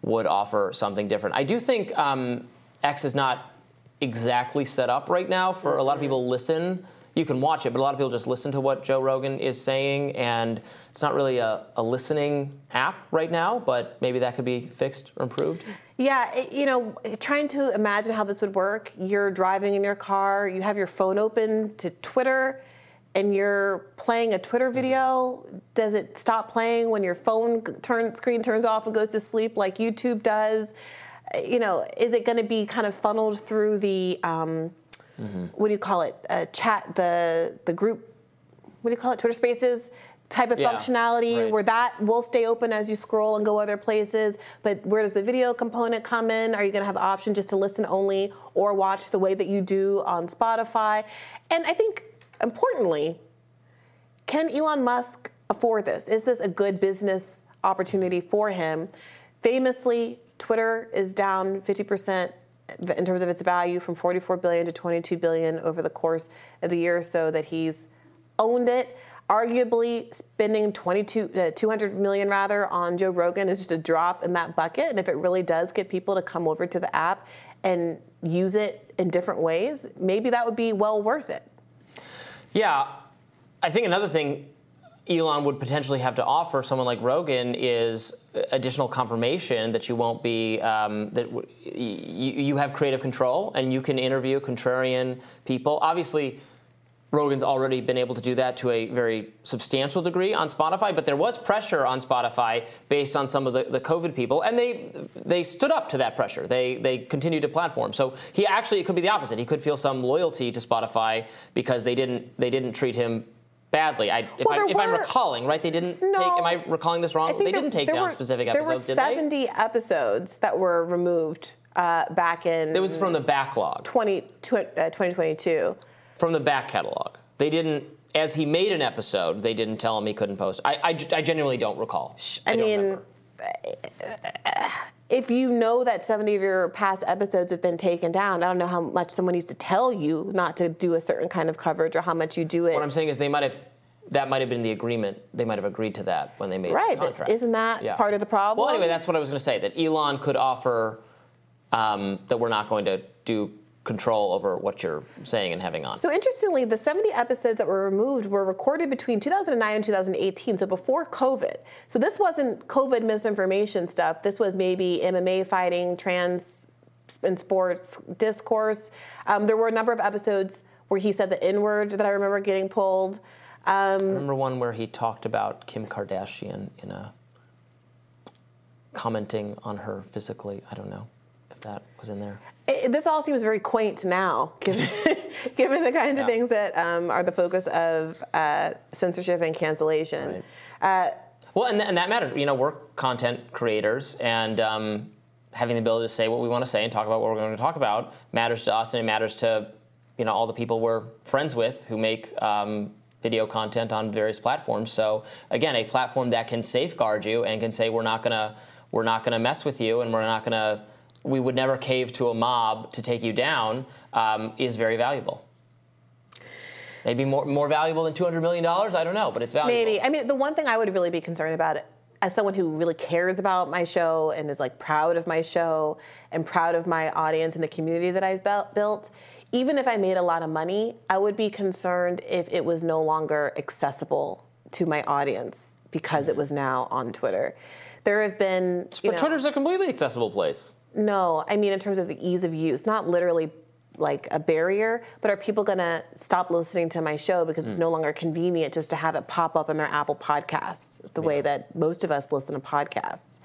would offer something different. I do think um, X is not exactly set up right now for a lot of people listen. you can watch it, but a lot of people just listen to what Joe Rogan is saying, and it's not really a, a listening app right now. But maybe that could be fixed or improved. Yeah, you know, trying to imagine how this would work. You're driving in your car, you have your phone open to Twitter, and you're playing a Twitter video. Does it stop playing when your phone turn, screen turns off and goes to sleep like YouTube does? Uh, You know, is it going to be kind of funneled through the um, what do you call it? Uh, chat the the group. What do you call it? Twitter Spaces type of Yeah, functionality right. where that will stay open as you scroll and go other places. But where does the video component come in? Are you going to have the option just to listen only or watch the way that you do on Spotify? And I think importantly, can Elon Musk afford this? Is this a good business opportunity for him? Famously, Twitter is down 50% in terms of its value from 44 billion to 22 billion over the course of the year or so that he's owned it. Arguably, spending 22, uh, 200 million rather on Joe Rogan is just a drop in that bucket. And if it really does get people to come over to the app and use it in different ways, maybe that would be well worth it. Yeah, I think another thing Elon would potentially have to offer someone like Rogan is additional confirmation that you won't be um, that you have creative control and you can interview contrarian people. Obviously. Rogan's already been able to do that to a very substantial degree on Spotify, but there was pressure on Spotify based on some of the, the COVID people, and they they stood up to that pressure. They they continued to platform. So he actually it could be the opposite. He could feel some loyalty to Spotify because they didn't they didn't treat him badly. I, if, Well, I, there if I'm recalling, right? They didn't No. take. Am I recalling this wrong? They there- didn't take down were- specific there episodes, were did they? 70 episodes that were removed uh, back in. It was from the backlog. 20, tw- uh, 2022. From the back catalog. They didn't. As he made an episode, they didn't tell him he couldn't post. I, I, I genuinely don't recall. I, don't mean, remember. if you know that 70 of your past episodes have been taken down, I don't know how much someone needs to tell you not to do a certain kind of coverage or how much you do it. What I'm saying is they might have. That might have been the agreement. They might have agreed to that when they made right, the contract. isn't that Yeah. part of the problem? Well, anyway, that's what I was going to say. That Elon could offer um, that we're not going to do control over what you're saying and having on. So interestingly, the 70 episodes that were removed were recorded between 2009 and 2018, so before COVID. So this wasn't COVID misinformation stuff. This was maybe MMA fighting, trans in sports discourse. Um, there were a number of episodes where he said the N word that I remember getting pulled. I Um, remember one where he talked about Kim Kardashian in a commenting on her physically. I don't know if that was in there. It- this all seems very quaint now, given, given the kinds of things that um, are the focus of uh, censorship and cancellation. Uh, Well, and, th- and that matters. You know, we're content creators, and um, having the ability to say what we want to say and talk about what we're going to talk about matters to us, and it matters to you know all the people we're friends with who make um, video content on various platforms. So again, a platform that can safeguard you and can say we're not gonna we're not gonna mess with you, and we're not gonna we would never cave to a mob to take you down um, is very valuable. Maybe more more valuable than two hundred million dollars. I don't know, but it's valuable. Maybe. I mean, the one thing I would really be concerned about as someone who really cares about my show and is like proud of my show and proud of my audience and the community that I've built- even if I made a lot of money, I would be concerned if it was no longer accessible to my audience because it was now on Twitter. There have been, But know, Twitter's a completely accessible place. No, I mean in terms of the ease of use, not literally like a barrier, but are people going to stop listening to my show because it's Hmm. no longer convenient just to have it pop up in their Apple Podcasts the way that most of us listen to podcasts?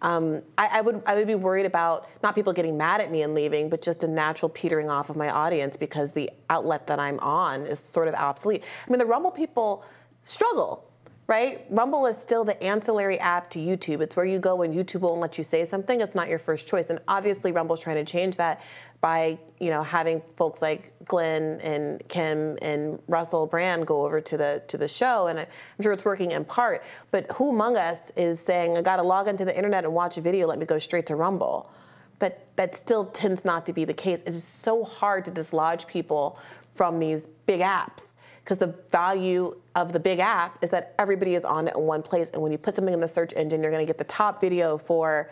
Um, I, I would I would be worried about not people getting mad at me and leaving, but just a natural petering off of my audience because the outlet that I'm on is sort of obsolete. I mean, the Rumble people struggle right? Rumble is still the ancillary app to YouTube. It's where you go when YouTube won't let you say something. It's not your first choice. And obviously, Rumble's trying to change that by you know having folks like Glenn and Kim and Russell Brand go over to the to the show. And I'm sure it's working in part. But who among us is saying, I got to log into the internet and watch a video? Let me go straight to Rumble. But that still tends not to be the case. It is so hard to dislodge people from these big apps because the value of the big app is that everybody is on it in one place. And when you put something in the search engine, you're going to get the top video for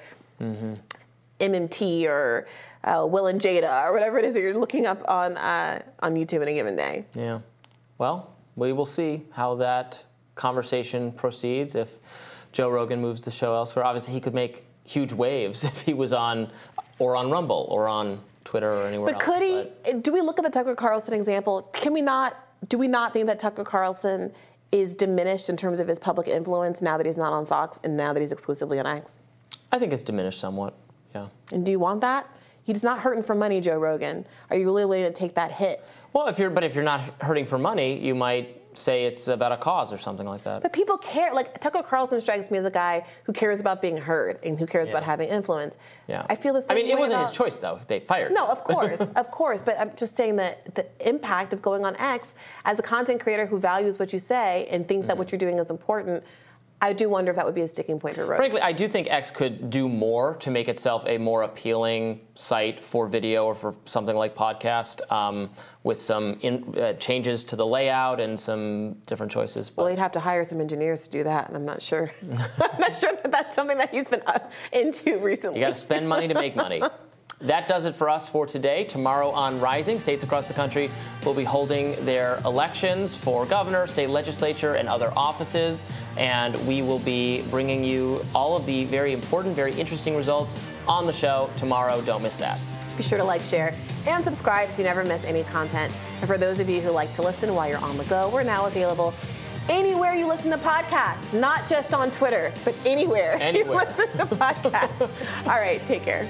MMT or uh, Will and Jada or whatever it is that you're looking up on uh, on YouTube in a given day. Yeah. well, we will see how that conversation proceeds. If Joe Rogan moves the show elsewhere, obviously he could make huge waves if he was on, or on Rumble, or on Twitter, or anywhere But else. could he? Do we look at the Tucker Carlson example? Can we not? Do we not think that Tucker Carlson is diminished in terms of his public influence now that he's not on Fox and now that he's exclusively on X? I think it's diminished somewhat. Yeah. And do you want that? He's not hurting for money, Joe Rogan. Are you really willing to take that hit? Well, if you're, but if you're not hurting for money, you might say it's about a cause or something like that. But people care. Like Tucker Carlson strikes me as a guy who cares about being heard and who cares Yeah. about having influence. Yeah. I feel the same. I mean, it wasn't about- his choice though. They fired. No, him. of course, of course. But I'm just saying that the impact of going on X as a content creator who values what you say and think Mm-hmm. that what you're doing is important, I do wonder if that would be a sticking point for Rogan. Frankly, I do think X could do more to make itself a more appealing site for video or for something like podcast, um, with some in, uh, changes to the layout and some different choices. well, he'd have to hire some engineers to do that, and I'm not sure. I'm not sure that that's something that he's been uh, into recently. You got to spend money to make money. That does it for us for today. Tomorrow on Rising, states across the country will be holding their elections for governor, state legislature, and other offices. And we will be bringing you all of the very important, very interesting results on the show tomorrow. Don't miss that. Be sure to like, share, and subscribe so you never miss any content. And for those of you who like to listen while you're on the go, we're now available anywhere you listen to podcasts, not just on Twitter, but anywhere, Anywhere. you listen to podcasts. All right, take care.